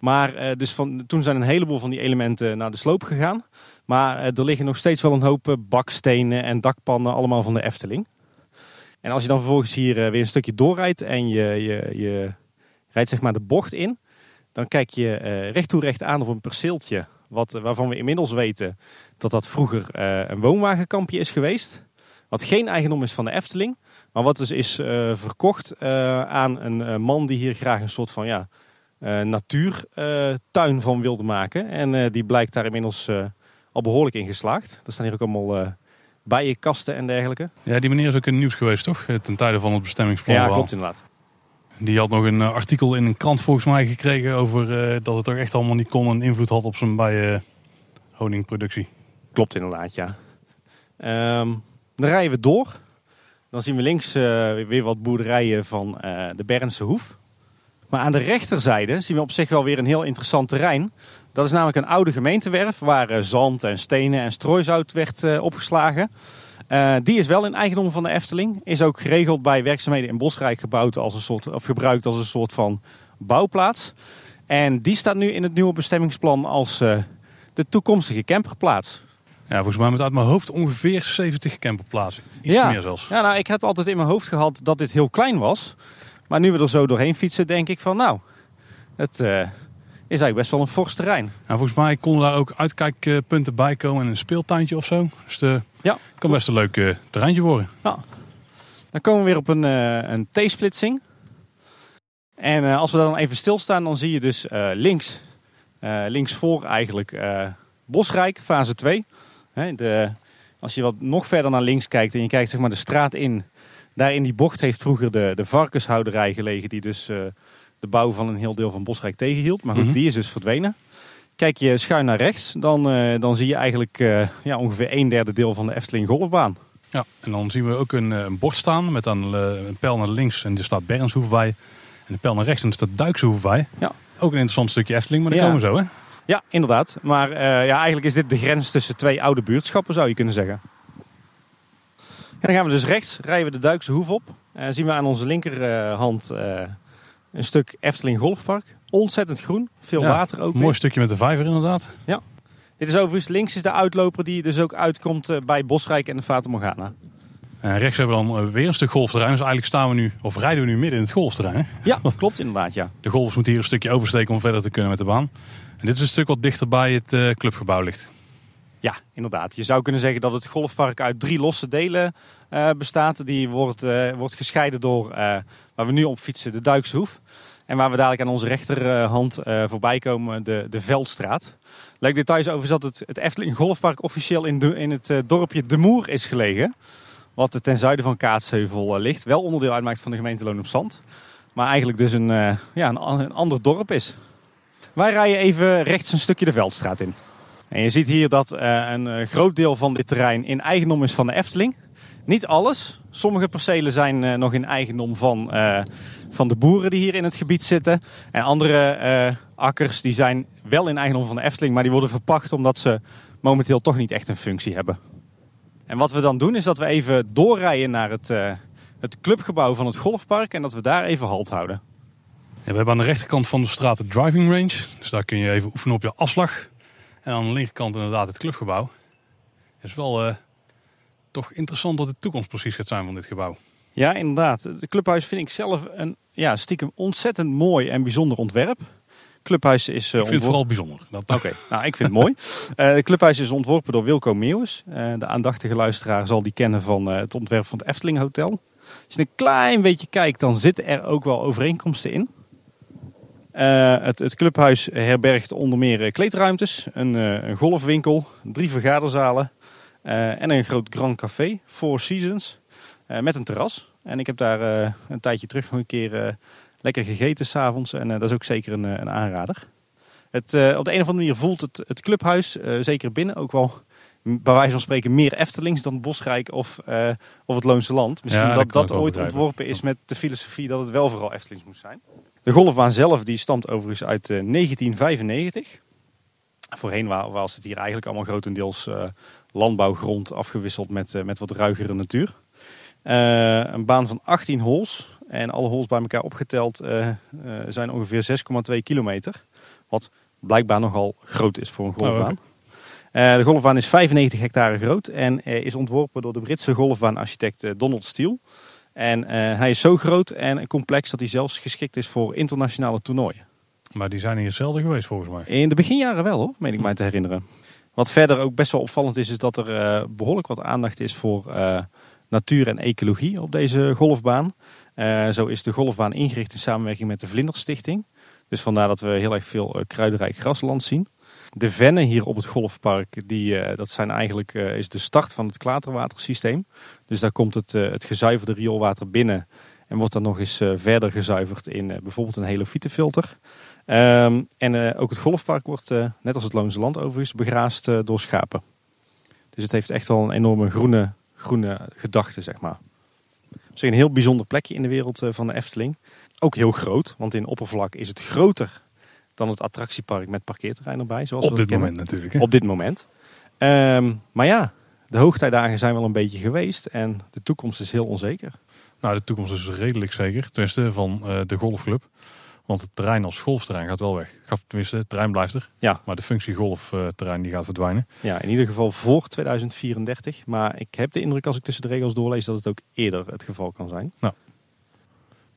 Maar dus van, toen zijn een heleboel van die elementen naar de sloop gegaan. Maar eh, er liggen nog steeds wel een hoop eh, bakstenen en dakpannen, allemaal van de Efteling. En als je dan vervolgens hier eh, weer een stukje doorrijdt en je, je, je rijdt zeg maar de bocht in, dan kijk je recht toe recht aan op een perceeltje. Wat, waarvan we inmiddels weten dat dat vroeger een woonwagenkampje is geweest. Wat geen eigendom is van de Efteling. Maar wat dus is verkocht aan een man die hier graag een soort van ja, natuurtuin van wilde maken. En die blijkt daar inmiddels al behoorlijk in geslaagd. Er staan hier ook allemaal uh, bijenkasten en dergelijke. Ja, die meneer is ook in het nieuws geweest, toch? Eh, ten tijde van het bestemmingsplan. Ja, klopt inderdaad. Die had nog een eh, artikel in een krant volgens mij gekregen over dat het toch echt allemaal niet kon en invloed had op zijn bijen honingproductie. Klopt inderdaad, ja. Um, dan rijden we door. Dan zien we links weer wat boerderijen van de Bernse Hoef. Maar aan de rechterzijde zien we op zich wel weer een heel interessant terrein. Dat is namelijk een oude gemeentewerf waar eh, zand en stenen en strooizout werd eh, opgeslagen. Uh, die is wel in eigendom van de Efteling. Is ook geregeld bij werkzaamheden in Bosrijk gebouwd als een soort, of gebruikt als een soort van bouwplaats. En die staat nu in het nieuwe bestemmingsplan als uh, de toekomstige camperplaats. Ja, volgens mij met uit mijn hoofd ongeveer 70 camperplaatsen. Iets ja. meer zelfs. Ja, nou, ik heb altijd in mijn hoofd gehad dat dit heel klein was. Maar nu we er zo doorheen fietsen, denk ik van nou, het, is eigenlijk best wel een fors terrein. Nou, volgens mij konden daar ook uitkijkpunten bij komen en een speeltuintje of zo. Dus het ja, kan best een leuk uh, terreintje worden. Ja. Dan komen we weer op een, uh, een T-splitsing. En uh, als we dan even stilstaan, dan zie je dus links, links voor eigenlijk Bosrijk, fase 2. de, als je wat nog verder naar links kijkt en je kijkt zeg maar de straat in. Daar in die bocht heeft vroeger de, de varkenshouderij gelegen die dus de bouw van een heel deel van Bosrijk tegenhield. Maar goed, mhm. die is dus verdwenen. Kijk je schuin naar rechts, dan, uh, dan zie je eigenlijk uh, ja, ongeveer een derde deel van de Efteling golfbaan. Ja, en dan zien we ook een, eh, een bord staan met dan een pijl naar links en er staat Bernshoef bij. En een pijl naar rechts en er staat Duikshoef bij. Ja. Ook een interessant stukje Efteling, maar daar komen we zo hè? Ja, inderdaad. Maar ja, eigenlijk is dit de grens tussen twee oude buurtschappen zou je kunnen zeggen. En dan gaan we dus rechts, rijden we de Duikse Hoef op. zien we aan onze linkerhand een stuk Efteling Golfpark. Ontzettend groen. Veel water ook. mooi stukje met de vijver inderdaad. Ja. Dit is overigens links is de uitloper die dus ook uitkomt eh, bij Bosrijk en de Fata Morgana. En rechts hebben we dan eh, weer een stuk golfterrein. Dus eigenlijk staan we nu, of rijden we nu midden in het golfterrein. Ja, dat klopt inderdaad, ja. De golfers moeten hier een stukje oversteken om verder te kunnen met de baan. En dit is een stuk wat dichter bij het uh, clubgebouw ligt. Ja, inderdaad. Je zou kunnen zeggen dat het golfpark uit drie losse delen uh, bestaat. Die wordt, uh, wordt gescheiden door, waar we nu op fietsen, de Duikse Hoef. En waar we dadelijk aan onze rechterhand voorbij komen, de, de Veldstraat. Leuk detail is dat het, het Efteling Golfpark officieel in, in het dorpje De Moer is gelegen. Wat ten zuiden van Kaatsheuvel ligt. Wel onderdeel uitmaakt van de gemeente Loon op Zand. Maar eigenlijk dus een, ja, een, een ander dorp is. Wij rijden even rechts een stukje de Veldstraat in. En je ziet hier dat een groot deel van dit terrein in eigendom is van de Efteling. Niet alles. Sommige percelen zijn eh, nog in eigendom van, eh, van de boeren die hier in het gebied zitten. En andere eh, akkers die zijn wel in eigendom van de Efteling, maar die worden verpacht omdat ze momenteel toch niet echt een functie hebben. En wat we dan doen is dat we even doorrijden naar het, eh, het clubgebouw van het golfpark en dat we daar even halt houden. We hebben aan de rechterkant van de straat de driving range. Dus daar kun je even oefenen op je afslag. En aan de linkerkant inderdaad het clubgebouw. Het is wel eh, toch interessant wat de toekomst precies gaat zijn van dit gebouw. Ja, inderdaad. Het clubhuis vind ik zelf een ja, stiekem ontzettend mooi en bijzonder ontwerp. Clubhuis is uh, Ik vind het vooral bijzonder. Dat, Oké, nou ik vind het mooi. Eh, het clubhuis is ontworpen door Wilco Meeuwis. Eh, de aandachtige luisteraar zal die kennen van eh, het ontwerp van het Efteling Hotel. Als je een klein beetje kijkt, dan zitten er ook wel overeenkomsten in. Eh, het, het clubhuis herbergt onder meer eh, kleedruimtes, een, eh, een golfwinkel, drie vergaderzalen eh, en een groot Grand Café, Four Seasons, eh, met een terras. En ik heb daar eh, een tijdje terug nog een keer eh, lekker gegeten s'avonds en eh, dat is ook zeker een, eh, een aanrader. Het, eh, op de een of andere manier voelt het, het clubhuis, eh, zeker binnen, ook wel bij wijze van spreken meer Eftelings dan Bosrijk of, eh, of het Loonse Land. Misschien Ja, dat dat ooit ontworpen is met de filosofie dat het wel vooral Eftelings moest zijn. De golfbaan zelf die stamt overigens uit eh, 1995. Voorheen wa- was het hier eigenlijk allemaal grotendeels eh, landbouwgrond afgewisseld met, eh, met wat ruigere natuur. Eh, een baan van 18 holes. En alle holes bij elkaar opgeteld eh, eh, zijn ongeveer 6,2 kilometer. Wat blijkbaar nogal groot is voor een golfbaan. Eh, de golfbaan is 95 hectare groot en is ontworpen door de Britse golfbaanarchitect Donald Steele. En hij is zo groot en complex dat hij zelfs geschikt is voor internationale toernooien. Maar die zijn hier zelden geweest volgens mij. In de beginjaren wel hoor, meen ik mij te herinneren. Wat verder ook best wel opvallend is, is dat er eh, behoorlijk wat aandacht is voor natuur en ecologie op deze golfbaan. Eh, zo is de golfbaan ingericht in samenwerking met de Vlinderstichting. Dus vandaar dat we heel erg veel eh, kruidenrijk grasland zien. De vennen hier op het golfpark, die, eh, dat zijn eigenlijk, is de start van het klaterwatersysteem. Dus daar komt het, het gezuiverde rioolwater binnen en wordt dan nog eens verder gezuiverd in bijvoorbeeld een helofietenfilter. Ehm, en ook het golfpark wordt, net als het Loonse Land overigens, begraasd eh, door schapen. Dus het heeft echt wel een enorme groene, groene gedachte, zeg maar. Dus een heel bijzonder plekje in de wereld eh, van de Efteling. Ook heel groot, want in oppervlak is het groter dan het attractiepark met parkeerterrein erbij. Zoals we Op dat dit kennen. moment natuurlijk. Hè? Op dit moment. Ehm, maar ja, de hoogtijdagen zijn wel een beetje geweest en de toekomst is heel onzeker. Nou, de toekomst is redelijk zeker. Tenminste, van eh, de golfclub. Want het terrein als golfterrein gaat wel weg. Tenminste, het terrein blijft er. Ja. Maar de functie golfterrein die gaat verdwijnen. Ja, in ieder geval voor 2034. Maar ik heb de indruk als ik tussen de regels doorlees dat het ook eerder het geval kan zijn.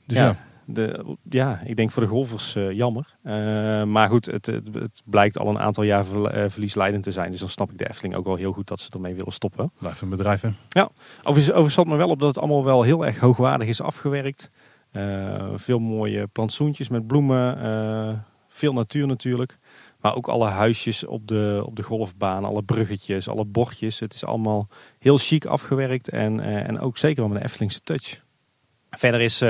Dus ja, ja, De, ja, ik denk voor de golfers eh, jammer. Eh, maar goed, het, het, het blijkt al een aantal jaar ver- eh, verliesleidend te zijn. Dus dan snap ik de Efteling ook wel heel goed dat ze ermee willen stoppen. blijft een bedrijf. Hè? Overigens, overigens me wel op dat het allemaal wel heel erg hoogwaardig is afgewerkt. Eh, veel mooie plantsoentjes met bloemen. eh, veel natuur natuurlijk. Maar ook alle huisjes op de, op de golfbaan, alle bruggetjes, alle bordjes. Het is allemaal heel chic afgewerkt en, eh, en ook zeker wel met een Eftelingse touch. Verder is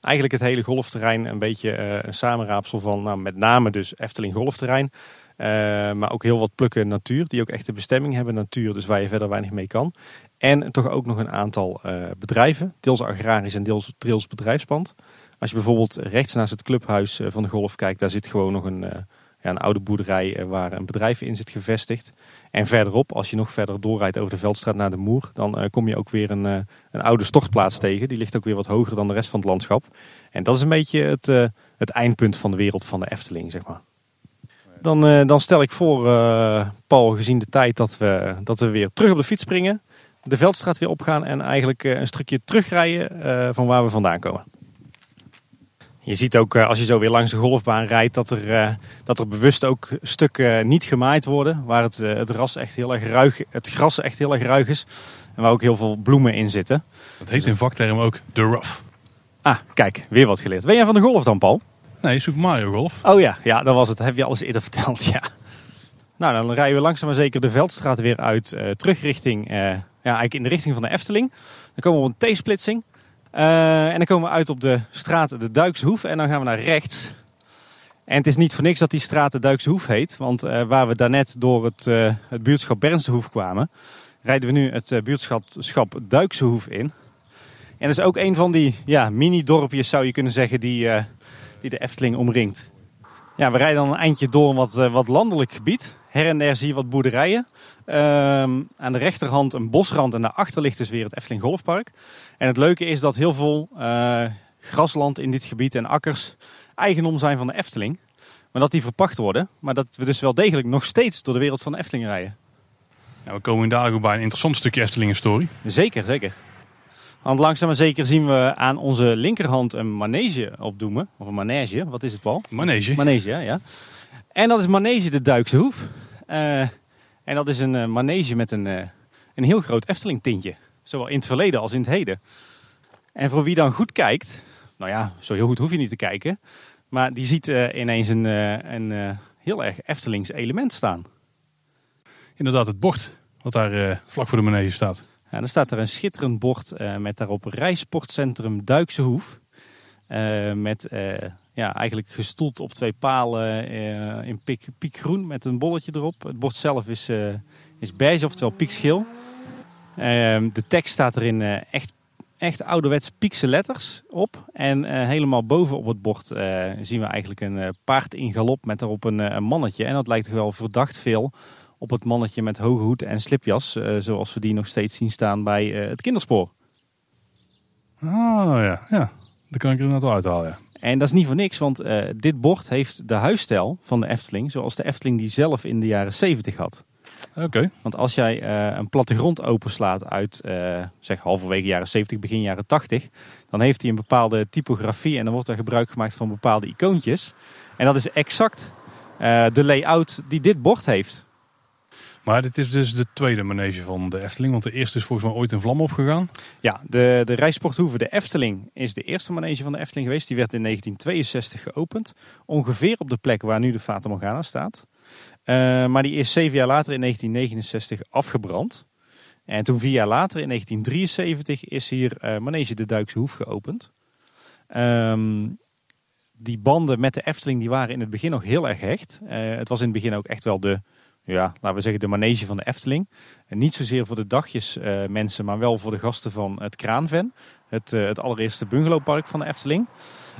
eigenlijk het hele golfterrein een beetje een samenraapsel van nou, met name dus Efteling golfterrein. Eh, maar ook heel wat plukken natuur, die ook echt de bestemming hebben natuur, dus waar je verder weinig mee kan. En toch ook nog een aantal eh, bedrijven, deels agrarisch en deels, deels bedrijfspand. Als je bijvoorbeeld rechts naast het clubhuis eh, van de golf kijkt, daar zit gewoon nog een, ja, een oude boerderij waar een bedrijf in zit gevestigd. En verderop, als je nog verder doorrijdt over de Veldstraat naar de Moer, dan kom je ook weer een, een oude stortplaats tegen. Die ligt ook weer wat hoger dan de rest van het landschap. En dat is een beetje het, het eindpunt van de wereld van de Efteling, zeg maar. Dan, eh, dan stel ik voor, eh, Paul, gezien de tijd, dat we, dat we weer terug op de fiets springen. De Veldstraat weer opgaan en eigenlijk eh, een stukje terugrijden van waar we vandaan komen. Je ziet ook als je zo weer langs de golfbaan rijdt dat er, dat er bewust ook stukken niet gemaaid worden. Waar het, het, ras echt heel erg ruig, het gras echt heel erg ruig is. En waar ook heel veel bloemen in zitten. Dat heet in vakterm ook de rough. Ah, kijk, weer wat geleerd. Ben jij van de golf dan, Paul? Nee, Super Mario Golf. Oh ja, ja, dat was het. Heb je alles eerder verteld, ja. Nou, dan rijden we langzaam maar zeker de Veldstraat weer uit. eh, terug richting, eh, ja, eigenlijk in de richting van de Efteling. Dan komen we op een T-splitsing. Eh, en dan komen we uit op de straat de Duikse Hoef. En dan gaan we naar rechts. En het is niet voor niks dat die straat de Duikse Hoef heet. Want waar we daarnet door het, het buurtschap Bernstenhoef kwamen... rijden we nu het buurtschap Duiksehoef in. En dat is ook een van die ja, mini-dorpjes, zou je kunnen zeggen, die, die de Efteling omringt. Ja, we rijden dan een eindje door wat, wat landelijk gebied. Her en der zie je wat boerderijen. Um, aan de rechterhand een bosrand en daarachter ligt dus weer het Efteling Golfpark. En het leuke is dat heel veel uh, grasland in dit gebied en akkers eigendom zijn van de Efteling. Maar dat die verpacht worden. Maar dat we dus wel degelijk nog steeds door de wereld van de Efteling rijden. Ja, we komen dadelijk ook bij een interessant stukje Efteling-historie. Zeker, zeker. Want langzaam maar zeker zien we aan onze linkerhand een manege opdoemen. Of een manege, wat is het Paul? Manege. Manege, ja. En dat is manege de Duikse Hoef. Uh, en dat is een uh, manege met een, uh, een heel groot Efteling tintje. Zowel in het verleden als in het heden. En voor wie dan goed kijkt, nou ja, zo heel goed hoef je niet te kijken. Maar die ziet ineens een, een heel erg Eftelings element staan. Inderdaad, het bord wat daar vlak voor de manege staat. Dan staat er een schitterend bord met daarop Rijsportcentrum Duikse Hoef. met ja, eigenlijk gestoeld op twee palen in piek, piekgroen met een bolletje erop. Het bord zelf is, is beige, oftewel piekschil. Uh, de tekst staat er in eh, echt, echt ouderwets piekse letters op. En helemaal boven op het bord zien we eigenlijk een paard in galop met daarop een, een, mannetje. En dat lijkt toch wel verdacht veel op het mannetje met hoge hoed en slipjas. zoals we die nog steeds zien staan bij het kinderspoor. Oh ja, ja. Daar kan ik er net wel uithalen, ja. En dat is niet voor niks, want uh, dit bord heeft de huisstijl van de Efteling, zoals de Efteling die zelf in de jaren 70 had. Oké. Okay. Want als jij uh, een plattegrond openslaat uit uh, zeg halverwege jaren 70, begin jaren 80, dan heeft hij een bepaalde typografie en dan wordt er gebruik gemaakt van bepaalde icoontjes. En dat is exact de layout die dit bord heeft. Maar dit is dus de tweede manege van de Efteling, want de eerste is volgens mij ooit in vlam opgegaan. Ja, de, de Rijsporthoeve de Efteling is de eerste manege van de Efteling geweest. Die werd in 1962 geopend, ongeveer op de plek waar nu de Fata Morgana staat. Uh, maar die is zeven jaar later in 1969 afgebrand. En toen vier jaar later, in 1973, is hier uh, Manege de Duikse Hoef geopend. Um, die banden met de Efteling die waren in het begin nog heel erg hecht. Uh, het was in het begin ook echt wel de ja, laten we zeggen de manege van de Efteling. En niet zozeer voor de dagjes uh, mensen, maar wel voor de gasten van het Kraanven. Het, uh, het allereerste bungalowpark van de Efteling.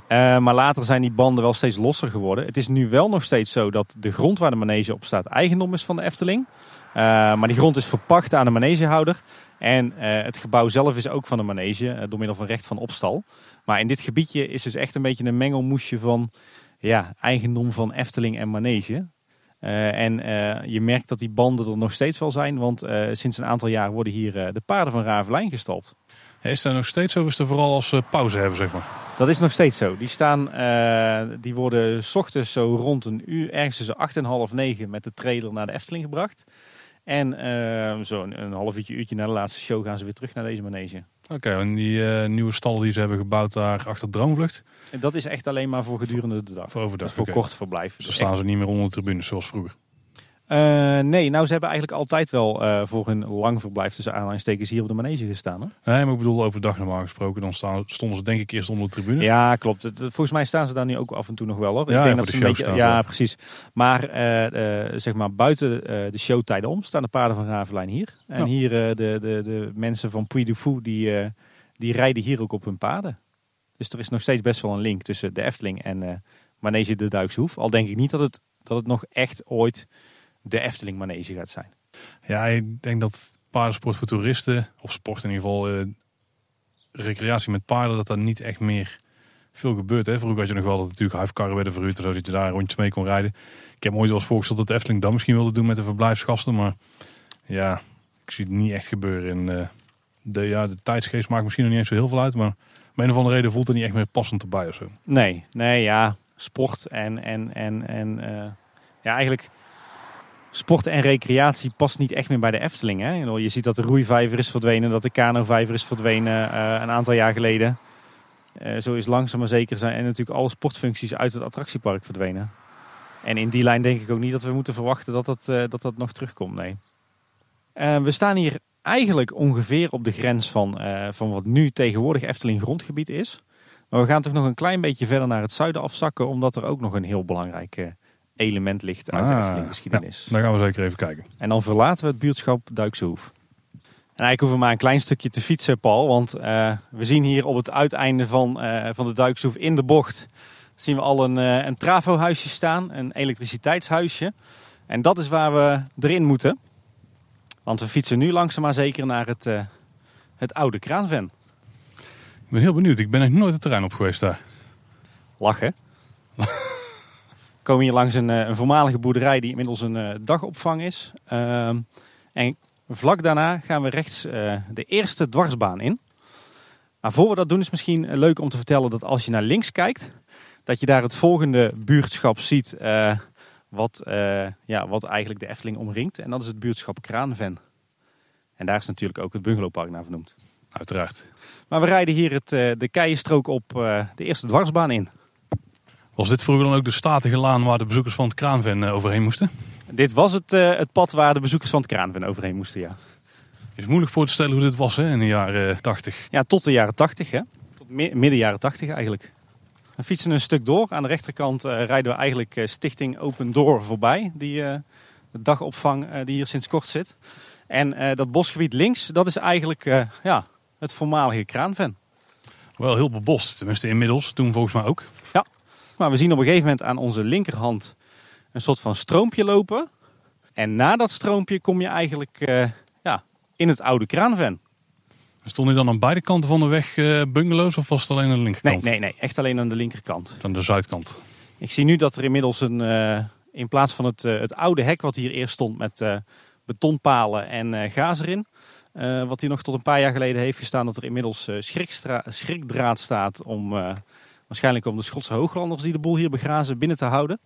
Uh, maar later zijn die banden wel steeds losser geworden. Het is nu wel nog steeds zo dat de grond waar de manege op staat eigendom is van de Efteling. maar die grond is verpacht aan de manegehouder. En het gebouw zelf is ook van de manege door middel van recht van opstal. Maar in dit gebiedje is dus echt een beetje een mengelmoesje van ja, eigendom van Efteling en manege. Uh, en uh, je merkt dat die banden er nog steeds wel zijn, want uh, sinds een aantal jaar worden hier de paarden van Ravelijn gestald. Is dat nog steeds zo? Is er vooral als ze pauze hebben, zeg maar? Dat is nog steeds zo. Die, staan, die worden s ochtends zo rond een uur, ergens tussen acht en half negen met de trailer naar de Efteling gebracht. En zo een, een half uurtje, uurtje na de laatste show gaan ze weer terug naar deze manege. Oké, en die uh, nieuwe stallen die ze hebben gebouwd daar achter Droomvlucht? Dat is echt alleen maar voor gedurende de dag. Voor overdag? voor okay. kort verblijf. Dus staan echt... ze niet meer onder de tribune zoals vroeger? Uh, nee, nou ze hebben eigenlijk altijd wel uh, voor hun lang verblijf tussen aanhalingstekens hier op de manege gestaan. Hè? Nee, maar ik bedoel overdag normaal gesproken. Dan staan, stonden ze denk ik eerst onder de tribune. Ja, klopt. Het, volgens mij staan ze daar nu ook af en toe nog wel hoor. Ja, ik denk dat ze een beetje, Ja, wel. precies. Maar uh, zeg maar buiten de showtijden om staan de paarden van Ravelijn hier. En Ja. hier de, de, de mensen van Puy du Fou die, die rijden hier ook op hun paarden. Dus er is nog steeds best wel een link tussen de Efteling en eh Manege de Duikse Hoef. Al denk ik niet dat het, dat het nog echt ooit de Efteling Manege gaat zijn. Ja, ik denk dat paardensport voor toeristen, of sport in ieder geval, eh, recreatie met paarden, dat daar niet echt meer veel gebeurt. Hè? Vroeger had je nog wel dat natuurlijk huifkarren werden verhuurd, zodat je daar rondjes mee kon rijden. Ik heb ooit wel eens voorgesteld dat de Efteling dat misschien wilde doen met de verblijfsgasten, maar ja, ik zie het niet echt gebeuren. En, eh, de, ja, de tijdsgeest maakt misschien nog niet eens zo heel veel uit, maar om een of andere reden voelt het niet echt meer passend erbij of zo. Nee, nee, ja, sport en, en, en, en eh, ja, eigenlijk sport en recreatie past niet echt meer bij de Efteling. Hè? Je ziet dat de roeivijver is verdwenen, dat de kanovijver is verdwenen eh, een aantal jaar geleden. Eh, zo is langzaam maar zeker zijn en natuurlijk alle sportfuncties uit het attractiepark verdwenen. En in die lijn denk ik ook niet dat we moeten verwachten dat dat, eh, dat, dat nog terugkomt, nee. We staan hier eigenlijk ongeveer op de grens van, van wat nu tegenwoordig Efteling grondgebied is. Maar we gaan toch nog een klein beetje verder naar het zuiden afzakken, omdat er ook nog een heel belangrijk element ligt uit de Ah, Efteling geschiedenis. Dan gaan we zeker even kijken. En dan verlaten we het buurtschap Duikse Hoef. eigenlijk hoeven we maar een klein stukje te fietsen, Paul. Want uh, we zien hier op het uiteinde van, uh, van de Duiksoef in de bocht... zien we al een, uh, een trafohuisje staan, een elektriciteitshuisje. En dat is waar we erin moeten. Want we fietsen nu langzaam maar zeker naar het, het oude kraanven. Ik ben heel benieuwd. Ik ben echt nooit het terrein op geweest daar. Lachen. we komen hier langs een, een voormalige boerderij die inmiddels een dagopvang is. Ehm, en Vlak daarna gaan we rechts uh, de eerste dwarsbaan in. Maar voor we dat doen is misschien leuk om te vertellen dat als je naar links kijkt, dat je daar het volgende buurtschap ziet uh, wat, uh, ja, wat eigenlijk de Efteling omringt. En dat is het buurtschap Kraanven. En daar is natuurlijk ook het bungalowpark naar vernoemd. Uiteraard. Maar we rijden hier het, de keienstrook op de eerste dwarsbaan in. Was dit vroeger dan ook de statige laan waar de bezoekers van het Kraanven overheen moesten? Dit was het, uh, het pad waar de bezoekers van het Kraanven overheen moesten, ja. Is moeilijk voor te stellen hoe dit was hè, in de jaren 80. Ja, tot de jaren 80, hè. Tot midden jaren 80 eigenlijk. We fietsen een stuk door. Aan de rechterkant uh, rijden we eigenlijk Stichting Open Door voorbij. Die, de dagopvang die hier sinds kort zit. En dat bosgebied links, dat is eigenlijk ja, het voormalige Kraanven. Wel heel bebost, tenminste inmiddels, toen volgens mij ook. Maar we zien op een gegeven moment aan onze linkerhand een soort van stroompje lopen. En na dat stroompje kom je eigenlijk uh, ja, in het oude kraanven. Stond hij dan aan beide kanten van de weg uh, bungalows of was het alleen aan de linkerkant? Nee, nee, nee, echt alleen aan de linkerkant. Aan de zuidkant. Ik zie nu dat er inmiddels een, uh, in plaats van het, het oude hek wat hier eerst stond met betonpalen en gaas erin. wat hier nog tot een paar jaar geleden heeft gestaan, dat er inmiddels schrikdraad staat om waarschijnlijk om de Schotse hooglanders die de boel hier begrazen binnen te houden.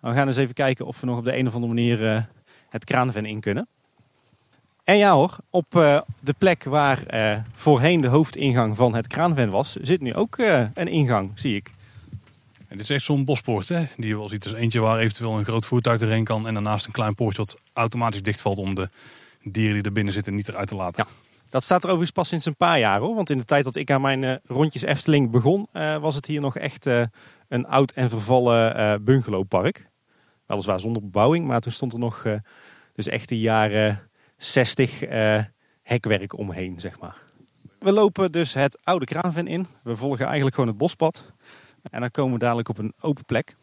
We gaan eens even kijken of we nog op de een of andere manier uh, het kraanven in kunnen. En ja hoor, op uh, de plek waar uh, voorheen de hoofdingang van het kraanven was, zit nu ook een ingang, zie ik. En dit is echt zo'n bospoort hè, die je wel ziet. Dus eentje waar eventueel een groot voertuig erheen kan en daarnaast een klein poortje wat automatisch dichtvalt om de dieren die er binnen zitten niet eruit te laten. Ja. Dat staat er overigens pas sinds een paar jaar hoor. Want in de tijd dat ik aan mijn rondjes Efteling begon, was het hier nog echt een oud en vervallen bungalowpark. Weliswaar zonder bebouwing, maar toen stond er nog dus echt de jaren 60 uh, eh, hekwerk omheen, zeg maar. We lopen dus het oude kraanven in. We volgen eigenlijk gewoon het bospad. En dan komen we dadelijk op een open plek.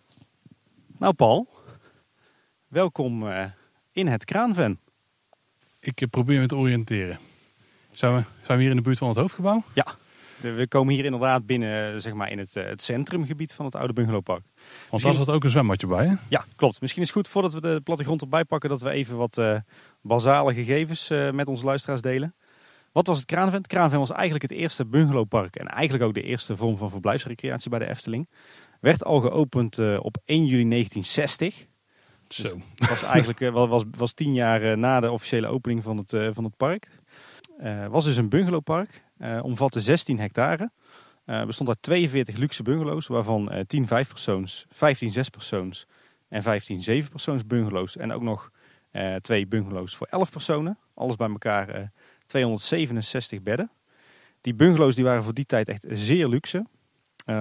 Nou Paul, welkom in het kraanven. Ik probeer me te oriënteren. Zijn we, zijn we hier in de buurt van het hoofdgebouw? Ja, we komen hier inderdaad binnen zeg maar, in het, het centrumgebied van het oude bungalowpark. Want daar zat ook een zwembadje bij, hè? Ja, klopt. Misschien is het goed voordat we de plattegrond erbij pakken... dat we even wat uh, basale gegevens uh, met onze luisteraars delen. Wat was het Kraanven? Kraanven was eigenlijk het eerste bungalowpark... en eigenlijk ook de eerste vorm van verblijfsrecreatie bij de Efteling. Werd al geopend uh, op 1 juli 1960... Zo. Dus was eigenlijk was, was tien jaar na de officiële opening van het, van het park. Was dus een bungalowpark. omvatte 16 hectare. Uh, bestond uit 42 luxe bungalows, waarvan uh, 10 vijfpersoons, 15 zespersoons en 15 zevenpersoons bungalows. En ook nog twee bungalows voor 11 personen. Alles bij elkaar 267 eh, bedden. Die bungalows die waren voor die tijd echt zeer luxe.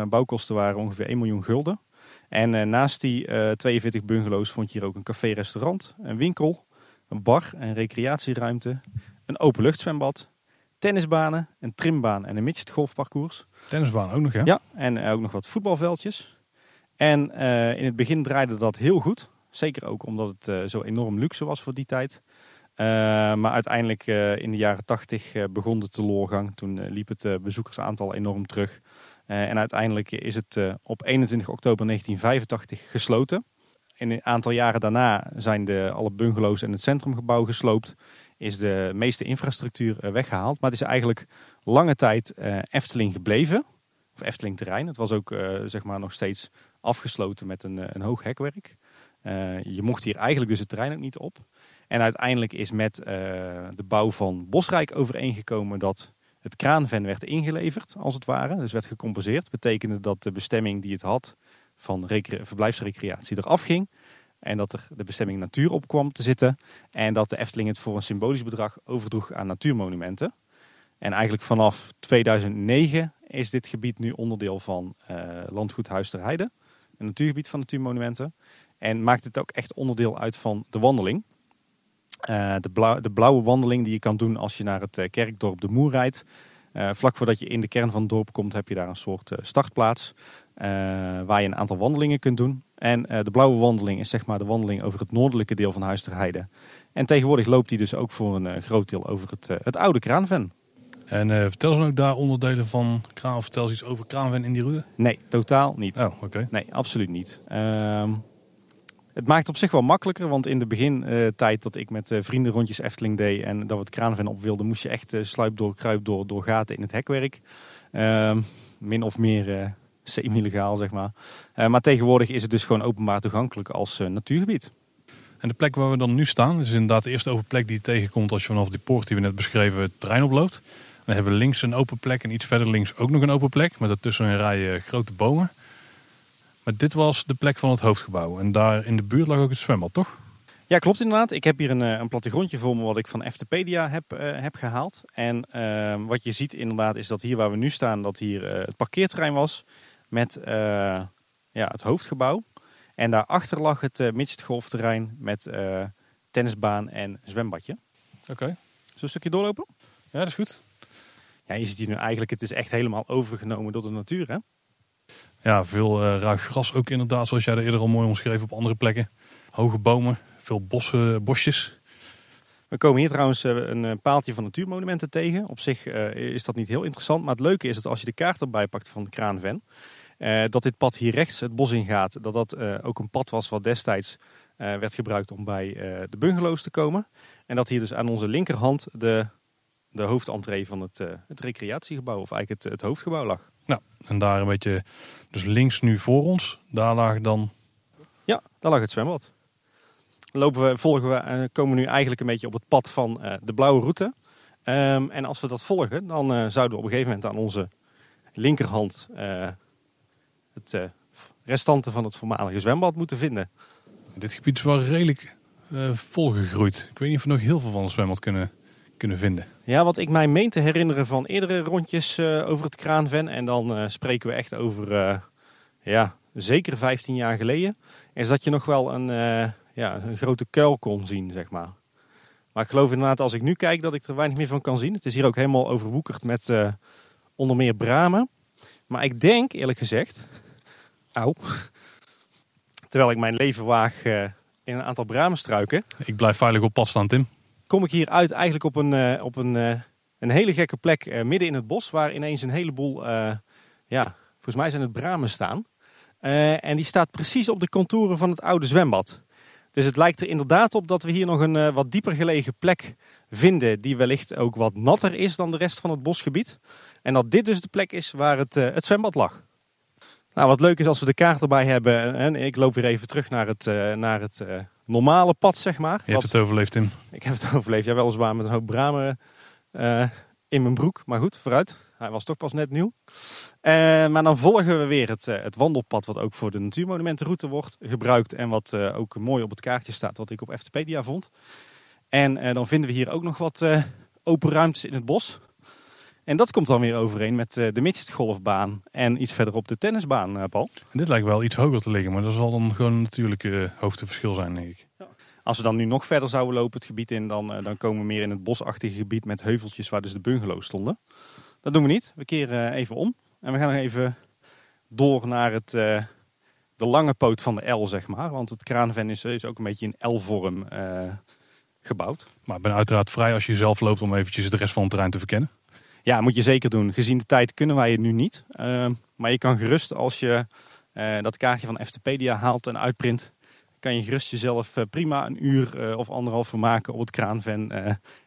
Bouwkosten waren ongeveer 1 miljoen gulden. En naast die 42 bungalows vond je hier ook een café-restaurant, een winkel, een bar, een recreatieruimte, een openluchtzwembad, tennisbanen, een trimbaan en een midget golfparcours. Tennisbaan ook nog, ja? Ja, en eh, ook nog wat voetbalveldjes. En uh, in het begin draaide dat heel goed. Zeker ook omdat het uh, zo enorm luxe was voor die tijd. Uh, maar uiteindelijk in de jaren 80 begon de teloorgang. Toen liep het bezoekersaantal enorm terug. en uiteindelijk is het op 21 oktober 1985 gesloten. In een aantal jaren daarna zijn de, alle bungalows en het centrumgebouw gesloopt. Is de meeste infrastructuur weggehaald. Maar het is eigenlijk lange tijd uh, Efteling gebleven. Of Efteling terrein. Het was ook uh, zeg maar nog steeds afgesloten met een, eh, een hoog hekwerk. Je mocht hier eigenlijk dus het terrein ook niet op. En uiteindelijk is met de bouw van Bosrijk overeengekomen dat het kraanven werd ingeleverd, als het ware. Dus werd gecompenseerd. Betekende dat de bestemming die het had van verblijfsrecreatie eraf ging. En dat er de bestemming natuur op kwam te zitten. En dat de Efteling het voor een symbolisch bedrag overdroeg aan natuurmonumenten. En eigenlijk vanaf 2009 is dit gebied nu onderdeel van uh, Landgoed Huis Heide. Een natuurgebied van natuurmonumenten. En maakt het ook echt onderdeel uit van de wandeling. Eh, de, de blauwe wandeling die je kan doen als je naar het eh, kerkdorp De Moer rijdt. Eh, vlak voordat je in de kern van het dorp komt, heb je daar een soort eh, startplaats. eh, waar je een aantal wandelingen kunt doen. En de blauwe wandeling is zeg maar de wandeling over het noordelijke deel van Huis ter Heide. En tegenwoordig loopt die dus ook voor een groot deel over het, het oude Kraanven. En vertel ze ook daar onderdelen van Kraan, of vertel ze iets over Kraanven in die route? Nee, totaal niet. Oh, oké. Nee, absoluut niet. Ehm, het maakt op zich wel makkelijker, want in de begintijd dat ik met eh, vrienden rondjes Efteling deed en dat we het kraanven op wilden, moest je echt eh, sluip door, kruip door, door gaten in het hekwerk. Ehm, min of meer eh, semi-legaal, zeg maar. Maar tegenwoordig is het dus gewoon openbaar toegankelijk als natuurgebied. En de plek waar we dan nu staan, is inderdaad de eerste open plek die je tegenkomt als je vanaf die poort die we net beschreven het terrein oploopt. Dan hebben we links een open plek en iets verder links ook nog een open plek. Met ertussen een rij grote bomen. Maar dit was de plek van het hoofdgebouw. En daar in de buurt lag ook het zwembad, toch? Ja, klopt inderdaad. Ik heb hier een, eh, een plattegrondje voor me wat ik van Eftepedia heb, eh, heb gehaald. En ehm, wat je ziet inderdaad is dat hier waar we nu staan, dat hier eh, het parkeerterrein was met ja, het hoofdgebouw. En daarachter lag het uh, midgetgolfterrein met tennisbaan en zwembadje. Oké. Zullen we een stukje doorlopen? Ja, dat is goed. Ja, je ziet hier nu eigenlijk, het is echt helemaal overgenomen door de natuur hè? Ja, veel eh ruig gras ook inderdaad, zoals jij er eerder al mooi omschreef op andere plekken. Hoge bomen, veel bossen, bosjes. We komen hier trouwens eh, een eh, paaltje van natuurmonumenten tegen. Op zich is dat niet heel interessant. Maar het leuke is dat als je de kaart erbij pakt van de Kraanven... eh, dat dit pad hier rechts het bos ingaat. Dat dat eh, ook een pad was wat destijds werd gebruikt om bij de bungalows te komen. En dat hier dus aan onze linkerhand de, de hoofdentree van het, het recreatiegebouw... of eigenlijk het, het hoofdgebouw lag. Nou, en daar een beetje, dus links nu voor ons, daar lag dan, Ja, daar lag het zwembad. Lopen we, volgen we, eh, komen we nu eigenlijk een beetje op het pad van eh, de blauwe route. Ehm, en als we dat volgen, dan eh, zouden we op een gegeven moment aan onze linkerhand het eh, restanten van het voormalige zwembad moeten vinden. dit gebied is wel redelijk volgegroeid. Ik weet niet of we nog heel veel van het zwembad kunnen, kunnen vinden. Ja, wat ik mij meen te herinneren van eerdere rondjes eh, over het Kraanven. En dan eh, spreken we echt over, eh, ja, zeker 15 jaar geleden. Is dat je nog wel een, ja, een grote kuil kon zien, zeg maar. Maar ik geloof inderdaad, als ik nu kijk, dat ik er weinig meer van kan zien. Het is hier ook helemaal overwoekerd met onder meer bramen. Maar ik denk, eerlijk gezegd... Auw. Terwijl ik mijn leven waag in een aantal bramenstruiken Ik blijf veilig op pad staan, Tim. Kom ik hier uit eigenlijk op een, eh, op een, eh, een hele gekke plek eh, midden in het bos. Waar ineens een heleboel, ja, volgens mij zijn het bramen staan. En die staat precies op de contouren van het oude zwembad. Dus het lijkt er inderdaad op dat we hier nog een wat dieper gelegen plek vinden. Die wellicht ook wat natter is dan de rest van het bosgebied. En dat dit dus de plek is waar het, het zwembad lag. Nou, wat leuk is als we de kaart erbij hebben. En ik loop weer even terug naar het, naar het normale pad, zeg maar. Je Wat- hebt het overleefd, Tim. ik heb het overleefd. Ja, weliswaar met een hoop bramen eh, in mijn broek. Maar goed, vooruit. Hij was toch pas net nieuw. Eh, maar dan volgen we weer het, eh, het wandelpad wat ook voor de natuurmonumentenroute wordt gebruikt. En wat ook mooi op het kaartje staat, wat ik op Eftepedia vond. En dan vinden we hier ook nog wat open ruimtes in het bos. En dat komt dan weer overeen met eh, de midgetgolfbaan en iets verderop de tennisbaan, eh, Paul. En dit lijkt wel iets hoger te liggen, maar dat zal dan gewoon een natuurlijk eh, hoogteverschil zijn, denk ik. Als we dan nu nog verder zouden lopen het gebied in, dan, dan komen we meer in het bosachtige gebied met heuveltjes waar dus de bungalows stonden. Dat doen we niet. We keren even om en we gaan nog even door naar het, de lange poot van de L, zeg maar. Want het kraanven is, is ook een beetje in L-vorm gebouwd. Maar ik ben uiteraard vrij als je zelf loopt om eventjes de rest van het terrein te verkennen. Ja, moet je zeker doen. Gezien de tijd kunnen wij het nu niet. Ehm, maar je kan gerust als je eh, dat kaartje van Eftepedia haalt en uitprint, kan je gerust jezelf eh, prima een uur eh, of anderhalf vermaken op het kraanven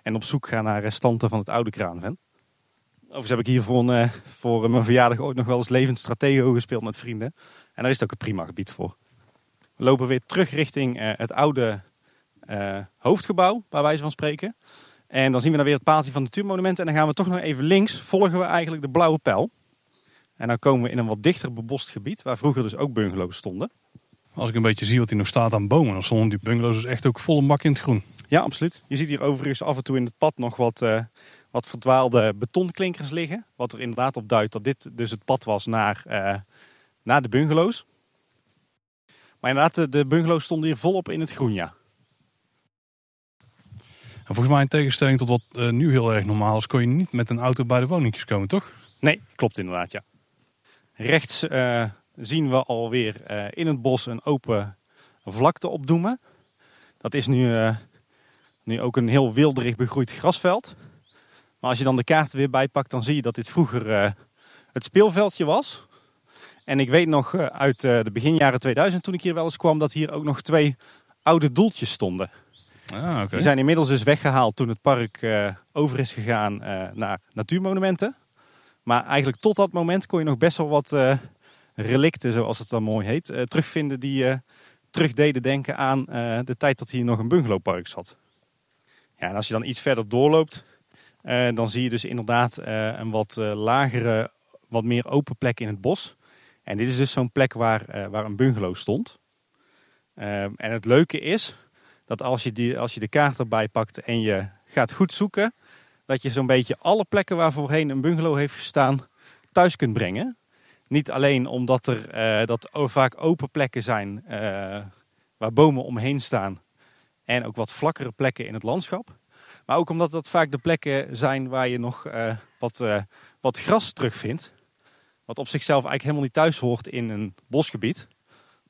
en op zoek gaan naar restanten van het oude kraanven. Overigens heb ik hier voor, voor mijn verjaardag ooit nog wel eens levend stratego gespeeld met vrienden. En daar is het ook een prima gebied voor. We lopen weer terug richting het oude hoofdgebouw, waar wij van spreken. En dan zien we dan weer het paaltje van de natuurmonumenten. En dan gaan we toch nog even links, volgen we eigenlijk de blauwe pijl. En dan komen we in een wat dichter bebost gebied, waar vroeger dus ook bungalows stonden. Als ik een beetje zie wat hier nog staat aan bomen, dan stonden die bungalows dus echt ook volle mak in het groen. Ja, absoluut. Je ziet hier overigens af en toe in het pad nog wat, eh, wat verdwaalde betonklinkers liggen. Wat er inderdaad op duidt dat dit dus het pad was naar, eh, naar de bungalows. Maar inderdaad, de, de bungalows stonden hier volop in het groen, ja. En volgens mij in tegenstelling tot wat eh, nu heel erg normaal is, kon je niet met een auto bij de woningjes komen, toch? Nee, klopt inderdaad, ja. Rechts eh, zien we alweer eh in het bos een open vlakte opdoemen. Dat is nu, nu ook een heel wilderig begroeid grasveld. Maar als je dan de kaart er weer bijpakt, dan zie je dat dit vroeger het speelveldje was. En ik weet nog uit de beginjaren 2000, toen ik hier wel eens kwam, dat hier ook nog twee oude doeltjes stonden. Ah. Die zijn inmiddels dus weggehaald toen het park eh, over is gegaan eh, naar natuurmonumenten. Maar eigenlijk tot dat moment kon je nog best wel wat eh, relicten, zoals het dan mooi heet, terugvinden die terug deden denken aan de tijd dat hier nog een bungalowpark zat. Ja, en als je dan iets verder doorloopt, dan zie je dus inderdaad een wat lagere, wat meer open plek in het bos. En dit is dus zo'n plek waar, waar een bungalow stond. Eh, en het leuke is dat als je, die, als je de kaart erbij pakt en je gaat goed zoeken, dat je zo'n beetje alle plekken waar voorheen een bungalow heeft gestaan thuis kunt brengen. Niet alleen omdat er eh, dat vaak open plekken zijn eh, waar bomen omheen staan en ook wat vlakkere plekken in het landschap. Maar ook omdat dat vaak de plekken zijn waar je nog eh, wat, wat gras terugvindt. Wat op zichzelf eigenlijk helemaal niet thuis hoort in een bosgebied.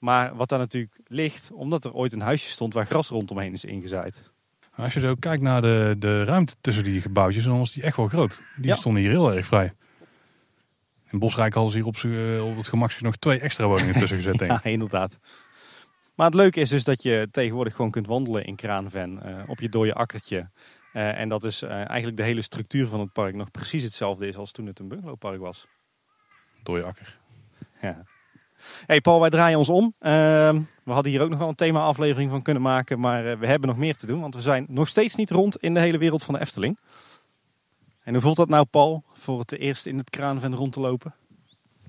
Maar wat daar natuurlijk ligt, omdat er ooit een huisje stond waar gras rondomheen is ingezaaid. Als je zo kijkt naar de, de ruimte tussen die gebouwtjes, dan was die echt wel groot. Die Ja. stonden hier heel erg vrij. In Bosrijk hadden ze hier op, eh, op het gemak nog twee extra woningen tussen gezet. Denk. Ja, inderdaad. Maar het leuke is dus dat je tegenwoordig gewoon kunt wandelen in Kraanven eh, op je dode akkertje. Eh, en dat is eigenlijk de hele structuur van het park nog precies hetzelfde is als toen het een bungalowpark was. Dooie akker. Ja. Hey Paul, wij draaien ons om. Ehm, we hadden hier ook nog wel een thema-aflevering van kunnen maken, maar eh, we hebben nog meer te doen, want we zijn nog steeds niet rond in de hele wereld van de Efteling. En hoe voelt dat nou, Paul, voor het eerst in het Kraanven rond te lopen?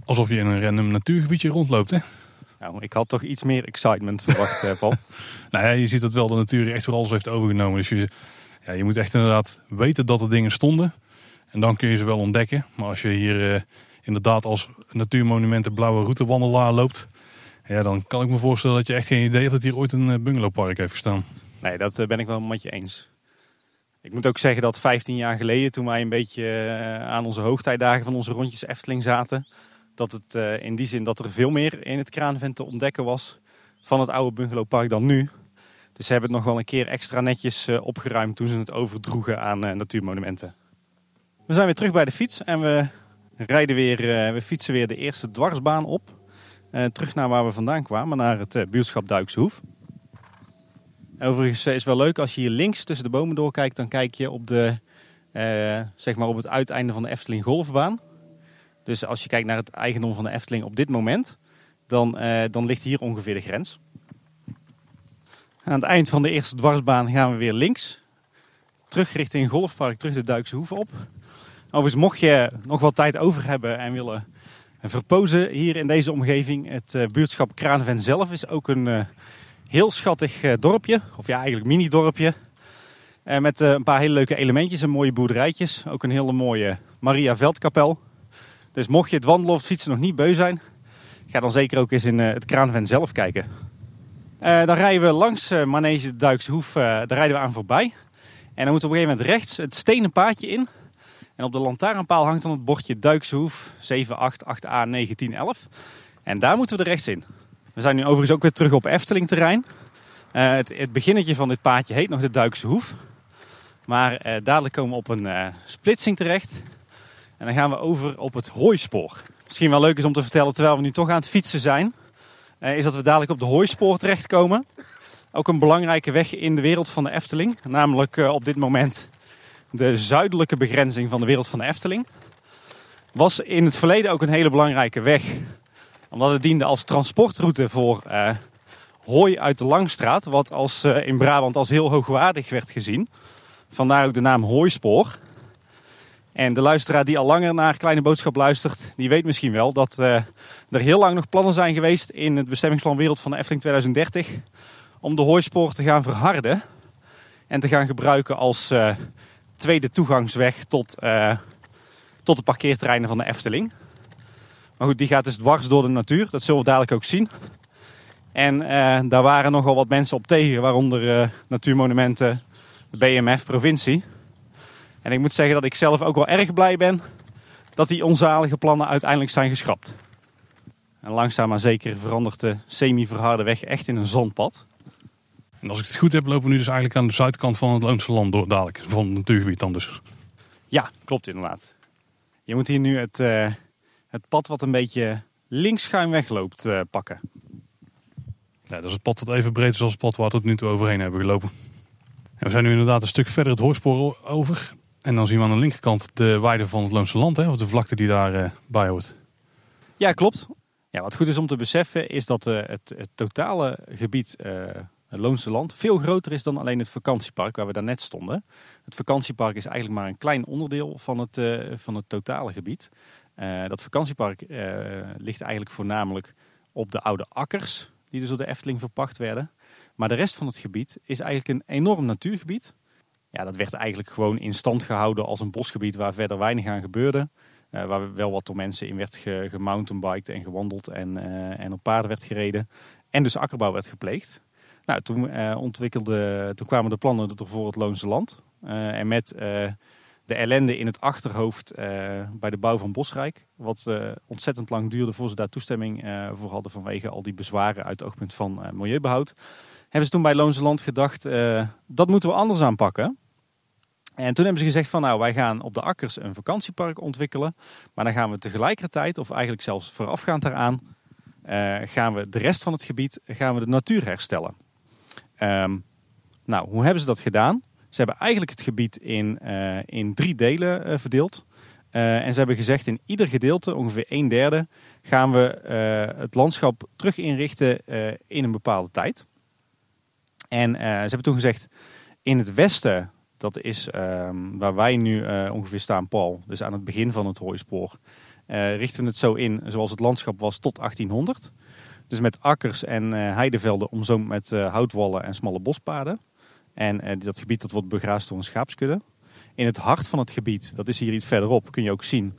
Alsof je in een random natuurgebiedje rondloopt. Hè? Nou, ik had toch iets meer excitement verwacht, eh, Paul. Nou ja, je ziet dat wel de natuur echt voor alles heeft overgenomen. Dus je, ja, je moet echt inderdaad weten dat er dingen stonden. En dan kun je ze wel ontdekken. Maar als je hier eh, inderdaad als natuurmonumenten blauwe routewandelaar loopt. Ja, dan kan ik me voorstellen dat je echt geen idee hebt dat hier ooit een eh, bungalowpark heeft gestaan. Nee, dat eh, ben ik wel met je eens. Ik moet ook zeggen dat 15 jaar geleden, toen wij een beetje eh, aan onze hoogtijdagen van onze rondjes Efteling zaten, dat het in die zin dat er veel meer in het Kraanvent te ontdekken was van het oude bungalowpark dan nu. Dus ze hebben het nog wel een keer extra netjes opgeruimd toen ze het overdroegen aan natuurmonumenten. We zijn weer terug bij de fiets en we rijden weer, eh, we fietsen weer de eerste dwarsbaan op. Eh, terug naar waar we vandaan kwamen, naar het eh, buurtschap Duikse Hoef. Overigens is het wel leuk als je hier links tussen de bomen doorkijkt, dan kijk je op, de, zeg maar op het uiteinde van de Efteling golfbaan. Dus als je kijkt naar het eigendom van de Efteling op dit moment, dan, dan ligt hier ongeveer de grens. Aan het eind van de eerste dwarsbaan gaan we weer links. Terug richting Golfpark, terug de Duikse Hoeve op. Overigens, mocht je nog wat tijd over hebben en willen verpozen hier in deze omgeving, het eh, buurtschap Kraanven zelf is ook een eh, heel schattig eh, dorpje. Of ja, eigenlijk mini-dorpje. Met een paar hele leuke elementjes en mooie boerderijtjes. Ook een hele mooie Maria Veldkapel. Dus mocht je het wandelen of fietsen nog niet beu zijn, ga dan zeker ook eens in het Kraanven zelf kijken. Dan rijden we langs Manege de Duikse Hoef, daar rijden we aan voorbij. En dan moeten we op een gegeven moment rechts het stenen paadje in. En op de lantaarnpaal hangt dan het bordje Duikse Hoef 788A 1911. En daar moeten we er rechts in. We zijn nu overigens ook weer terug op Efteling terrein. Eh, het, beginnetje van dit paadje heet nog de Duikse Hoef. Maar eh, dadelijk komen we op een eh, splitsing terecht. En dan gaan we over op het hooispoor. Misschien wel leuk is om te vertellen, terwijl we nu toch aan het fietsen zijn, is dat we dadelijk op de hooispoor terechtkomen. Ook een belangrijke weg in de wereld van de Efteling. Namelijk op dit moment de zuidelijke begrenzing van de wereld van de Efteling. Was in het verleden ook een hele belangrijke weg. Omdat het diende als transportroute voor eh, hooi uit de Langstraat. Wat als, eh, in Brabant als heel hoogwaardig werd gezien. Vandaar ook de naam hooispoor. En de luisteraar die al langer naar Kleine Boodschap luistert, die weet misschien wel dat eh, er heel lang nog plannen zijn geweest in het bestemmingsplan Wereld van de Efteling 2030 om de hooispoor te gaan verharden en te gaan gebruiken als tweede toegangsweg tot, eh, tot de parkeerterreinen van de Efteling. Maar goed, die gaat dus dwars door de natuur, dat zullen we dadelijk ook zien. En eh, daar waren nogal wat mensen op tegen, waaronder eh, natuurmonumenten, de BMF-provincie. En ik moet zeggen dat ik zelf ook wel erg blij ben dat die onzalige plannen uiteindelijk zijn geschrapt. En langzaam maar zeker verandert de semi-verharde weg echt in een zandpad. En als ik het goed heb, lopen we nu dus eigenlijk aan de zuidkant van het Loonse Land door dadelijk. Van het natuurgebied dan dus. Ja, klopt inderdaad. Je moet hier nu het, uh, het pad wat een beetje links schuin wegloopt uh, pakken. Ja, dat is het pad wat even breed is als het pad waar we tot nu toe overheen hebben gelopen. En we zijn nu inderdaad een stuk verder het hoorspoor over. En dan zien we aan de linkerkant de weide van het Loonse Land, hè, of de vlakte die daarbij uh, bij hoort. Ja, klopt. Ja, wat goed is om te beseffen is dat het, het, totale gebied, het Loonse Land, veel groter is dan alleen het vakantiepark waar we daarnet stonden. Het vakantiepark is eigenlijk maar een klein onderdeel van het, van het totale gebied. dat vakantiepark ligt eigenlijk voornamelijk op de oude akkers, die dus door de Efteling verpacht werden. Maar de rest van het gebied is eigenlijk een enorm natuurgebied. Ja, dat werd eigenlijk gewoon in stand gehouden als een bosgebied waar verder weinig aan gebeurde. Waar wel wat door mensen in werd gemountainbiked en gewandeld en, en op paarden werd gereden. En dus akkerbouw werd gepleegd. Nou, toen, uh, ontwikkelde, toen kwamen de plannen er voor het Loonse Land. en met de ellende in het achterhoofd bij de bouw van Bosrijk. Wat ontzettend lang duurde voor ze daar toestemming voor hadden vanwege al die bezwaren uit het oogpunt van milieubehoud. Hebben ze toen bij Loonse Land gedacht, dat moeten we anders aanpakken. En toen hebben ze gezegd van nou wij gaan op de akkers een vakantiepark ontwikkelen. Maar dan gaan we tegelijkertijd, of eigenlijk zelfs voorafgaand daaraan, gaan we de rest van het gebied gaan we de natuur herstellen. Um, nou, hoe hebben ze dat gedaan? Ze hebben eigenlijk het gebied in, uh, in drie delen uh, verdeeld. en ze hebben gezegd in ieder gedeelte, ongeveer een derde, gaan we het landschap terug inrichten in een bepaalde tijd. En ze hebben toen gezegd, in het westen dat is um, waar wij nu ongeveer staan, Paul. Dus aan het begin van het hooispoor. Richten we het zo in zoals het landschap was tot 1800. Dus met akkers en uh, heidevelden omzoomd met houtwallen en smalle bospaden. En dat gebied dat wordt begraasd door een schaapskudde. In het hart van het gebied, dat is hier iets verderop, kun je ook zien,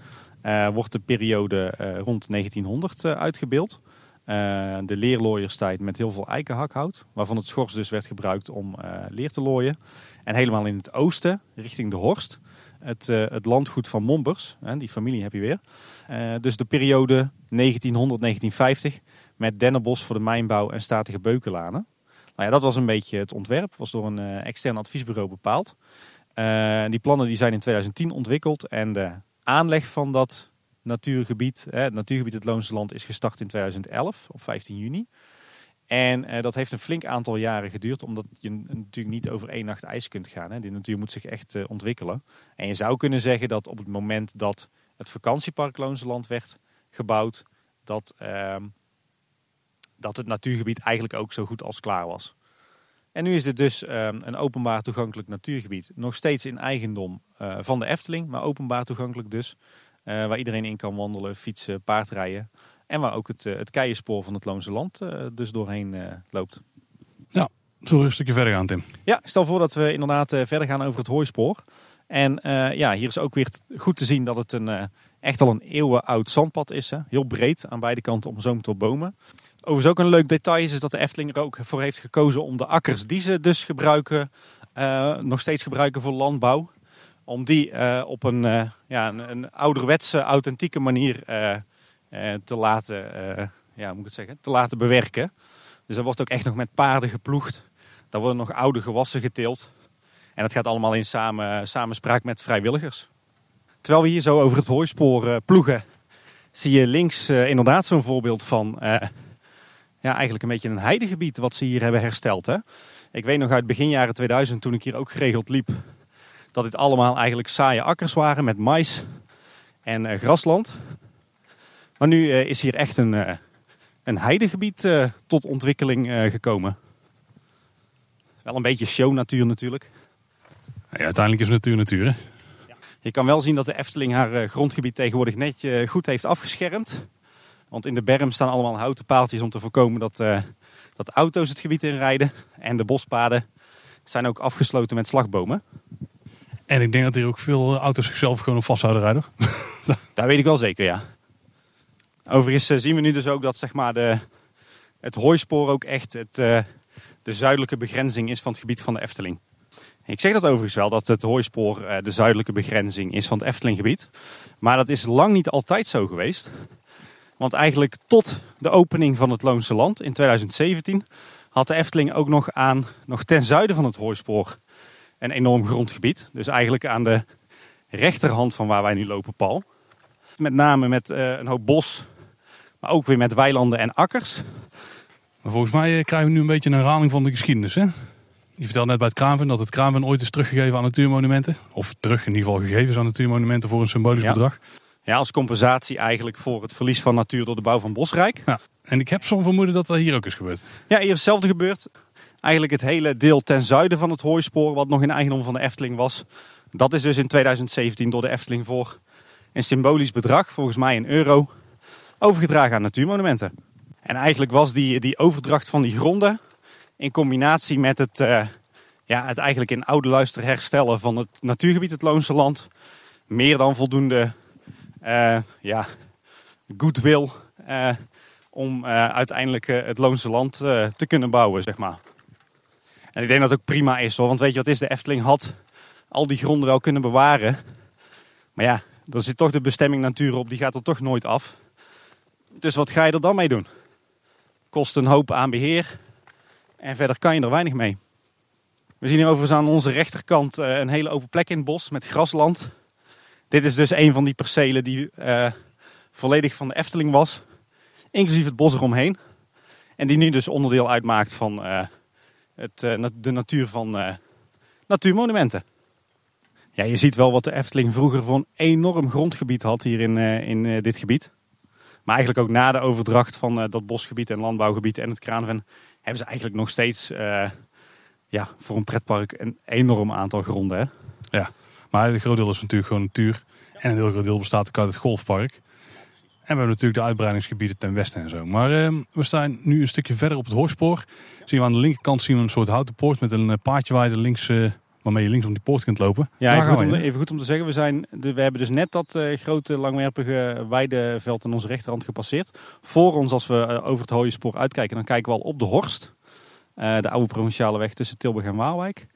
wordt de periode rond 1900 uitgebeeld. de leerlooierstijd met heel veel eikenhakhout, waarvan het schors dus werd gebruikt om leer te looien. En helemaal in het oosten, richting de Horst, het, het landgoed van Mombers. Die familie heb je weer. Dus de periode 1900-1950 met dennenbos voor de mijnbouw en statige beukenlanen. Nou ja, dat was een beetje het ontwerp. Was door een uh, extern adviesbureau bepaald. die plannen die zijn in 2010 ontwikkeld. En de aanleg van dat natuurgebied, het natuurgebied het Loonse Land, is gestart in 2011 op 15 juni. En uh, dat heeft een flink aantal jaren geduurd, omdat je natuurlijk niet over één nacht ijs kunt gaan. Hè. Die natuur moet zich echt ontwikkelen. En je zou kunnen zeggen dat op het moment dat het vakantiepark Loonseland werd gebouwd, dat, uh, dat het natuurgebied eigenlijk ook zo goed als klaar was. En nu is dit dus ehm, een openbaar toegankelijk natuurgebied. Nog steeds in eigendom uh, van de Efteling, maar openbaar toegankelijk dus. waar iedereen in kan wandelen, fietsen, paardrijden. En waar ook het, eh, het keienspoor van het Loonse Land eh, dus doorheen eh, loopt. Ja, zullen we een stukje verder gaan Tim? Ja, stel voor dat we inderdaad verder gaan over het hooispoor. En ja, hier is ook weer goed te zien dat het een, echt al een eeuwenoud zandpad is. Hè? Heel breed aan beide kanten omzoomd door bomen. Overigens ook een leuk detail is, dat de Efteling er ook voor heeft gekozen om de akkers die ze dus gebruiken, uh, nog steeds gebruiken voor landbouw. Om die uh, op een, uh, ja, een, een, ouderwetse, authentieke manier eh, te laten, eh, ja, moet ik het zeggen, te laten bewerken. Dus er wordt ook echt nog met paarden geploegd. Daar worden nog oude gewassen geteeld. En dat gaat allemaal in samen, samenspraak met vrijwilligers. Terwijl we hier zo over het hooispoor ploegen, zie je links inderdaad zo'n voorbeeld van ja, eigenlijk een beetje een heidegebied wat ze hier hebben hersteld. Hè? Ik weet nog uit begin jaren 2000, toen ik hier ook geregeld liep, dat dit allemaal eigenlijk saaie akkers waren met mais en grasland. Maar nu uh, is hier echt een, uh, een heidegebied tot ontwikkeling gekomen. Wel een beetje show-natuur natuurlijk. Ja, uiteindelijk is natuur natuur. Hè? Ja. Je kan wel zien dat de Efteling haar grondgebied tegenwoordig net goed heeft afgeschermd. Want in de berm staan allemaal houten paaltjes om te voorkomen dat, dat auto's het gebied inrijden. En de bospaden zijn ook afgesloten met slagbomen. En ik denk dat hier ook veel auto's zichzelf gewoon op vasthouden rijden. Daar weet ik wel zeker, ja. Overigens eh, zien we nu dus ook dat zeg maar, de, het hooispoor ook echt het, uh, de zuidelijke begrenzing is van het gebied van de Efteling. Ik zeg dat overigens wel, dat het hooispoor uh, de zuidelijke begrenzing is van het Eftelinggebied. Maar dat is lang niet altijd zo geweest. Want eigenlijk tot de opening van het Loonse Land in 2017 had de Efteling ook nog aan, nog ten zuiden van het hooispoor, een enorm grondgebied. Dus eigenlijk aan de rechterhand van waar wij nu lopen, Paul. Met name met uh, een hoop bos, maar ook weer met weilanden en akkers. Maar volgens mij eh, krijgen we nu een beetje een herhaling van de geschiedenis. Hè? Je vertelde net bij het Kraanven dat het Kraanven ooit is teruggegeven aan natuurmonumenten. Of terug in ieder geval gegeven aan natuurmonumenten voor een symbolisch bedrag. Ja, als compensatie eigenlijk voor het verlies van natuur door de bouw van Bosrijk. Ja, en ik heb zo'n vermoeden dat dat hier ook is gebeurd. Ja, hier is hetzelfde gebeurd. Eigenlijk het hele deel ten zuiden van het hooispoor, wat nog in eigendom van de Efteling was. Dat is dus in 2017 door de Efteling voor een symbolisch bedrag, volgens mij een euro, overgedragen aan natuurmonumenten. En eigenlijk was die, die overdracht van die gronden in combinatie met het, uh, ja, het eigenlijk in oude luister herstellen van het natuurgebied, het Loonse Land, meer dan voldoende ja, goodwill uh, om uiteindelijk het Loonse Land te kunnen bouwen, zeg maar. En ik denk dat het ook prima is hoor, want weet je wat is, de Efteling had al die gronden wel kunnen bewaren. Maar ja, er zit toch de bestemming natuur op, die gaat er toch nooit af. Dus wat ga je er dan mee doen? Kost een hoop aan beheer en verder kan je er weinig mee. We zien hier overigens aan onze rechterkant eh, een hele open plek in het bos met grasland. Dit is dus een van die percelen die uh, volledig van de Efteling was, inclusief het bos eromheen. En die nu dus onderdeel uitmaakt van uh, het, de natuur van natuurmonumenten. Ja, je ziet wel wat de Efteling vroeger voor een enorm grondgebied had hier in, in dit gebied. Maar eigenlijk ook na de overdracht van dat bosgebied en landbouwgebied en het Kraanven hebben ze eigenlijk nog steeds ja, voor een pretpark een enorm aantal gronden. Hè? Ja, maar een groot deel is natuurlijk gewoon natuur. En een heel groot deel bestaat ook uit het golfpark. En we hebben natuurlijk de uitbreidingsgebieden ten westen en zo. Maar uh, we staan nu een stukje verder op het hoorspoor. Zien we aan de linkerkant zien we een soort houten poort met een eh, paardje waar je links waarmee je links om die poort kunt lopen. Ja, even goed, om, even goed, om, te zeggen, we, zijn, we hebben dus net dat uh, grote langwerpige weideveld aan onze rechterhand gepasseerd. Voor ons, als we uh, over het Hooienspoor uitkijken, dan kijken we al op de Horst. Uh, de oude provinciale weg tussen Tilburg en Waalwijk.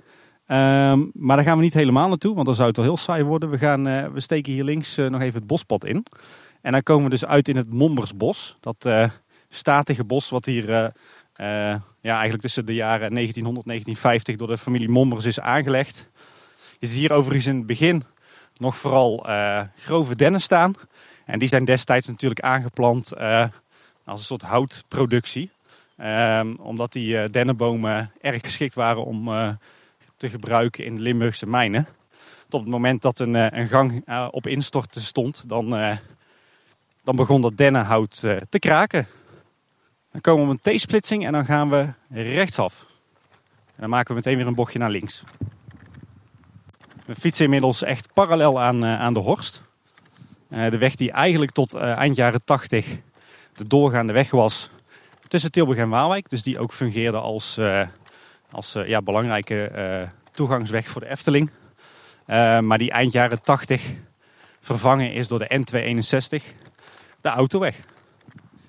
Um, maar daar gaan we niet helemaal naartoe, want dan zou het wel heel saai worden. We, gaan, we steken hier links nog even het bospad in. En dan komen we dus uit in het Mombersbos. Dat statige bos wat hier ja, eigenlijk tussen de jaren 1900 en 1950 door de familie Mombers is aangelegd. Je ziet hier overigens in het begin nog vooral uh, grove dennen staan. En die zijn destijds natuurlijk aangeplant uh, als een soort houtproductie. Um, omdat die uh, dennenbomen erg geschikt waren om te gebruiken in de Limburgse mijnen. Tot het moment dat een, een gang op instorten stond, dan, dan begon dat dennenhout te kraken. Dan komen we op een T-splitsing en dan gaan we rechtsaf. En dan maken we meteen weer een bochtje naar links. We fietsen inmiddels echt parallel aan, aan de Horst. De weg die eigenlijk tot eind jaren 80 de doorgaande weg was tussen Tilburg en Waalwijk. Dus die ook fungeerde als, als ja, belangrijke toegangsweg voor de Efteling. maar die eind jaren 80 vervangen is door de N261, de autoweg.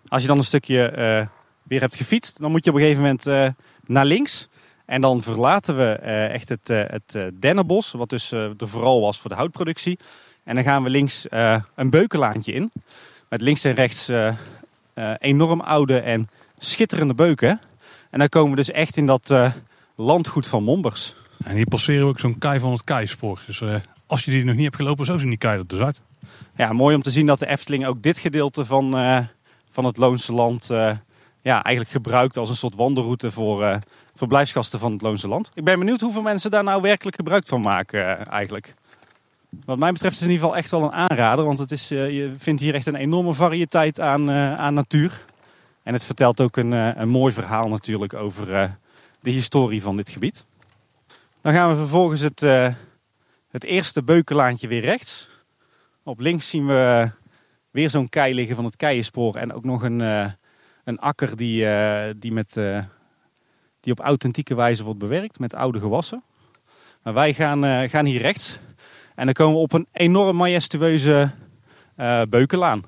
Als je dan een stukje weer hebt gefietst, dan moet je op een gegeven moment uh, naar links. En dan verlaten we uh, echt het, uh, het dennenbos, wat dus er vooral was voor de houtproductie. En dan gaan we links een beukenlaantje in. Met links en rechts enorm oude en schitterende beuken. En dan komen we dus echt in dat landgoed van Mombers. En hier passeren we ook zo'n kei van het keispoor. Dus als je die nog niet hebt gelopen, zo zien die kei er dus uit. Ja, mooi om te zien dat de Efteling ook dit gedeelte van, van het Loonse Land ja, eigenlijk gebruikt als een soort wandelroute voor verblijfsgasten van het Loonse Land. Ik ben benieuwd hoeveel mensen daar nou werkelijk gebruik van maken eigenlijk. Wat mij betreft is het in ieder geval echt wel een aanrader, want het is, je vindt hier echt een enorme variëteit aan, aan natuur. En het vertelt ook een, een mooi verhaal natuurlijk over de historie van dit gebied. Dan gaan we vervolgens het, het eerste beukenlaantje weer rechts. Op links zien we weer zo'n kei liggen van het keienspoor en ook nog een een akker die, die, met, die op authentieke wijze wordt bewerkt met oude gewassen. Maar wij gaan, gaan hier rechts en dan komen we op een enorm majestueuze beukenlaan.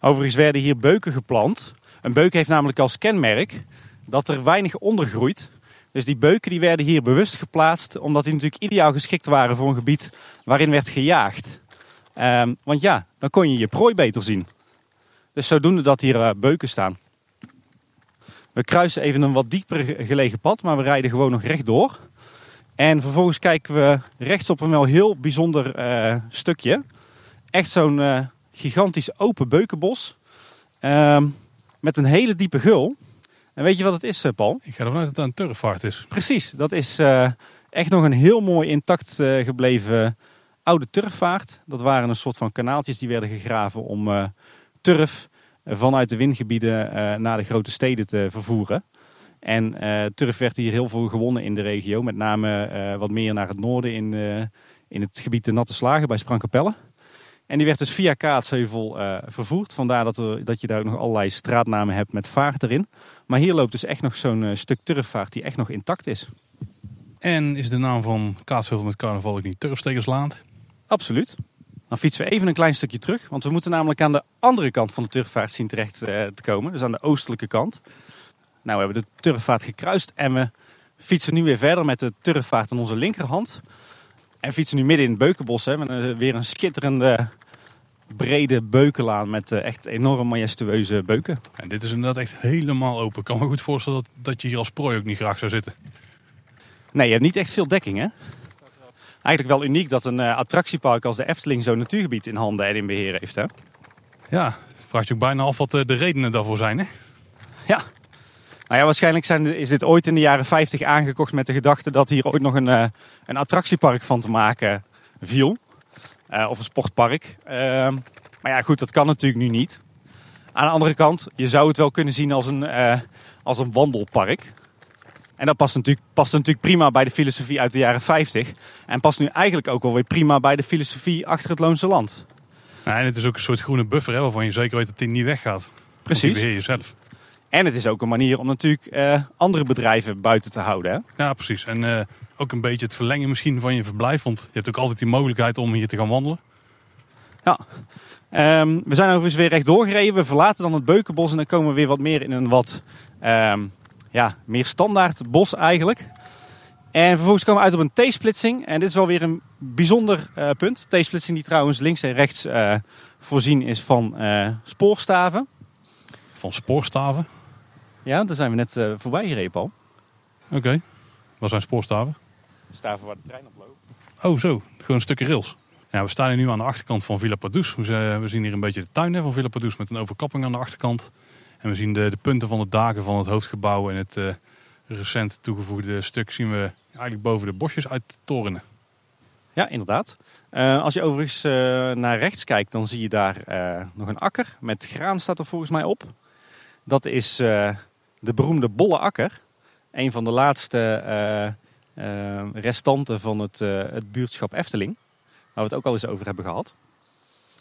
Overigens werden hier beuken geplant. Een beuk heeft namelijk als kenmerk dat er weinig ondergroeit. Dus die beuken die werden hier bewust geplaatst, omdat die natuurlijk ideaal geschikt waren voor een gebied waarin werd gejaagd. Ehm, want ja, dan kon je je prooi beter zien. Dus zodoende dat hier uh, beuken staan. We kruisen even een wat dieper gelegen pad, maar we rijden gewoon nog rechtdoor. En vervolgens kijken we rechts op een wel heel bijzonder uh, stukje. Echt zo'n uh, gigantisch open beukenbos. Ehm, met een hele diepe gul. En weet je wat het is, Paul? Ik ga ervan uit dat het een turfvaart is. Precies, dat is echt nog een heel mooi intact gebleven oude turfvaart. Dat waren een soort van kanaaltjes die werden gegraven om turf vanuit de windgebieden naar de grote steden te vervoeren. En turf werd hier heel veel gewonnen in de regio. Met name wat meer naar het noorden in, in het gebied de Natte Slagen bij Sprankapelle. En die werd dus via Kaatsheuvel vervoerd. Vandaar dat, er, dat je daar ook nog allerlei straatnamen hebt met vaart erin. Maar hier loopt dus echt nog zo'n stuk turfvaart die echt nog intact is. En is de naam van Kaatsheuvel met carnaval ook niet Turfstekerslaan? Absoluut. Dan fietsen we even een klein stukje terug. Want we moeten namelijk aan de andere kant van de turfvaart zien terecht eh, te komen. Dus aan de oostelijke kant. Nou, we hebben de turfvaart gekruist en we fietsen nu weer verder met de turfvaart aan onze linkerhand. En fietsen nu midden in het Beukenbos. Hè, met uh, weer een schitterende brede beukenlaan met uh, echt enorm majestueuze beuken. En dit is inderdaad echt helemaal open. Ik kan me goed voorstellen dat, dat je hier als prooi ook niet graag zou zitten. Nee, je hebt niet echt veel dekking hè? eigenlijk wel uniek dat een uh, attractiepark als de Efteling zo'n natuurgebied in handen en in beheer heeft. Hè? Ja, vraag je ook bijna af wat eh, de redenen daarvoor zijn. Hè? Ja. Nou ja, waarschijnlijk zijn, is dit ooit in de jaren 50 aangekocht met de gedachte dat hier ooit nog een, een attractiepark van te maken viel. Uh, of een sportpark. Ehm, maar ja, goed, dat kan natuurlijk nu niet. Aan de andere kant, je zou het wel kunnen zien als een, als een wandelpark. En dat past natuurlijk, past natuurlijk prima bij de filosofie uit de jaren 50. En past nu eigenlijk ook wel weer prima bij de filosofie achter het Loonse Land. Ja, en het is ook een soort groene buffer hè, waarvan je zeker weet dat die niet weggaat. Precies. Beheer je zelf. En het is ook een manier om natuurlijk uh, andere bedrijven buiten te houden. Hè? Ja, precies. En uh, ook een beetje het verlengen misschien van je verblijf. Want je hebt ook altijd die mogelijkheid om hier te gaan wandelen. Ja. Um, we zijn overigens weer rechtdoor gereden. We verlaten dan het Beukenbos en dan komen we weer wat meer in een wat... Um, ja, meer standaard bos eigenlijk. En vervolgens komen we uit op een T-splitsing. En dit is wel weer een bijzonder uh, punt. T-splitsing die trouwens links en rechts uh, voorzien is van uh, spoorstaven. Van spoorstaven? Ja, daar zijn we net voorbij gereden, Paul. Oké. Okay. Wat zijn spoorstaven? Staven waar de trein op loopt. Oh zo, gewoon een stukje rails. Ja, we staan hier nu aan de achterkant van Villa Padus. We zien hier een beetje de tuin van Villa Padus met een overkapping aan de achterkant. En we zien de, de punten van de daken van het hoofdgebouw en het uh, recent toegevoegde stuk zien we eigenlijk boven de bosjes uit torenen. Ja, inderdaad. Uh, als je overigens uh, naar rechts kijkt, dan zie je daar nog een akker. Met graan staat er volgens mij op. Dat is de beroemde Bolle Akker. Een van de laatste restanten van het, het buurtschap Efteling. Waar we het ook al eens over hebben gehad.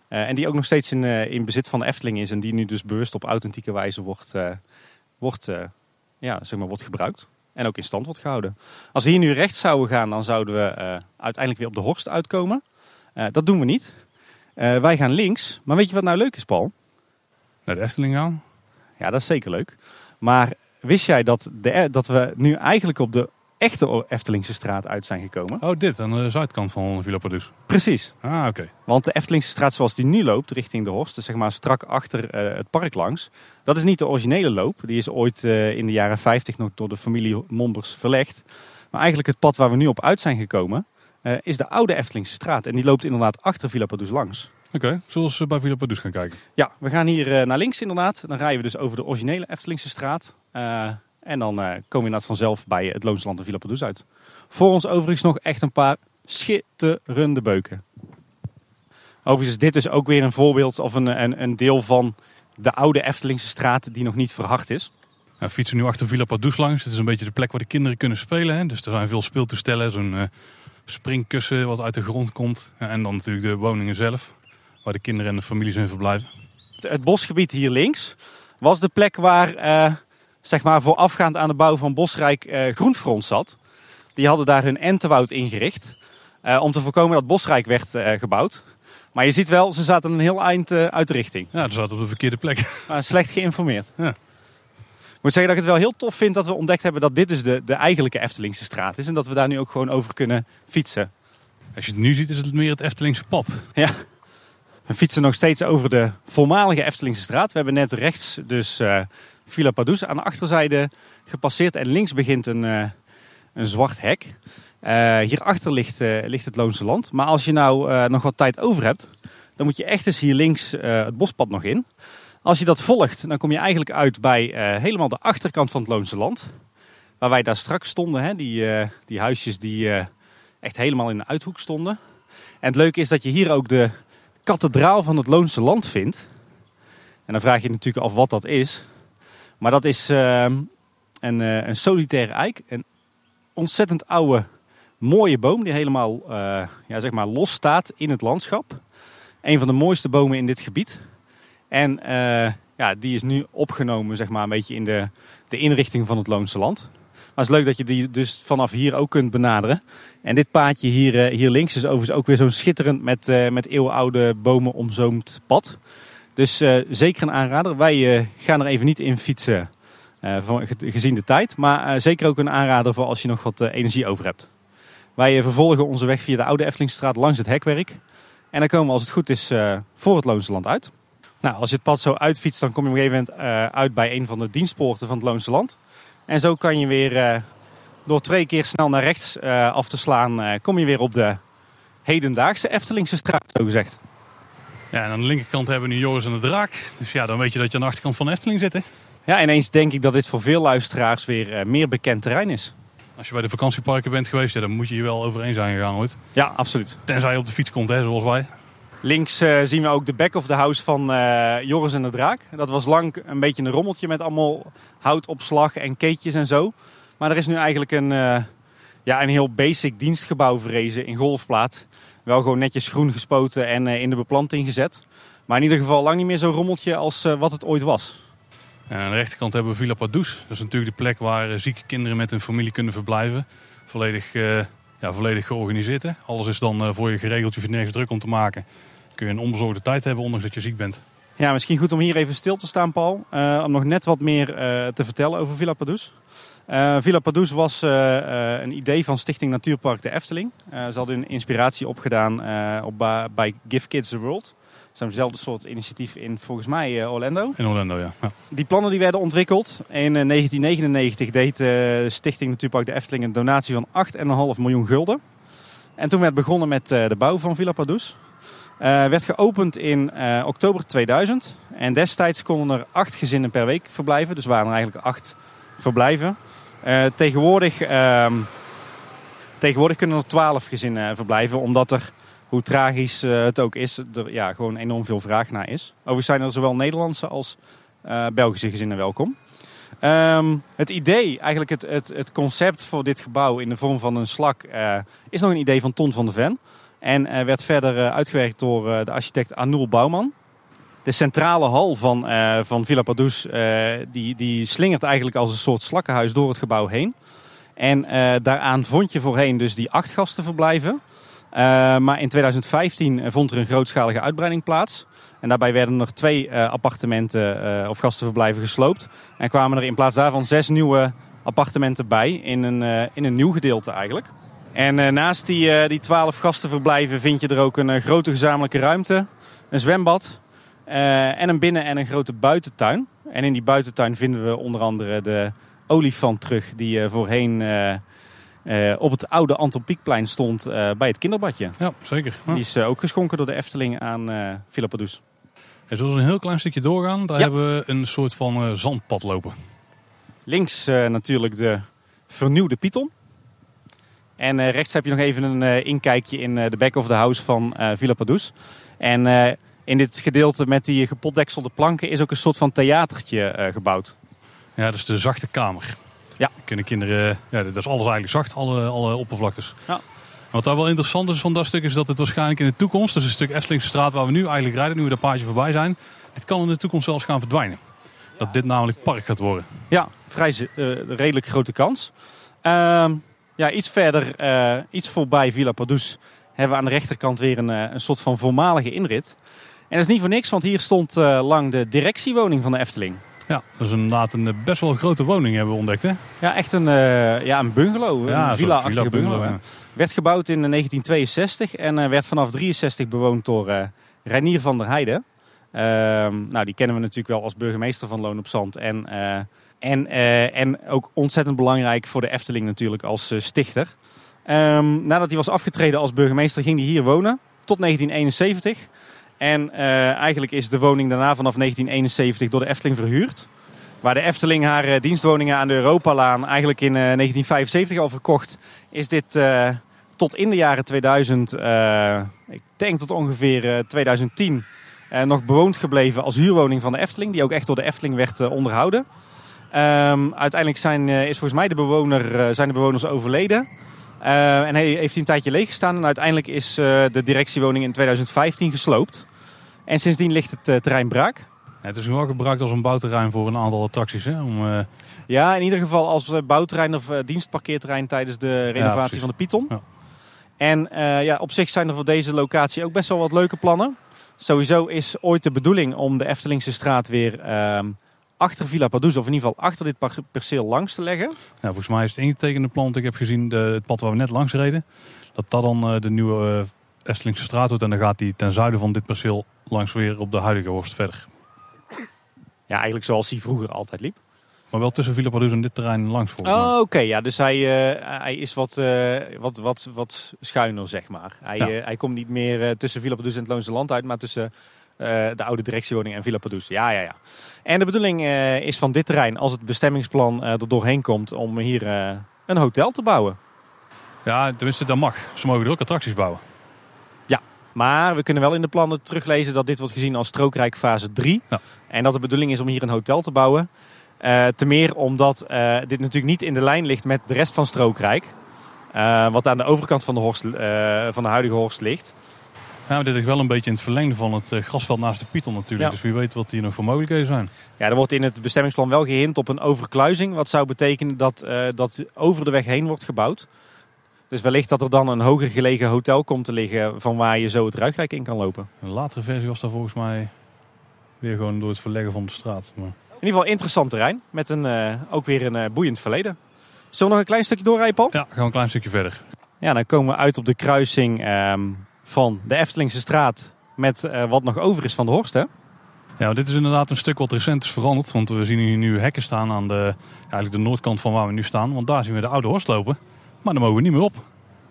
Uh, en die ook nog steeds in, uh, in bezit van de Efteling is. En die nu dus bewust op authentieke wijze wordt, wordt, ja, zeg maar, wordt gebruikt. En ook in stand wordt gehouden. Als we hier nu rechts zouden gaan, dan zouden we uiteindelijk weer op de Horst uitkomen. dat doen we niet. wij gaan links. Maar weet je wat nou leuk is, Paul? Naar de Efteling gaan? Ja, dat is zeker leuk. Maar wist jij dat, de, dat we nu eigenlijk op de echte Eftelingse straat uit zijn gekomen. Oh, dit aan de zuidkant van Villa Padus. Precies. Ah, oké. Want de Eftelingse straat zoals die nu loopt, richting de Horst, dus zeg maar strak achter uh, het park langs, dat is niet de originele loop. Die is ooit uh, in de jaren 50 nog door de familie Mombers verlegd. Maar eigenlijk het pad waar we nu op uit zijn gekomen, uh, is de oude Eftelingse straat. En die loopt inderdaad achter Villa Padus langs. Oké, okay. zullen we bij Villa Padus gaan kijken? Ja, we gaan hier naar links inderdaad. Dan rijden we dus over de originele Eftelingse straat. En dan uh, kom je inderdaad vanzelf bij het Loonsland en Villa Padus uit. Voor ons overigens nog echt een paar schitterende beuken. Overigens is dit dus ook weer een voorbeeld of een, een, een deel van de oude Eftelingse straat die nog niet verhard is. Nou, we fietsen nu achter Villa Padus langs. Het is een beetje de plek waar de kinderen kunnen spelen. Hè? Dus er zijn veel speeltoestellen, zo'n uh, springkussen wat uit de grond komt. En dan natuurlijk de woningen zelf, waar de kinderen en de families in verblijven. Het bosgebied hier links was de plek waar uh, zeg maar voorafgaand aan de bouw van Bosrijk uh, Groenfront zat. Die hadden daar hun entenwoud ingericht. Uh, om te voorkomen dat Bosrijk werd uh, gebouwd. Maar je ziet wel, ze zaten een heel eind uit de richting. Ja, ze zaten op de verkeerde plek. slecht geïnformeerd. Ja. moet zeggen dat ik het wel heel tof vind dat we ontdekt hebben dat dit dus de, de eigenlijke Eftelingse straat is. En dat we daar nu ook gewoon over kunnen fietsen. Als je het nu ziet is het meer het Eftelingse pad. Ja, we fietsen nog steeds over de voormalige Eftelingse straat. We hebben net rechts dus uh, Villa Padus aan de achterzijde gepasseerd. En links begint een, uh, een zwart hek. Uh, hierachter ligt, ligt het Loonse Land. Maar als je nou nog wat tijd over hebt, dan moet je echt eens hier links het bospad nog in. Als je dat volgt, dan kom je eigenlijk uit bij helemaal de achterkant van het Loonse Land. Waar wij daar straks stonden, hè, die, die huisjes die echt helemaal in de uithoek stonden. En het leuke is dat je hier ook de kathedraal van het Loonse Land vindt. En dan vraag je, je natuurlijk af wat dat is. Maar dat is uh, een, uh, een solitaire eik. Een ontzettend oude, mooie boom die helemaal uh, ja, zeg maar los staat in het landschap. Een van de mooiste bomen in dit gebied. En ja, die is nu opgenomen zeg maar, een beetje in de, de inrichting van het Loonse Land. Maar het is leuk dat je die dus vanaf hier ook kunt benaderen. En dit paadje hier, hier links is overigens ook weer zo'n schitterend met, met eeuwenoude bomen omzoomd pad. Dus uh, zeker een aanrader. Wij uh, gaan er even niet in fietsen gezien de tijd. Maar zeker ook een aanrader voor als je nog wat energie over hebt. Wij vervolgen onze weg via de oude Eftelingstraat langs het hekwerk. En dan komen we als het goed is voor het Loonse Land uit. Nou, als je het pad zo uitfietst, dan kom je op een gegeven moment uit bij een van de dienstpoorten van het Loonse Land. En zo kan je weer door twee keer snel naar rechts af te slaan, kom je weer op de hedendaagse Eftelingse straat, zo gezegd. Ja, en aan de linkerkant hebben we nu Joris en de Draak. Dus ja, dan weet je dat je aan de achterkant van Efteling zit, hè? Ja, ineens denk ik dat dit voor veel luisteraars weer meer bekend terrein is. Als je bij de vakantieparken bent geweest, ja, dan moet je hier wel overheen zijn gegaan, ooit. Ja, absoluut. Tenzij je op de fiets komt, hè, zoals wij. Links uh, zien we ook de back of the house van uh, Joris en de Draak. Dat was lang een beetje een rommeltje met allemaal houtopslag en keetjes en zo. Maar er is nu eigenlijk een, ja, een heel basic dienstgebouw verrezen in golfplaat. Wel gewoon netjes groen gespoten en in de beplanting gezet. Maar in ieder geval lang niet meer zo'n rommeltje als wat het ooit was. En aan de rechterkant hebben we Villa Padus. Dat is natuurlijk de plek waar zieke kinderen met hun familie kunnen verblijven. Volledig, ja, volledig georganiseerd. Hè? Alles is dan voor je geregeld, je vindt nergens druk om te maken kun je een onbezorgde tijd hebben, ondanks dat je ziek bent. Ja, misschien goed om hier even stil te staan, Paul. Uh, om nog net wat meer uh, te vertellen over Villa Padus. Uh, Villa Padus was een idee van Stichting Natuurpark de Efteling. ze hadden een inspiratie opgedaan op, bij Give Kids the World. Ze hebben dezelfde soort initiatief in, volgens mij, Orlando. In Orlando, ja. ja. Die plannen die werden ontwikkeld. In 1999 deed Stichting Natuurpark de Efteling een donatie van 8,5 miljoen gulden. En toen werd begonnen met de bouw van Villa Padus. Uh, werd geopend in oktober 2000. En destijds konden er acht gezinnen per week verblijven. Dus waren er eigenlijk acht verblijven. Uh, tegenwoordig, uh, tegenwoordig kunnen er twaalf gezinnen verblijven. Omdat er, hoe tragisch het ook is, er ja, gewoon enorm veel vraag naar is. Overigens zijn er zowel Nederlandse als Belgische gezinnen welkom. Um, het idee, eigenlijk het, het, het, concept voor dit gebouw in de vorm van een slak, is nog een idee van Ton van de Ven. En werd verder uitgewerkt door de architect Arnoul Bouwman. De centrale hal van, van Villa Padus die, die slingert eigenlijk als een soort slakkenhuis door het gebouw heen. En daaraan vond je voorheen dus die acht gastenverblijven. maar in 2015 vond er een grootschalige uitbreiding plaats. En daarbij werden er twee appartementen of gastenverblijven gesloopt. En kwamen er in plaats daarvan zes nieuwe appartementen bij in een, in een nieuw gedeelte eigenlijk. En naast die, die 12 gastenverblijven vind je er ook een grote gezamenlijke ruimte, een zwembad en een binnen- en een grote buitentuin. En in die buitentuin vinden we onder andere de olifant terug die voorheen op het oude Anton Pieckplein stond bij het kinderbadje. Ja, zeker. Ja. Die is ook geschonken door de Efteling aan uh, Villa Padus. En zullen we een heel klein stukje doorgaan? Daar ja. hebben we een soort van zandpad lopen. Links natuurlijk de vernieuwde Python. En rechts heb je nog even een inkijkje in de back of the house van Villa Padus. En in dit gedeelte met die gepotdekselde planken is ook een soort van theatertje gebouwd. Ja, dat is de zachte kamer. Ja. Kunnen kinderen, ja, dat is alles eigenlijk zacht, alle, alle oppervlaktes. Ja. Wat daar wel interessant is van dat stuk is dat het waarschijnlijk in de toekomst, dus een stuk Eftelingse straat waar we nu eigenlijk rijden, nu we dat paardje voorbij zijn, dit kan in de toekomst zelfs gaan verdwijnen. Dat dit namelijk park gaat worden. Ja, vrij redelijk grote kans. Ehm ja, iets verder, uh, iets voorbij Villa Padus, hebben we aan de rechterkant weer een, een soort van voormalige inrit. En dat is niet voor niks, want hier stond uh, lang de directiewoning van de Efteling. Ja, dat is inderdaad een eh, best wel grote woning hebben we ontdekt, hè? Ja, echt een, eh, ja, een bungalow. Ja, een villa-achtige villa bungalow. Werd gebouwd in 1962 en eh, werd vanaf 63 bewoond door eh Reinier van der Heijden. Ehm, nou, die kennen we natuurlijk wel als burgemeester van Loon op Zand. En, eh, en, eh, en ook ontzettend belangrijk voor de Efteling natuurlijk als eh, stichter. Ehm, nadat hij was afgetreden als burgemeester ging hij hier wonen tot 1971. En eh, eigenlijk is de woning daarna vanaf 1971 door de Efteling verhuurd. Waar de Efteling haar eh, dienstwoningen aan de Europalaan eigenlijk in eh, 1975 al verkocht, is dit eh, tot in de jaren 2000, eh, ik denk tot ongeveer eh, 2010, eh, nog bewoond gebleven als huurwoning van de Efteling. Die ook echt door de Efteling werd eh, onderhouden. Ehm, uiteindelijk zijn, eh, is volgens mij de bewoner, eh, zijn de bewoners overleden. Eh, en hij heeft hij een tijdje leeg gestaan. En uiteindelijk is eh, de directiewoning in 2015 gesloopt. En sindsdien ligt het eh, terrein braak. Het is nu wel gebruikt als een bouwterrein voor een aantal attracties, hè? Om, eh, Ja, in ieder geval als eh, bouwterrein of dienstparkeerterrein tijdens de renovatie van de Python. Ja. En ja, op zich zijn er voor deze locatie ook best wel wat leuke plannen. Sowieso is ooit de bedoeling om de Eftelingse straat weer ehm, achter Villa Padouze, of in ieder geval achter dit perceel langs te leggen. ja, volgens mij is het ingetekende plan dat ik heb gezien, de, het pad waar we net langs reden, dat dat dan de nieuwe Eftelingse straat wordt. En dan gaat die ten zuiden van dit perceel langs weer op de huidige Horst verder. Ja, eigenlijk zoals hij vroeger altijd liep. Maar wel tussen Villa Padus en dit terrein langs mij. Oh, oké. Ja, dus hij, eh, hij is wat, eh, wat, wat, wat schuiner, zeg maar. Hij, Ja. eh, hij komt niet meer tussen Villa Padus en het Loonse Land uit, maar tussen de oude directiewoning en Villa Padus. Ja, ja, ja. En de bedoeling is van dit terrein, als het bestemmingsplan er doorheen komt, om hier een hotel te bouwen. Ja, tenminste dat mag. Ze mogen er ook attracties bouwen. Maar we kunnen wel in de plannen teruglezen dat dit wordt gezien als strookrijk fase 3. Ja. En dat de bedoeling is om hier een hotel te bouwen. Eh te meer omdat eh, dit natuurlijk niet in de lijn ligt met de rest van strookrijk. Eh, wat aan de overkant van de, horst, van de huidige horst ligt. Ja, maar dit ligt wel een beetje in het verlengde van het grasveld naast de Python natuurlijk. Ja. Dus wie weet wat hier nog voor mogelijkheden zijn. Ja, er wordt in het bestemmingsplan wel gehint op een overkluizing. Wat zou betekenen dat, dat over de weg heen wordt gebouwd. Dus wellicht dat er dan een hoger gelegen hotel komt te liggen van waar je zo het Ruigrijk in kan lopen. Een latere versie was daar volgens mij weer gewoon door het verleggen van de straat. Maar... In ieder geval interessant terrein met een, eh, ook weer een eh, boeiend verleden. Zullen we nog een klein stukje doorrijden, Paul? Ja, gaan we een klein stukje verder. Ja, dan komen we uit op de kruising ehm, van de Eftelingse straat met eh, wat nog over is van de Horst, hè? Ja, dit is inderdaad een stuk wat recent is veranderd. Want we zien hier nu hekken staan aan de, eigenlijk de noordkant van waar we nu staan. Want daar zien we de oude Horst lopen. Maar daar mogen we niet meer op.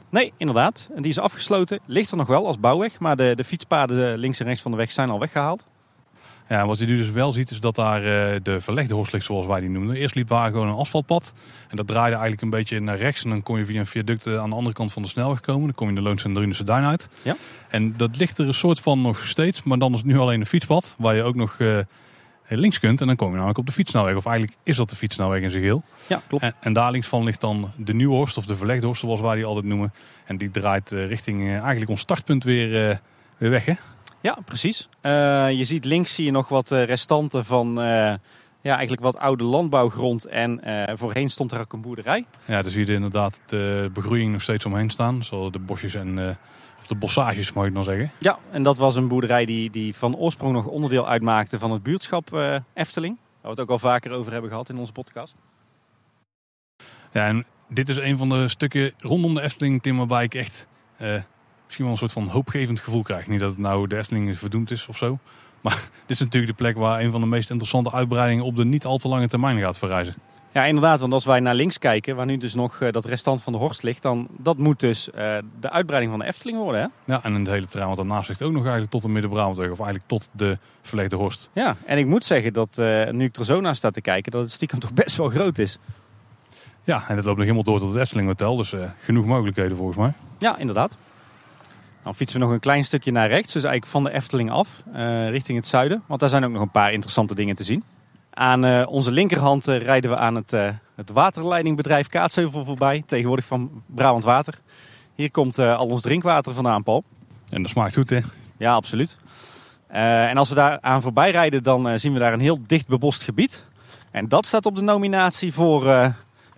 Nee, inderdaad. En die is afgesloten. Ligt er nog wel als bouwweg, maar de, de fietspaden links en rechts van de weg zijn al weggehaald. Ja, wat je nu dus wel ziet is dat daar eh, de verlegde ligt zoals wij die noemden. Eerst liep daar gewoon een asfaltpad. En dat draaide eigenlijk een beetje naar rechts. En dan kon je via een viaduct eh, aan de andere kant van de snelweg komen. Dan kom je in de Loonse en Drunense Duin uit. Ja. En dat ligt er een soort van nog steeds. Maar dan is het nu alleen een fietspad. Waar je ook nog eh, links kunt. En dan kom je namelijk op de fietssnelweg. Of eigenlijk is dat de fietssnelweg in zijn geheel. Ja, klopt. En, en daar links van ligt dan de nieuwe horst. Of de verlegde horst zoals wij die altijd noemen. En die draait eh, richting eh, eigenlijk ons startpunt weer, eh, weer weg. Hè? Ja, precies. Eh, je ziet links zie je nog wat eh, restanten van eh, ja, eigenlijk wat oude landbouwgrond. En eh, voorheen stond er ook een boerderij. Ja, dus zie je inderdaad de begroeiing nog steeds omheen staan. Zoals de bosjes en eh, of de bossages mag ik dan zeggen. Ja, en dat was een boerderij die, die van oorsprong nog onderdeel uitmaakte van het buurtschap eh, Efteling. Waar we het ook al vaker over hebben gehad in onze podcast. Ja, en dit is een van de stukken rondom de Efteling, Tim, waarbij ik echt eh, misschien wel een soort van hoopgevend gevoel krijg. Niet dat het nou de Efteling verdoemd is of zo. Maar dit is natuurlijk de plek waar een van de meest interessante uitbreidingen op de niet al te lange termijn gaat verrijzen. Ja, inderdaad. Want als wij naar links kijken, waar nu dus nog eh, dat restant van de Horst ligt, dan dat moet dus eh, de uitbreiding van de Efteling worden. Hè? Ja, en het hele terrein wat daarnaast ligt ook nog eigenlijk tot de Midden-Brabantweg. Of eigenlijk tot de verlegde Horst. Ja, en ik moet zeggen dat eh, nu ik er zo naar sta te kijken, dat het stiekem toch best wel groot is. Ja, en het loopt nog helemaal door tot het Efteling Hotel. Dus genoeg mogelijkheden volgens mij. Ja, inderdaad. Dan fietsen we nog een klein stukje naar rechts, dus eigenlijk van de Efteling af, richting het zuiden. Want daar zijn ook nog een paar interessante dingen te zien. Aan eh, onze linkerhand eh, rijden we aan het, eh, het waterleidingbedrijf Kaatsheuvel voorbij, tegenwoordig van Brabant Water. Hier komt al ons drinkwater vandaan, Paul. En dat smaakt goed, hè? Ja, absoluut. En als we daar aan voorbij rijden, dan zien we daar een heel dicht bebost gebied. En dat staat op de nominatie voor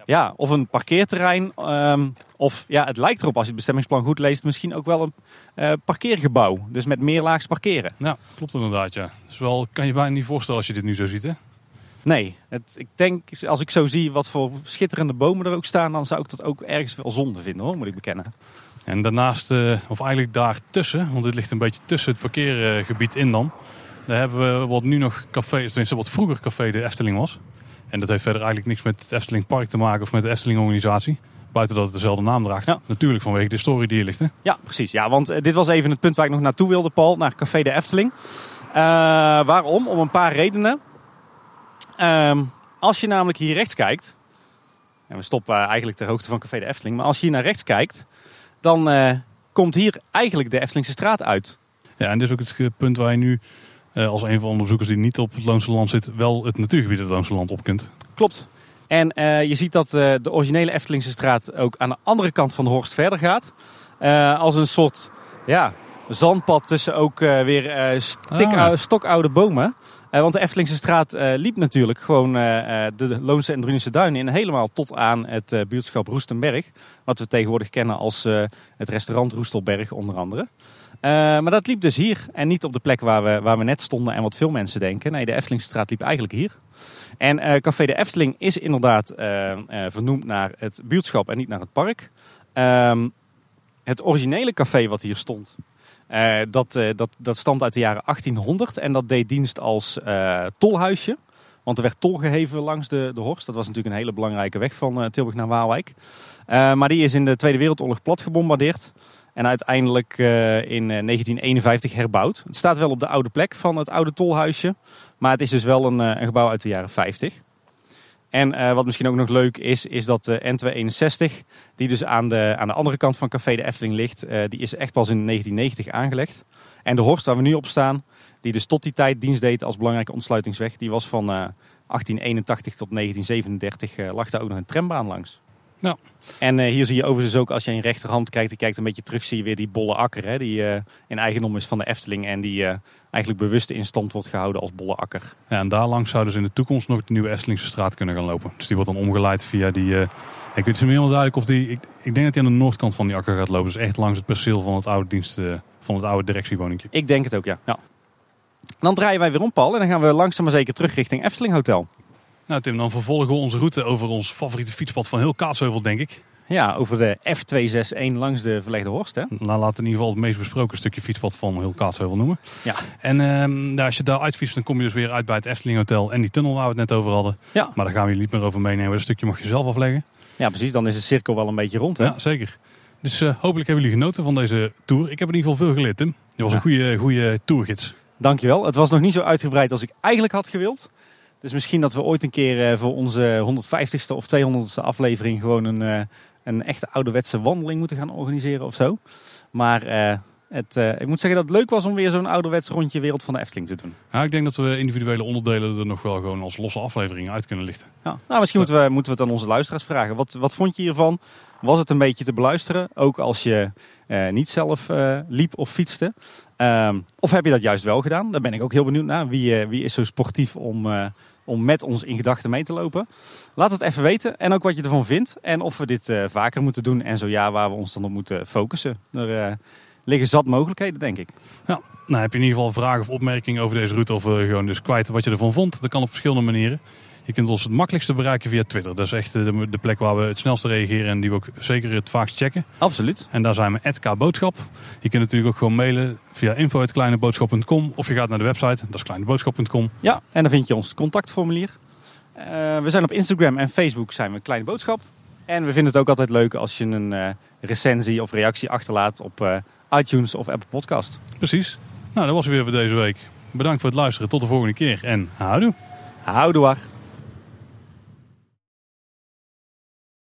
ja, of een parkeerterrein. ehm, of ja, het lijkt erop, als je het bestemmingsplan goed leest, misschien ook wel een parkeergebouw. Dus met meerlaags parkeren. Ja, klopt inderdaad, ja. Dus wel, kan je bijna niet voorstellen als je dit nu zo ziet, hè? Nee, het, ik denk, als ik zo zie wat voor schitterende bomen er ook staan, dan zou ik dat ook ergens wel zonde vinden hoor, moet ik bekennen. En daarnaast, eh, of eigenlijk daartussen, want dit ligt een beetje tussen het parkeergebied in dan. Daar hebben we wat nu nog café, tenminste wat vroeger café de Efteling was. En dat heeft verder eigenlijk niks met het Efteling Park te maken of met de Efteling organisatie. Buiten dat het dezelfde naam draagt. Ja. Natuurlijk vanwege de story die hier ligt. Hè? Ja, precies. Ja, want eh, dit was even het punt waar ik nog naartoe wilde, Paul, naar Café de Efteling. Eh, waarom? Om een paar redenen. Ehm, als je namelijk hier rechts kijkt, en we stoppen eigenlijk ter hoogte van Café de Efteling, maar als je hier naar rechts kijkt, dan eh, komt hier eigenlijk de Eftelingse straat uit. Ja, en dit is ook het punt waar je nu eh, als een van de onderzoekers die niet op het Loonse Land zit, wel het natuurgebied het Loonse Land op kunt. Klopt. En eh, je ziet dat de originele Eftelingse straat ook aan de andere kant van de Horst verder gaat. Als een soort ja, zandpad tussen ook weer stik- Ah. stokoude bomen. Eh, want de Eftelingse straat eh, liep natuurlijk gewoon eh, de Loonse en Drunense duinen in helemaal tot aan het buurtschap Roestenberg. Wat we tegenwoordig kennen als het restaurant Roestelberg onder andere. Maar dat liep dus hier en niet op de plek waar we, waar we net stonden en wat veel mensen denken. Nee, de Eftelingse straat liep eigenlijk hier. En Café de Efteling is inderdaad vernoemd naar het buurtschap en niet naar het park. Ehm, het originele café wat hier stond, eh, dat, eh, dat, dat stamt uit de jaren 1800 en dat deed dienst als eh, tolhuisje. Want er werd tol geheven langs de, de Horst. Dat was natuurlijk een hele belangrijke weg van Tilburg naar Waalwijk. Maar die is in de Tweede Wereldoorlog plat gebombardeerd. En uiteindelijk in eh, 1951 herbouwd. Het staat wel op de oude plek van het oude tolhuisje. Maar het is dus wel een, een gebouw uit de jaren 50. En eh, wat misschien ook nog leuk is, is dat de N261, die dus aan de, aan de andere kant van Café de Efteling ligt, eh, die is echt pas in 1990 aangelegd. En de Horst waar we nu op staan, die dus tot die tijd dienst deed als belangrijke ontsluitingsweg, die was van eh, 1881 tot 1937, eh, lag daar ook nog een trambaan langs. Ja. En eh, hier zie je overigens ook, als je in rechterhand kijkt, je kijkt een beetje terug, zie je weer die bolle akker, hè, die eh, in eigendom is van de Efteling en die eh, eigenlijk bewust in stand wordt gehouden als bolle akker. Ja, en daar langs zouden ze in de toekomst nog de nieuwe Estelingse straat kunnen gaan lopen. Dus die wordt dan omgeleid via die... ik weet niet helemaal duidelijk of die... Ik, ik denk dat hij aan de noordkant van die akker gaat lopen. Dus echt langs het perceel van het oude dienst... van het oude directiewoningje. Ik denk het ook, ja. ja. Dan draaien wij weer om, Paul, en dan gaan we langzaam maar zeker terug richting Efteling Hotel. Nou Tim, dan vervolgen we onze route over ons favoriete fietspad van heel Kaatsheuvel, denk ik. Ja, over de F261 langs de Verlegde Horst, hè? Nou, laten we in ieder geval het meest besproken stukje fietspad van heel Kaatsheuvel noemen. Ja. En ehm, nou, als je daar uitfietst, dan kom je dus weer uit bij het Efteling Hotel en die tunnel waar we het net over hadden. Ja. Maar daar gaan we je niet meer over meenemen. Dat stukje mag je zelf afleggen. Ja, precies. Dan is de cirkel wel een beetje rond, hè? Ja, zeker. Dus eh, hopelijk hebben jullie genoten van deze tour. Ik heb in ieder geval veel geleerd, Tim. Je was Ja. een goede, goede tourgids. Dankjewel. Het was nog niet zo uitgebreid als ik eigenlijk had gewild. Dus misschien dat we ooit een keer eh, voor onze 150ste of 200ste aflevering gewoon een, eh, een echte ouderwetse wandeling moeten gaan organiseren of zo. Maar eh, het, ik moet zeggen dat het leuk was om weer zo'n ouderwets rondje Wereld van de Efteling te doen. Ja, ik denk dat we individuele onderdelen er nog wel gewoon als losse afleveringen uit kunnen lichten. Ja. Nou, misschien moeten we, moeten we het aan onze luisteraars vragen. Wat, wat vond je hiervan? Was het een beetje te beluisteren? Ook als je niet zelf liep of fietste? Ehm, of heb je dat juist wel gedaan? Daar ben ik ook heel benieuwd naar. Wie, wie is zo sportief om, om met ons in gedachten mee te lopen? Laat het even weten. En ook wat je ervan vindt. En of we dit eh, vaker moeten doen. En zo ja, waar we ons dan op moeten focussen. Er eh, liggen zat mogelijkheden, denk ik. Nou, heb je in ieder geval vragen of opmerkingen over deze route of gewoon dus kwijt wat je ervan vond? Dat kan op verschillende manieren. Je kunt ons het makkelijkste bereiken via Twitter. Dat is echt eh, de, de plek waar we het snelste reageren en die we ook zeker het vaakst checken. Absoluut. En daar zijn we @kboodschap. Je kunt natuurlijk ook gewoon mailen via info@kleineboodschap.com of je gaat naar de website, dat is kleineboodschap.com. Ja, en dan vind je ons contactformulier. Eh, we zijn op Instagram en Facebook zijn we Kleine Boodschap. En we vinden het ook altijd leuk als je een eh, recensie of reactie achterlaat op iTunes of Apple Podcast. Precies. Nou, dat was het weer voor deze week. Bedankt voor het luisteren. Tot de volgende keer en houdoe. Houdoe waar.